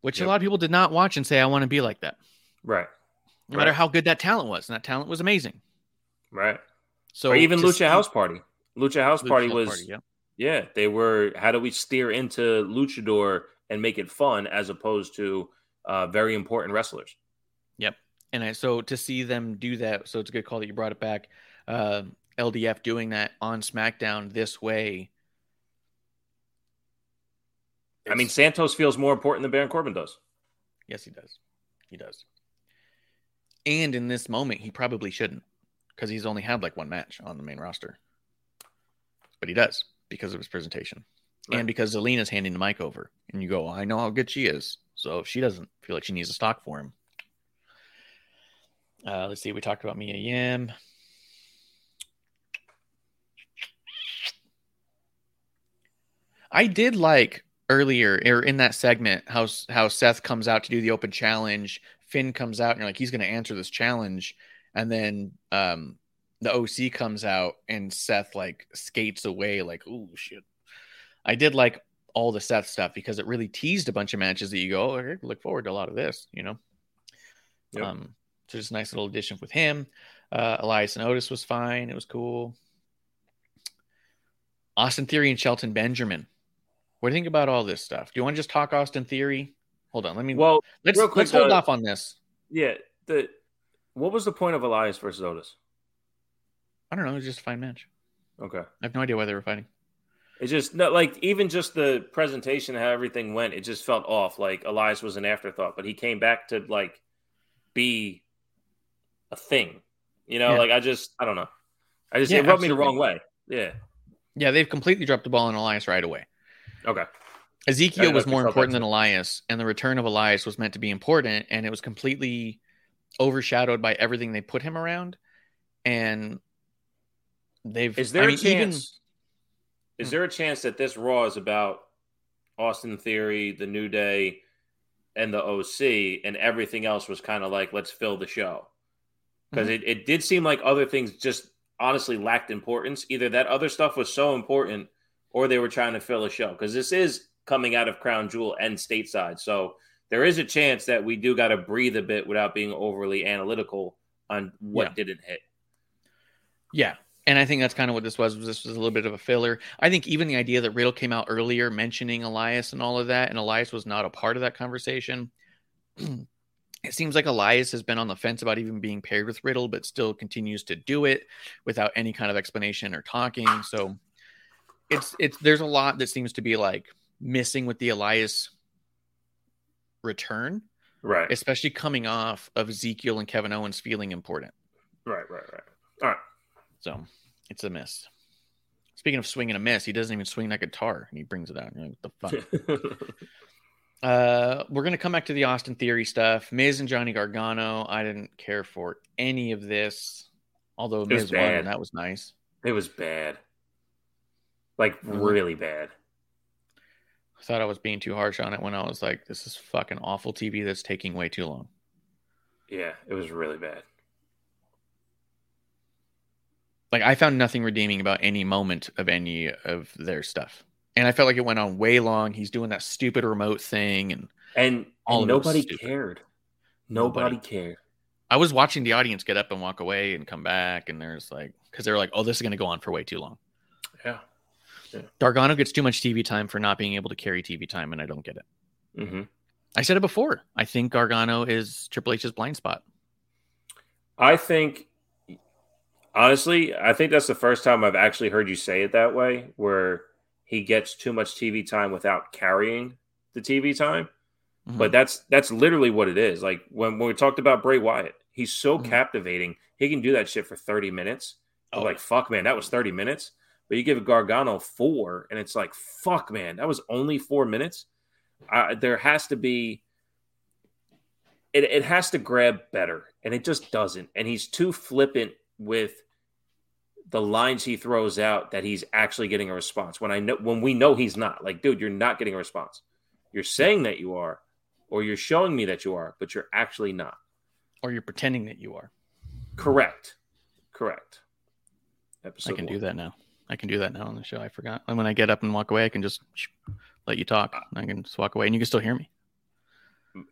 D: which
E: Yep.
D: a lot of people did not watch and say, I want to be like that.
E: right.
D: No matter how good that talent was. And that talent was amazing.
E: Right.
D: So
E: or even Lucha
D: see-
E: House Party. Lucha House
D: Lucha
E: Party was
D: Party, yeah.
E: yeah, they were how do we steer into luchador and make it fun as opposed to uh, very important wrestlers. Yep.
D: And I, so to see them do that, so it's a good call that you brought it back. Uh, LDF doing that on SmackDown this way.
E: I mean, Santos feels more important than Baron Corbin does.
D: yes, he does. He does. And in this moment, he probably shouldn't because he's only had like one match on the main roster. But he does because of his presentation
E: Right.
D: and because Zelina's handing the mic over. And you go, I know how good she is. So if she doesn't feel like she needs a stock for him. Uh, let's see. We talked about Mia Yim. I did like earlier or in that segment how how Seth comes out to do the open challenge. Finn comes out and you're like he's going to answer this challenge, and then um, the OC comes out and Seth like skates away like oh shit. I did like all the Seth stuff because it really teased a bunch of matches that you go oh, I look forward to a lot of this, you know.
E: Yep.
D: Um, so just a nice little addition with him. Uh, Elias and Otis was fine. It was cool. Austin Theory and Shelton Benjamin. What do you think about all this stuff? Do you want to just talk Austin Theory? Hold on, let me.
E: Well,
D: let's
E: real quick,
D: let's hold
E: uh,
D: off on this.
E: yeah. The what was the point of Elias versus Otis?
D: I don't know. It was just a fine match.
E: Okay.
D: I have no idea why they were fighting.
E: It's just not like even just the presentation, how everything went, it just felt off. Like Elias was an afterthought, but he came back to like be a thing. You know,
D: Yeah.
E: like I just I don't know. I just
D: Yeah,
E: it rubbed me the wrong way. Yeah.
D: Yeah, they've completely dropped the ball on Elias right away.
E: Okay.
D: Ezekiel was more important than Elias, and the return of Elias was meant to be important, and it was completely overshadowed by everything they put him around. And they've
E: Is there
D: I
E: a
D: mean, even-
E: chance? Is
D: Hmm.
E: there a chance that this Raw is about Austin Theory, the New Day, and the OC, and everything else was kind of like let's fill the show? Because
D: Mm-hmm.
E: it, it did seem like other things just honestly lacked importance. Either that other stuff was so important, or they were trying to fill a show. Because this is coming out of Crown Jewel and stateside, so there is a chance that we do got to breathe a bit without being overly analytical on what
D: Yeah.
E: didn't hit.
D: Yeah. And I think that's kind of what this was. was This was a little bit of a filler. I think even the idea that Riddle came out earlier mentioning Elias and all of that, and Elias was not a part of that conversation. it seems like Elias has been on the fence about even being paired with Riddle, but still continues to do it without any kind of explanation or talking. So it's it's there's a lot that seems to be like missing with the Elias return,
E: Right.
D: especially coming off of Ezekiel and Kevin Owens feeling important.
E: right. Right. Right. All right.
D: So it's a miss. Speaking of swinging a miss, he doesn't even swing that guitar and he brings it out. You're like, what the fuck? uh, we're going to come back to the Austin Theory stuff. Miz and Johnny Gargano. I didn't care for any of this, although Miz won and that was nice.
E: It was bad. Like
D: Mhm.
E: really bad.
D: I thought I was being too harsh on it when I was like, this is fucking awful TV that's taking way too long.
E: Yeah, it was really bad.
D: Like, I found nothing redeeming about any moment of any of their stuff. And I felt like it went on way long. He's doing that stupid remote thing and
E: And,
D: All
E: and
D: of it was
E: nobody cared. Nobody,
D: Nobody.
E: cared.
D: I was watching the audience get up and walk away and come back, and there's like, because they're like, oh, this is going to go on for way too long.
E: Yeah.
D: Gargano gets too much TV time for not being able to carry TV time, and I don't get it.
E: hmm
D: I said it before. I think Gargano is Triple H's blind spot.
E: I think, honestly, I think that's the first time I've actually heard you say it that way, where he gets too much TV time without carrying the TV time.
D: Mhm.
E: But that's that's literally what it is. Like when, when we talked about Bray Wyatt, he's so
D: Mhm.
E: captivating. He can do that shit for 30 minutes.
D: Oh,
E: like, fuck, man, that was 30 minutes. But you give Gargano four, and it's like, fuck, man, that was only four minutes. Uh, there has to be, it, it has to grab better, and it just doesn't. And he's too flippant with the lines he throws out that he's actually getting a response when I know when we know he's not. Like, dude, you're not getting a response. You're saying that you are, or you're showing me that you are, but you're actually not.
D: Or you're pretending that you are.
E: Correct. Correct. Episode
D: I can
E: one.
D: do that now. I can do that now on the show. I forgot. And when I get up and walk away, I can just let you talk. I can just walk away, and you can still hear me.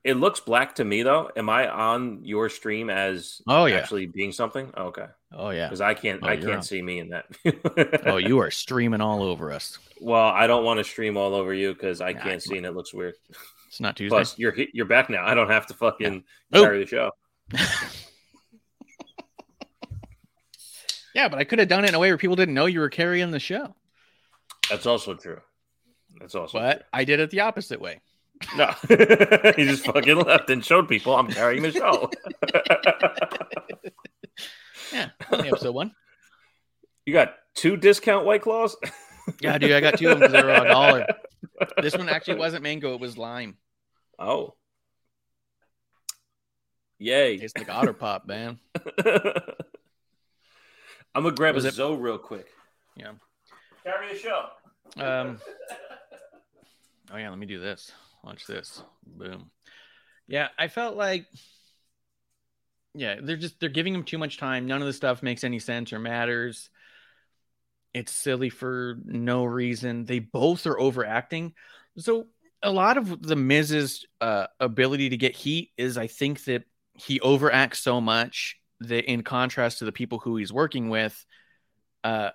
E: It looks black to me though. Am I on your stream as
D: Oh, yeah.
E: actually being something? Oh, okay.
D: Oh yeah.
E: Because I can't
D: Oh,
E: I can't
D: on.
E: see me in that.
D: Oh, you are streaming all over us.
E: well, I don't want to stream all over you because I
D: Nah,
E: can't
D: come
E: see and it looks weird.
D: It's not Tuesday.
E: Plus, you're you're back now. I don't have to fucking
D: Oh.
E: carry the show.
D: yeah, but I could have done it in a way where people didn't know you were carrying the show.
E: That's also true. That's also
D: But I did it the opposite way.
E: no. he just fucking left and showed people I'm carrying the show.
D: Yeah, only episode one.
E: you got two discount white claws.
D: Yeah, dude, I got two of them because they were a dollar. This one actually wasn't mango; it was lime.
E: Oh. Yay.
D: It's like Otter Pop, man.
E: I'm gonna grab
D: Was
E: a
D: it-
E: Zoe real quick.
D: Yeah.
E: Carry the show.
D: Um. Oh yeah, let me do this. Watch this. Boom. Yeah, I felt like. Yeah, they're just they're giving him too much time. None of the stuff makes any sense or matters. It's silly for no reason. They both are overacting. So a lot of the Miz's uh, ability to get heat is, I think that he overacts so much that, in contrast to the people who he's working with, uh,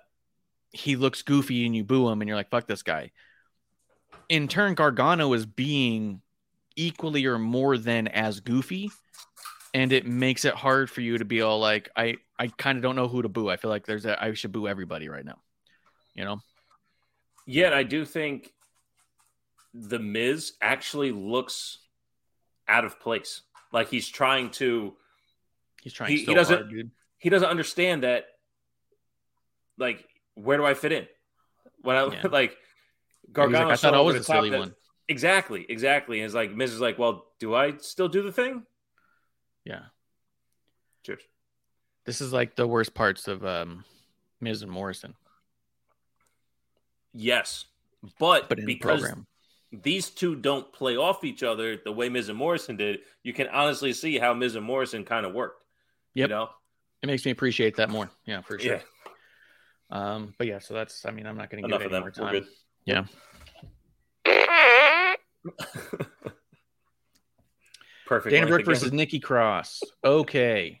D: he looks goofy and you boo him and you're like, fuck this guy. In turn, Gargano is being equally or more than as goofy. And it makes it hard for you to be all like, I, I kind of don't know who to boo. I feel like there's a, I should boo everybody right now. You know?
E: Yet I do think the Miz actually looks out of place. Like he's trying to
D: He's trying
E: He- he doesn't-
D: hard, dude.
E: he doesn't understand that like where do I fit in? When I
D: Yeah.
E: like Gargano
D: like, I thought I was
E: the
D: the silly
E: that-
D: one.
E: Exactly, exactly. And it's like Miz is like, well, do I still do the thing?
D: Yeah.
E: Cheers.
D: This is like the worst parts of um Miz and Morrison,
E: Yes. But,
D: but the
E: because
D: program.
E: these two don't play off each other the way Miz and Morrison did, you can honestly see how Miz and Morrison kind of worked.
D: Yep.
E: You know?
D: It makes me appreciate that more. Yeah, for sure.
E: Yeah.
D: Um, but yeah, so that's I mean, I'm not gonna give
E: Enough
D: it
E: of
D: any
E: them.
D: more time. Yeah.
E: Perfect.
D: Dana Brooke versus Nikki Cross. Okay.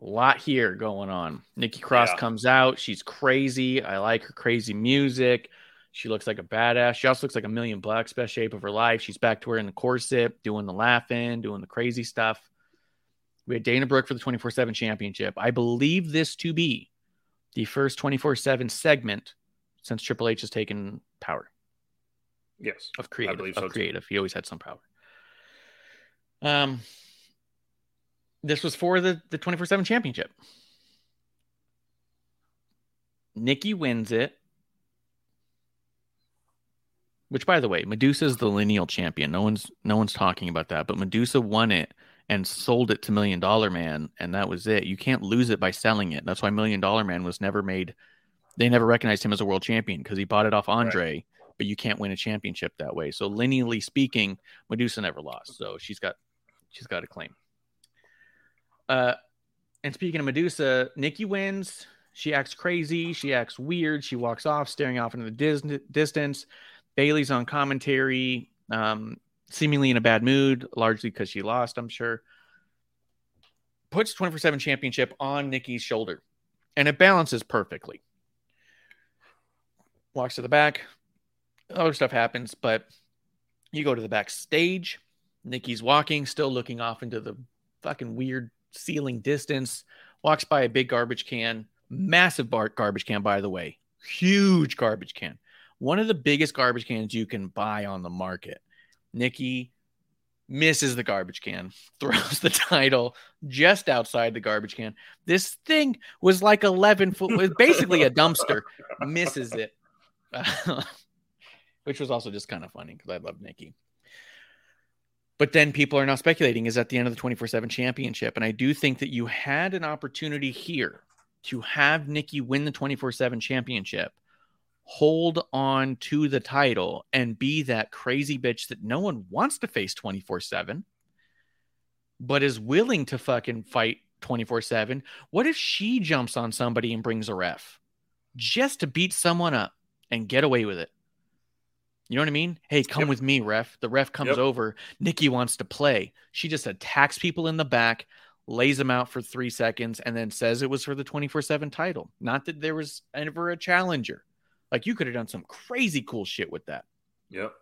D: A lot here going on. Nikki Cross
E: Yeah.
D: comes out. She's crazy. I like her crazy music. She looks like a badass. She also looks like a million bucks, best shape of her life. She's back to wearing the corset, doing the laughing, doing the crazy stuff. We had Dana Brooke for the 24 7 championship. I believe this to be the first 24 7 segment since Triple H has taken power
E: Yes.
D: of creative.
E: believe
D: of
E: so, too.
D: creative. He always had some power. Um, this was for the the twenty four seven championship. Nikki wins it. Which, by the way, Medusa's the lineal champion. No one's no one's talking about that, but Medusa won it and sold it to Million Dollar Man, and that was it. You can't lose it by selling it. That's why Million Dollar Man was never made. They never recognized him as a world champion because he bought it off Andre but you can't win a championship that way. So lineally speaking, Medusa never lost. So she's got she's got a claim. Uh and speaking of Medusa, Nikki wins. She acts crazy. She acts weird. She walks off, staring off into the dis- distance. Bayley's on commentary, um, seemingly in a bad mood, largely because she lost, I'm sure. Puts 24 7 championship on Nikki's shoulder, and it balances perfectly. Walks to the back, other stuff happens, but you go to the backstage. Nikki's walking, still looking off into the fucking weird ceiling distance. Walks by a big garbage can, massive bar- garbage can, by the way, huge garbage can, one of the biggest garbage cans you can buy on the market. Nikki misses the garbage can, throws the title just outside the garbage can. This thing was like 11 foot, was basically a dumpster, misses it. which was also just kind of funny because I love Nikki. But then people are now speculating is at the end of the 24 7 championship. And I do think that you had an opportunity here to have Nikki win the 24 7 championship, hold on to the title, and be that crazy bitch that no one wants to face 24 7, but is willing to fucking fight 24 7? What if she jumps on somebody and brings a ref just to beat someone up and get away with it? You know what I mean? Hey, come
E: Yep.
D: with me, ref. The ref comes
E: Yep.
D: over. Nikki wants to play. She just attacks people in the back, lays them out for three seconds, and then says it was for the 24 7 title. Not that there was ever a challenger. Like you could have done some crazy cool shit with that.
E: Yep.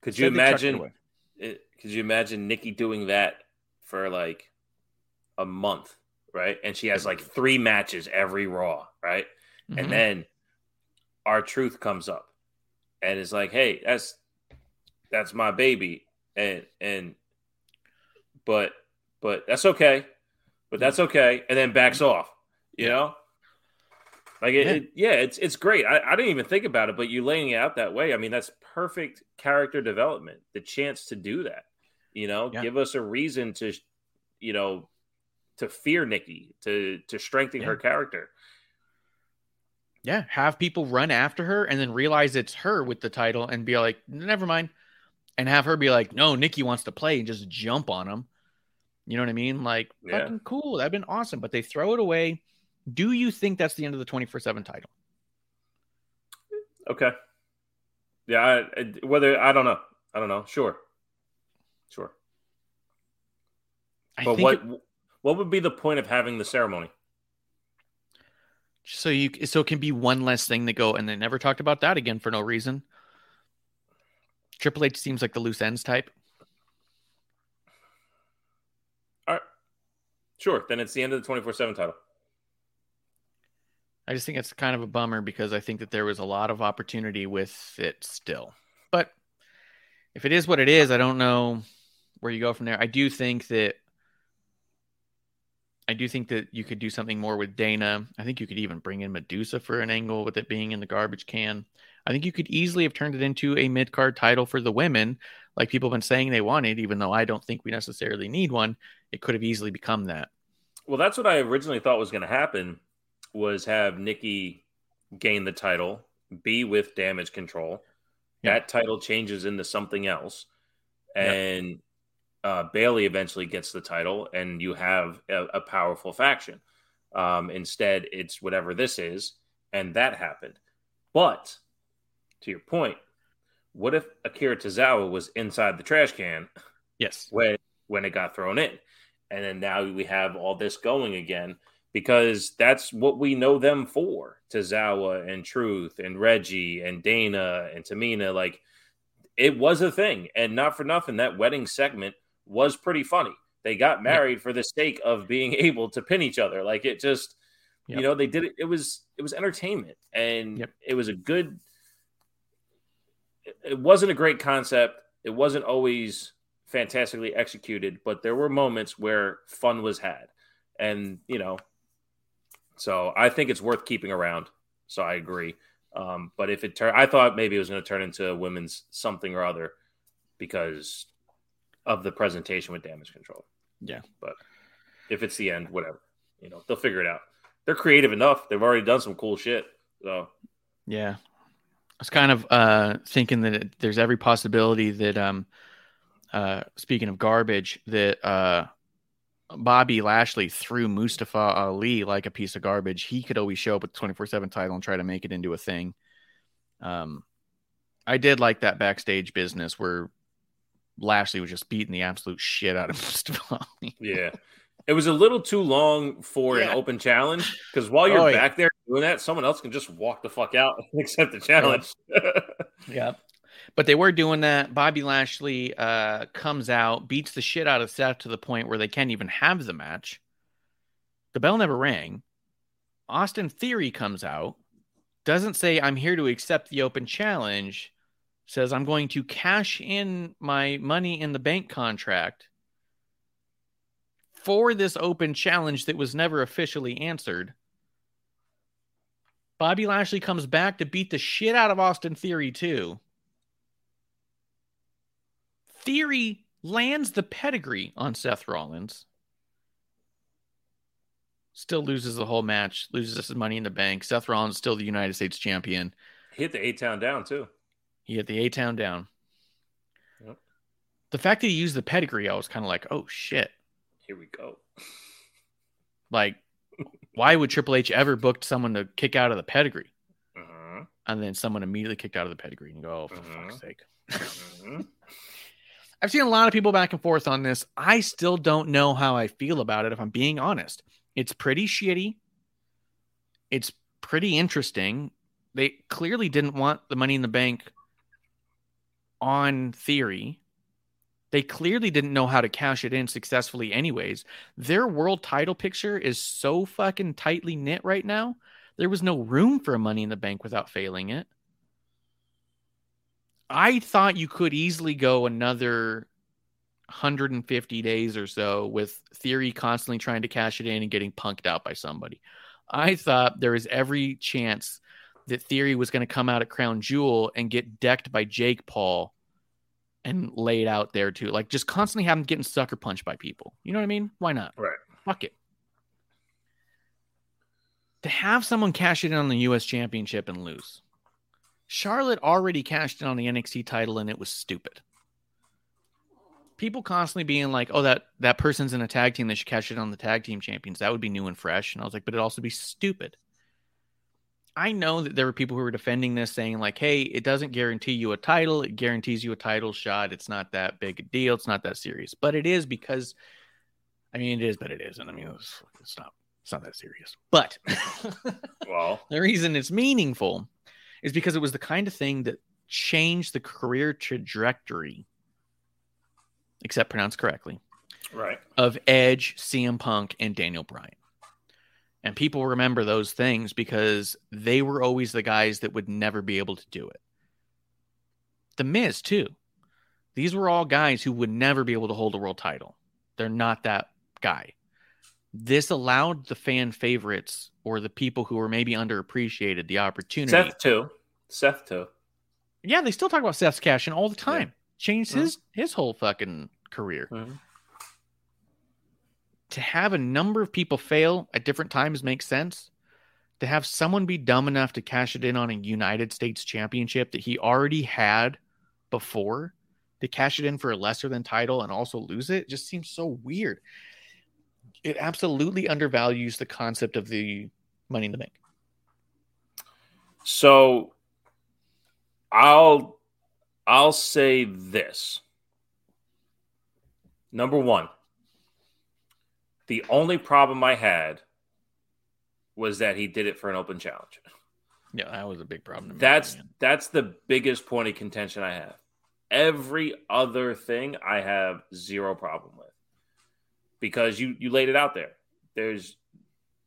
E: Could you
D: Instead, they chucked it
E: imagine? It, could you imagine Nikki doing that for like a month, right? And she has like three matches every Raw, right?
D: Mhm.
E: And then R-Truth comes up, and it's like, hey, that's that's my baby, and and but but that's okay, but that's okay, and then backs off, you know. Like it,
D: Yeah.
E: it- yeah, it's it's great. I, I didn't even think about it, but you laying it out that way, I mean, that's perfect character development. The chance to do that, you know,
D: Yeah.
E: give us a reason to, you know, to fear Nikki, to to strengthen her character.
D: yeah, have people run after her and then realize it's her with the title and be like, never mind. And have her be like, no, Nikki wants to play and just jump on him. You know what I mean? Like,
E: Yeah.
D: fucking cool. That'd been awesome. But they throw it away. Do you think that's the end of the 24 7 title?
E: Okay. Yeah, I, I- whether I don't know, I don't know. Sure, sure.
D: I
E: But what
D: it-
E: what would be the point of having the ceremony?
D: so you so it can be one less thing to go, and they never talked about that again for no reason. Triple H seems like the loose ends type.
E: All right, sure. Then it's the end of the twenty four seven title.
D: I just think it's kind of a bummer because I think that there was a lot of opportunity with it still. But if it is what it is, I don't know where you go from there. I do think that I do think that you could do something more with Dana. I think you could even bring in Medusa for an angle with it being in the garbage can. I think you could easily have turned it into a mid card title for the women, like people have been saying they wanted, even though I don't think we necessarily need one. It could have easily become that.
E: Well, that's what I originally thought was going to happen. Was have Nikki gain the title, be with Damage Control.
D: Yeah.
E: That title changes into something else,
D: Yeah.
E: and uh, Bayley eventually gets the title, and you have a, a powerful faction. Um, instead, it's whatever this is, and that happened. But to your point, what if Akira Tozawa was inside the trash can
D: Yes.
E: when when it got thrown in. And then now we have all this going again because that's what we know them for. Tozawa and Truth and Reggie and Dana and Tamina. Like it was a thing. And not for nothing, that wedding segment was pretty funny. They got married for the sake of being able to pin each other. Like it just
D: Yep.
E: you know, they did it. It was it was entertainment. And
D: Yep.
E: it was a good it wasn't a great concept. It wasn't always fantastically executed, but there were moments where fun was had. And, you know, so I think it's worth keeping around. So I agree. Um, but if it turned, I thought maybe it was going to turn into a women's something or other because of the presentation with damage control.
D: Yeah.
E: But if it's the end, whatever, you know, they'll figure it out. They're creative enough. They've already done some cool shit. So
D: Yeah. I was kind of uh, thinking that it, there's every possibility that, um, uh, speaking of garbage, that uh, Bobby Lashley threw Mustafa Ali like a piece of garbage. He could always show up with the 24 7 title and try to make it into a thing. Um, I did like that backstage business where Lashley was just beating the absolute shit out of Mustafa Ali.
E: Yeah. It was a little too long for
D: Yeah.
E: an open challenge because while you're
D: Oh, yeah.
E: back there doing that, someone else can just walk the fuck out and accept the challenge.
D: Yeah. But they were doing that. Bobby Lashley uh, comes out, beats the shit out of Seth to the point where they can't even have the match. The bell never rang. Austin Theory comes out, doesn't say, I'm here to accept the open challenge, says, I'm going to cash in my money in the bank contract for this open challenge that was never officially answered. Bobby Lashley comes back to beat the shit out of Austin Theory, too. Theory lands the pedigree on Seth Rollins. Still loses the whole match, loses his money in the bank. Seth Rollins still the United States champion.
E: Hit the A town down too.
D: He hit the A town down.
E: Yep.
D: The fact that he used the pedigree, I was kind of like, oh shit.
E: Here we go.
D: Like, why would Triple H ever book someone to kick out of the pedigree?
E: Uh-huh.
D: And then someone immediately kicked out of the pedigree and you go, oh, for
E: Mhm.
D: fuck's sake.
E: Uh-huh.
D: I've seen a lot of people back and forth on this. I still don't know how I feel about it, if I'm being honest. It's pretty shitty. It's pretty interesting. They clearly didn't want the money in the bank on theory. They clearly didn't know how to cash it in successfully, anyways. Their world title picture is so fucking tightly knit right now. There was no room for a money in the bank without failing it. I thought you could easily go another 150 days or so with Theory constantly trying to cash it in and getting punked out by somebody. I thought there was every chance that Theory was going to come out at Crown Jewel and get decked by Jake Paul and laid out there too. Like just constantly him getting sucker punched by people. You know what I mean? Why not?
E: Right.
D: Fuck it. To have someone cash it in on the US championship and lose. Charlotte already cashed in on the NXT title and it was stupid. People constantly being like, "Oh, that that person's in a tag team. They should cash it on the tag team champions. That would be new and fresh." And I was like, "But it'd also be stupid." I know that there were people who were defending this, saying like, "Hey, it doesn't guarantee you a title. It guarantees you a title shot. It's not that big a deal. It's not that serious." But it is because, I mean, it is, but it isn't. I mean, it's, it's not. It's not that serious. But
E: Well,
D: the reason it's meaningful is because it was the kind of thing that changed the career trajectory, except pronounced correctly,
E: right.
D: of Edge, CM Punk, and Daniel Bryan. And people remember those things because they were always the guys that would never be able to do it. The Miz, too. These were all guys who would never be able to hold a world title. They're not that guy. This allowed the fan favorites or the people who were maybe underappreciated the opportunity.
E: Seth too. Seth too.
D: Yeah, they still talk about Seth's cash in all the time. Changed
E: Mhm.
D: his his whole fucking career.
E: Mhm.
D: To have a number of people fail at different times makes sense. To have someone be dumb enough to cash it in on a United States championship that he already had before, to cash it in for a lesser than title and also lose it just seems so weird. It absolutely undervalues the concept of the money in the bank.
E: So I'll I'll say this. Number one, the only problem I had was that he did it for an open challenge.
D: Yeah, that was a big problem.
E: That's that's the biggest point of contention I have. Every other thing I have zero problem with. Because you you laid it out there. There's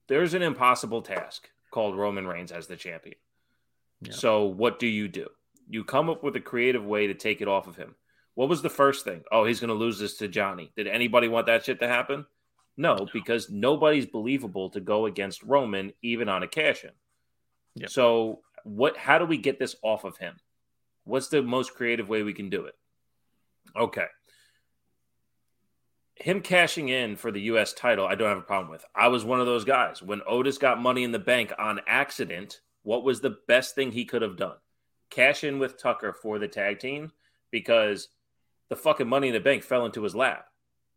E: there's an impossible task called Roman Reigns as the champion.
D: Yeah.
E: So what do you do? You come up with a creative way to take it off of him. What was the first thing? Oh, he's going to lose this to Johnny. Did anybody want that shit to happen? No, because nobody's believable to go against Roman even on a cash in.
D: Yep.
E: So what how do we get this off of him? What's the most creative way we can do it? Okay. Him cashing in for the US title, I don't have a problem with. I was one of those guys. When Otis got money in the bank on accident, what was the best thing he could have done? Cash in with Tucker for the tag team because the fucking money in the bank fell into his lap.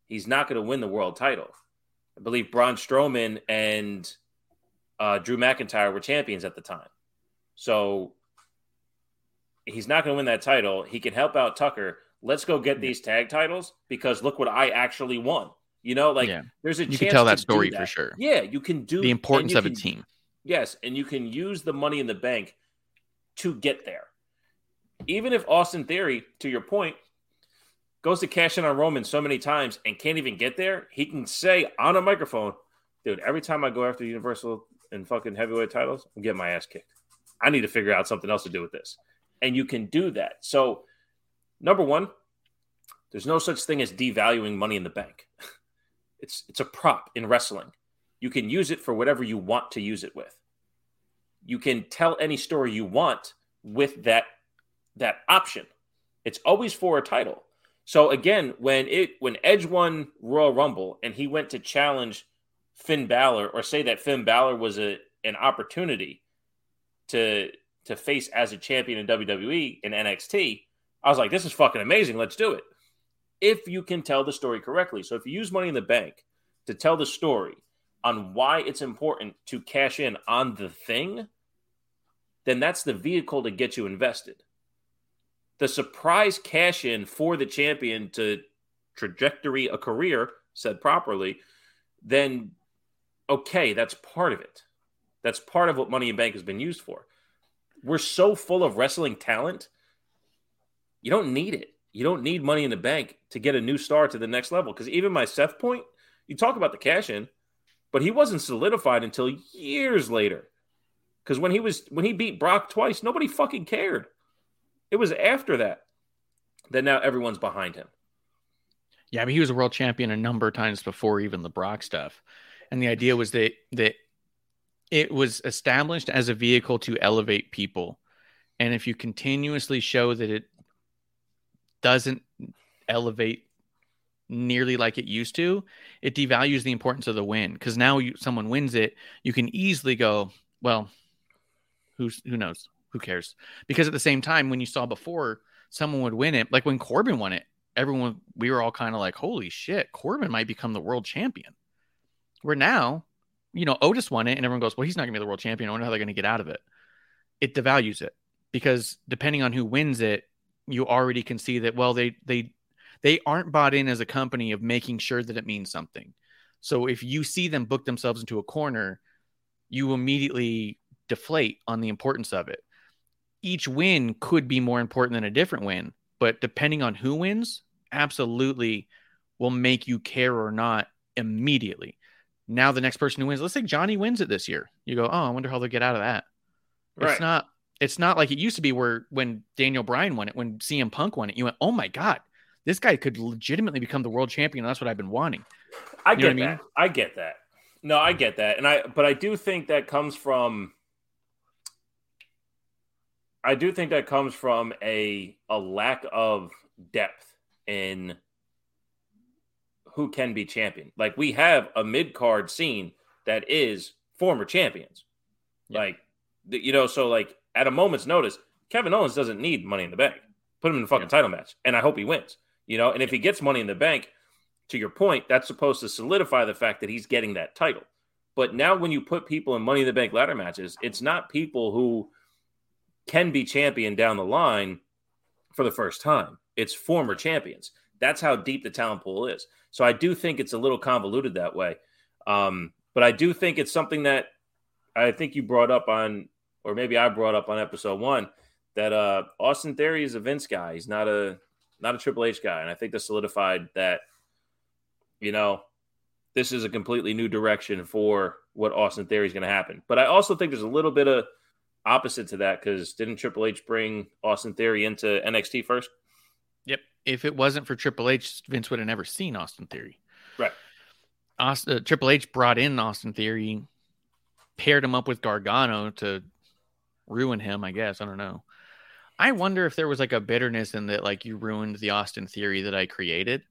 E: He's not going to win the world title. I believe Braun Strowman and uh, Drew McIntyre were champions at the time. So he's not going to win that title. He can help out Tucker. Let's go get these tag titles because look what I actually won. You know, like
D: Yeah.
E: there's a
D: You
E: chance
D: can tell that story for sure.
E: Yeah, you can do
D: the importance of a team.
E: Yes, and you can use the money in the bank to get there. Even if Austin Theory, to your point, goes to cash in on Roman so many times and can't even get there, he can say on a microphone, dude, every time I go after Universal and fucking heavyweight titles, I'm getting my ass kicked. I need to figure out something else to do with this. And you can do that. So, number one, there's no such thing as devaluing money in the bank. It's it's a prop in wrestling. You can use it for whatever you want to use it with. You can tell any story you want with that that option. It's always for a title. So again, when it when Edge won Royal Rumble and he went to challenge Finn Balor or say that Finn Balor was a an opportunity to to face as a champion in WWE and NXT, I was like, this is fucking amazing. Let's do it. If you can tell the story correctly. So if you use money in the bank to tell the story on why it's important to cash in on the thing, then that's the vehicle to get you invested. The surprise cash in for the champion to trajectory a career, said properly, then okay, that's part of it. That's part of what Money in Bank has been used for. We're so full of wrestling talent, you don't need it. You don't need Money in the Bank to get a new star to the next level. Because even my Seth point, you talk about the cash in, but he wasn't solidified until years later. Because when he was when he beat Brock twice, nobody fucking cared. It was after that that now everyone's behind him.
D: Yeah, but he was a world champion a number of times before even the Brock stuff. And the idea was that that it was established as a vehicle to elevate people. And if you continuously show that it doesn't elevate nearly like it used to, it devalues the importance of the win. Because now you, someone wins it, you can easily go, well, who's who knows? Who cares? Because at the same time, when you saw before, someone would win it, like when Corbin won it, everyone we were all kind of like, holy shit, Corbin might become the world champion. Where now, you know, Otis won it, and everyone goes, well, he's not gonna be the world champion. I wonder how they're gonna get out of it. It devalues it because depending on who wins it, you already can see that well, they they they aren't bought in as a company of making sure that it means something. So if you see them book themselves into a corner, you immediately deflate on the importance of it. Each win could be more important than a different win, but depending on who wins, absolutely will make you care or not immediately. Now the next person who wins, let's say Johnny wins it this year. You go, oh, I wonder how they'll get out of that.
E: Right.
D: It's not. It's not like it used to be where when Daniel Bryan won it, when CM Punk won it, you went, oh my god, this guy could legitimately become the world champion. That's what I've been wanting.
E: I
D: You
E: get
D: I mean?
E: that. I get that. No, I get that. And I but I do think that comes from I do think that comes from a a lack of depth in who can be champion. Like we have a mid card scene that is former champions.
D: Yeah.
E: Like you know, so like at a moment's notice, Kevin Owens doesn't need money in the bank. Put him in a fucking
D: Yeah.
E: title match. And I hope he wins. You know, and if he gets money in the bank, to your point, that's supposed to solidify the fact that he's getting that title. But now, when you put people in Money in the Bank ladder matches, it's not people who can be champion down the line for the first time. It's former champions. That's how deep the talent pool is. So I do think it's a little convoluted that way. Um, but I do think it's something that I think you brought up on, or maybe I brought up on episode one, that uh, Austin Theory is a Vince guy. He's not a not a Triple H guy, and I think that solidified that. You know, this is a completely new direction for what Austin Theory is going to happen. But I also think there's a little bit of opposite to that because didn't Triple H bring Austin Theory into NXT first?
D: Yep. If it wasn't for Triple H, Vince would have never seen Austin Theory.
E: Right.
D: Austin, uh, Triple H brought in Austin Theory, paired him up with Gargano to ruin him. I guess I don't know. I wonder if there was like a bitterness in that, like you ruined the Austin Theory that I created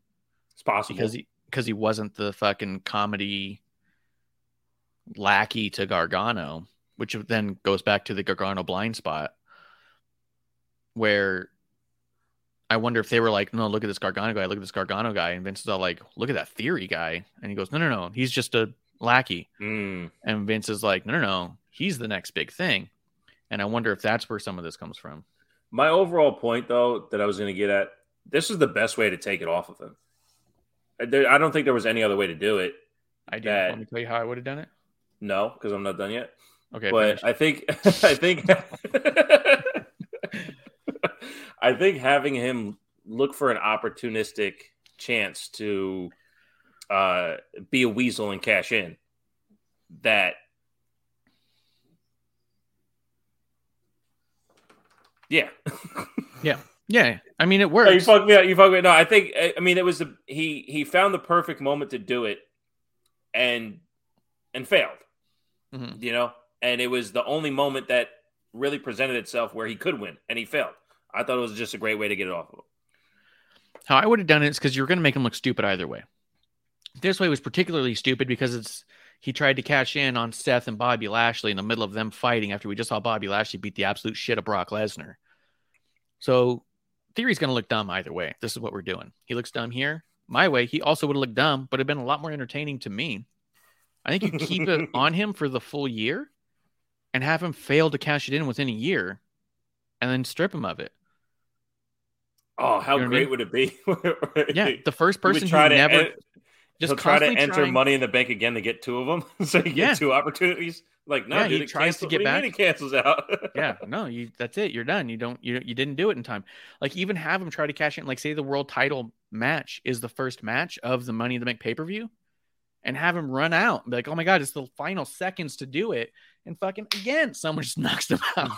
E: It's possible.
D: because he because he wasn't the fucking comedy lackey to Gargano, which then goes back to the Gargano blind spot, where I wonder if they were like, no, look at this Gargano guy, look at this Gargano guy, and Vince is all like, look at that Theory guy, and he goes, no, no, no, he's just a lackey,
E: Mm,
D: and Vince is like, no, no, no, he's the next big thing, and I wonder if that's where some of this comes from.
E: my overall point, though, that I was going to get at, this is the best way to take it off of him. I- don't think there was any other way to do it.
D: I did.
E: That...
D: Let me tell you how I would have done it.
E: No, because I'm not done yet.
D: Okay,
E: but
D: finish.
E: I think I think I think having him look for an opportunistic chance to uh, be a weasel and cash in that yeah
D: yeah, Yeah, I mean it
E: Oh, you
D: works.
E: fucked me up you fucked me up. no I think I mean it was the he he found the perfect moment to do it and and failed
D: Mhm.
E: you know, and it was the only moment that really presented itself where he could win, and he failed. I thought it was just a great way to get it off of him.
D: How I would have done it is because you're going to make him look stupid either way. This way was particularly stupid because it's he tried to cash in on Seth and Bobby Lashley in the middle of them fighting after we just saw Bobby Lashley beat the absolute shit of Brock Lesnar. So Theory's going to look dumb either way. This is what we're doing. He looks dumb here. My way, he also would have looked dumb, but it'd been a lot more entertaining to me. I think you keep it on him for the full year and have him fail to cash it in within a year and then strip him of it.
E: Oh, how
D: You know what I
E: great
D: mean?
E: would it be?
D: Yeah, the first person who
E: to
D: never just
E: try to enter
D: trying-
E: money in the bank again to get two of them, so you
D: Yeah.
E: get two opportunities. Like, no,
D: Yeah,
E: dude,
D: he tries to get back.
E: mean it cancels out.
D: yeah, no, you that's it. You're done. You don't you you didn't do it in time. Like even have him try to cash in. Like say the world title match is the first match of the Money in the Bank pay per view, and have him run out and be like, oh my god, it's the final seconds to do it, and fucking again, someone just knocks them out,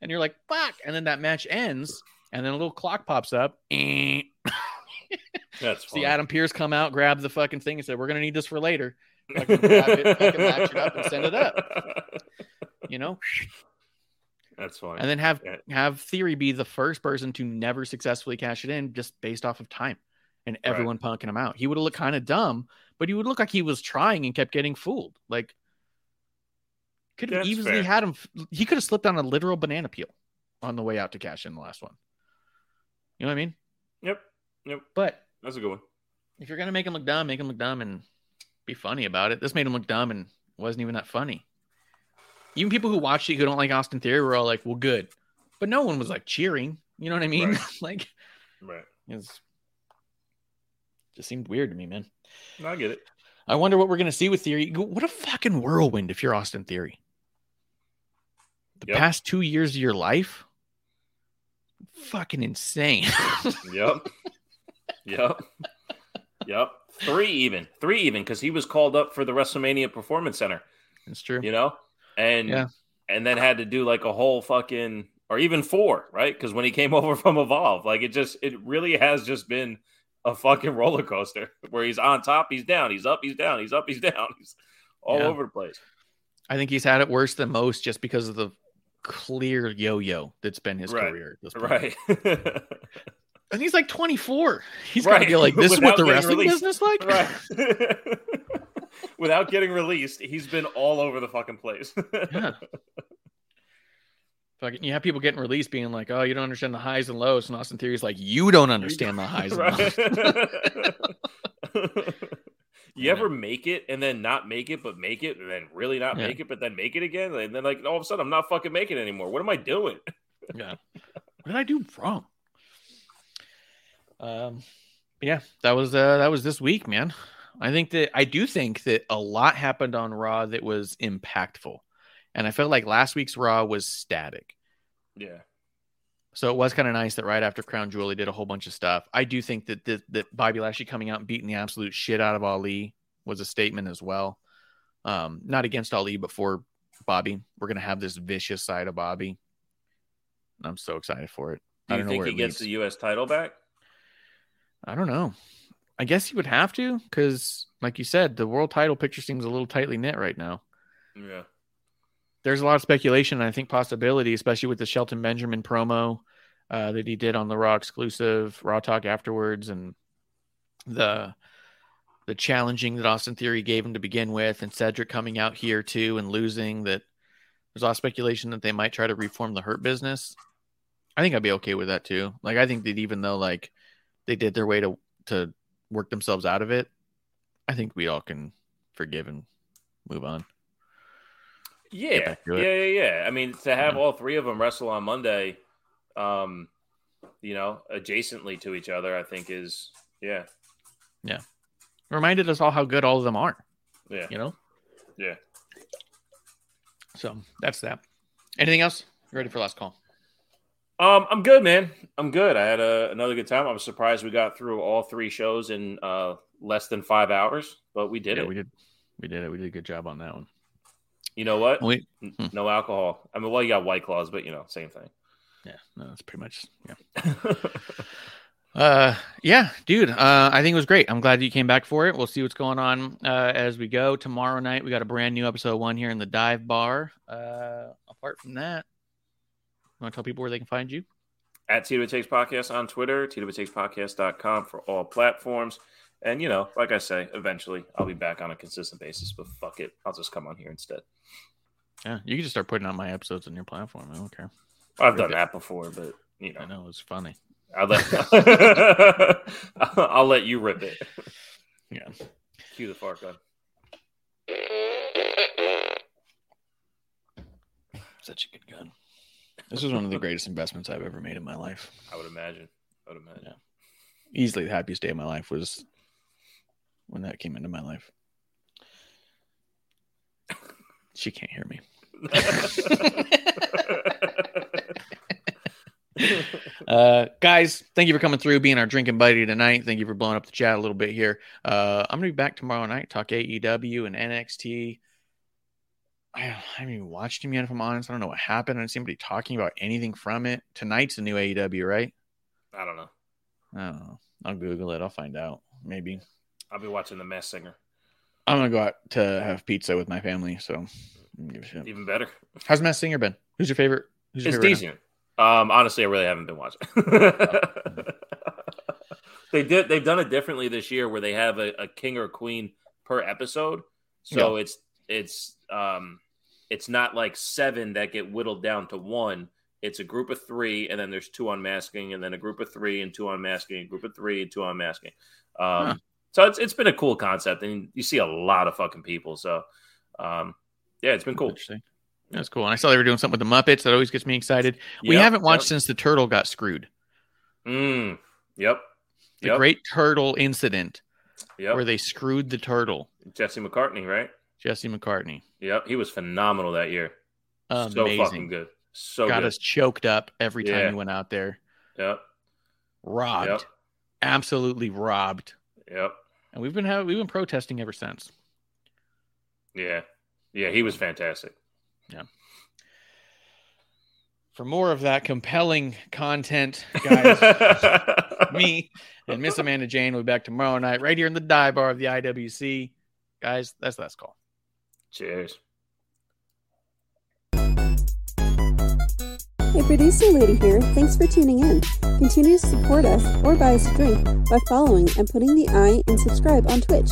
D: and you're like, fuck, and then that match ends, and then a little clock pops up. Eh.
E: That's
D: See. Adam Pearce come out, grab the fucking thing, and said, "We're gonna need this for later." fucking grab it, fucking match it up and send it up. You know,
E: That's fine.
D: and then have
E: Yeah.
D: have theory be the first person to never successfully cash it in just based off of time and
E: Right.
D: everyone punking him out he would have looked kind of dumb but he would look like he was trying and kept getting fooled like could have easily
E: fair.
D: had him he could have slipped on a literal banana peel on the way out to cash in the last one you know what i mean
E: Yep. Yep.
D: but
E: That's a good one.
D: if you're gonna make him look dumb make him look dumb and be funny about it this made him look dumb and wasn't even that funny even people who watched it who don't like austin theory were all like well good but no one was like cheering you know what i mean
E: Right.
D: like
E: Right.
D: It's just seemed weird to me, man.
E: No, I get it.
D: I wonder what we're gonna see with Theory. What a fucking whirlwind if you're Austin Theory. The
E: Yep.
D: past two years of your life, fucking insane.
E: Yep. Yep. Yep. Three even. Three even because he was called up for the WrestleMania Performance Center.
D: it's true.
E: you know, and
D: Yeah.
E: and then had to do like a whole fucking or even four, right? Because when he came over from Evolve, like it just it really has just been a fucking roller coaster where he's on top, he's down, he's up, he's down, he's up, he's down, he's all
D: Yeah.
E: over the place.
D: I think he's had it worse than most just because of the clear yo-yo that's been his
E: Right.
D: career. At this point.
E: Right.
D: And he's like 24. He's got to be like, this is what the wrestling
E: released.
D: business like.
E: right. Without getting released, he's been all over the fucking place.
D: Yeah. Fucking, you have people getting released being like, "Oh, you don't understand the highs and lows," and Austin Theory's like, "You don't understand the highs and lows."
E: Right. you ever make it and then not make it, but make it and then really not
D: Yeah.
E: make it, but then make it again? And then, like, all of a sudden, I'm not fucking making anymore. What am I doing?
D: Yeah. What did I do wrong? Um, yeah, that was uh, that was this week, man. I think that I do think that a lot happened on Raw that was impactful, and I felt like last week's Raw was static.
E: Yeah.
D: So it was kind of nice that right after Crown Jewel, he did a whole bunch of stuff. I do think that that, that Bobby Lashley coming out and beating the absolute shit out of Ali was a statement as well. Um, not against Ali, but for Bobby. We're gonna have this vicious side of Bobby. I'm so excited for it.
E: Do
D: I
E: you think he gets
D: leads.
E: the U.S. title back?
D: I don't know. I guess he would have to because, like you said, the world title picture seems a little tightly knit right now.
E: Yeah.
D: There's a lot of speculation and I think possibility, especially with the Shelton Benjamin promo uh, that he did on the Raw exclusive Raw Talk afterwards, and the the challenging that Austin Theory gave him to begin with, and Cedric coming out here too and losing. That there's a lot of speculation that they might try to reform the Hurt business. I think I'd be okay with that too. Like I think that even though like they did their way to to work themselves out of it, I think we all can forgive and move on.
E: Yeah, yeah, yeah, yeah. I mean, to have
D: Yeah.
E: all three of them wrestle on Monday, um, you know, adjacently to each other, I think is yeah, yeah.
D: Reminded us all how good all of them are.
E: yeah,
D: You know.
E: yeah.
D: So that's that. Anything else? You ready for last call?
E: Um, I'm good, man. I'm good. I had a, another good time. I was surprised we got through all three shows in uh, less than five hours, but we did
D: yeah,
E: it.
D: we did. We did it. We did a good job on that one.
E: You know what?
D: We, hmm.
E: No alcohol. I mean, well, you got White Claws, but you know, same thing.
D: yeah, no, that's pretty much yeah. Uh, yeah, dude. Uh, I think it was great. I'm glad you came back for it. We'll see what's going on uh, as we go tomorrow night. We got a brand new episode one here in the dive bar. Uh, apart from that, you want to tell people where they can find you?
E: At TWTakes Podcast on Twitter, TWTakesPodcast.com for all platforms. And you know, like I say, eventually I'll be back on a consistent basis. But fuck it, I'll just come on here instead.
D: Yeah, you can just start putting out my episodes on your platform. I don't care.
E: I've done that before, but you
D: I
E: know,
D: know it's funny.
E: I'll let I'll let you rip it.
D: Yeah.
E: Cue the fart gun.
D: Such a good gun. This was one of the greatest investments I've ever made in my life.
E: I would imagine. I would imagine.
D: Easily the happiest day of my life was when that came into my life. She can't hear me. Uh, guys, thank you for coming through, being our drinking buddy tonight. Thank you for blowing up the chat a little bit here. Uh, I'm gonna be back tomorrow night, talk AEW and NXT. I, I haven't even watched him yet, if I'm honest. I don't know what happened. I didn't see anybody talking about anything from it. Tonight's the new AEW, right?
E: I don't know.
D: I don't know. I'll Google it. I'll find out. Maybe.
E: I'll be watching the Masked Singer.
D: I'm gonna go out to have pizza with my family, so.
E: Even better.
D: How's Masked Singer been? Who's your favorite? Who's your
E: It's
D: favorite
E: decent. Um, honestly, I really haven't been watching. they did. They've done it differently this year, where they have a, a king or queen per episode. So it's it's um it's not like seven that get whittled down to one. It's a group of three, and then there's two unmasking, and then a group of three and two unmasking, a group of three and two unmasking. Um,
D: Huh.
E: So it's it's been a cool concept, and you see a lot of fucking people. So, um, yeah, it's been cool.
D: Interesting. That's cool. And I saw they were doing something with the Muppets. That always gets me excited. we
E: Yep,
D: haven't watched
E: yep.
D: since the turtle got screwed.
E: Mm, yep.
D: The
E: Yep.
D: Great Turtle Incident,
E: Yep.
D: where they screwed the turtle,
E: Jesse McCartney, right?
D: Jesse McCartney.
E: Yep. He was phenomenal that year. So
D: Amazing.
E: fucking good. So good.
D: got
E: good.
D: us choked up every time
E: Yeah.
D: he went out there.
E: Yep.
D: Robbed.
E: Yep.
D: Absolutely robbed.
E: Yep.
D: And we've been having we've been protesting ever since.
E: Yeah. Yeah. He was fantastic. Yeah.
D: For more of that compelling content, guys, me and Miss Amanda Jayne will be back tomorrow night right here in the die bar of the IWC. Guys, that's last call.
E: Cheers.
F: Hey, producer lady here. Thanks for tuning in. Continue to support us or buy us a drink by following and putting the I in subscribe on Twitch.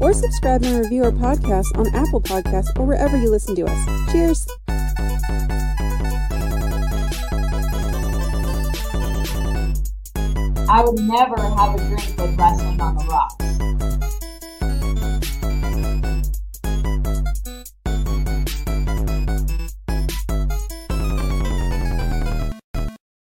F: Or subscribe and review our podcast on Apple Podcasts or wherever you listen to us. Cheers.
C: I would never have a drink with wrestling on the rock.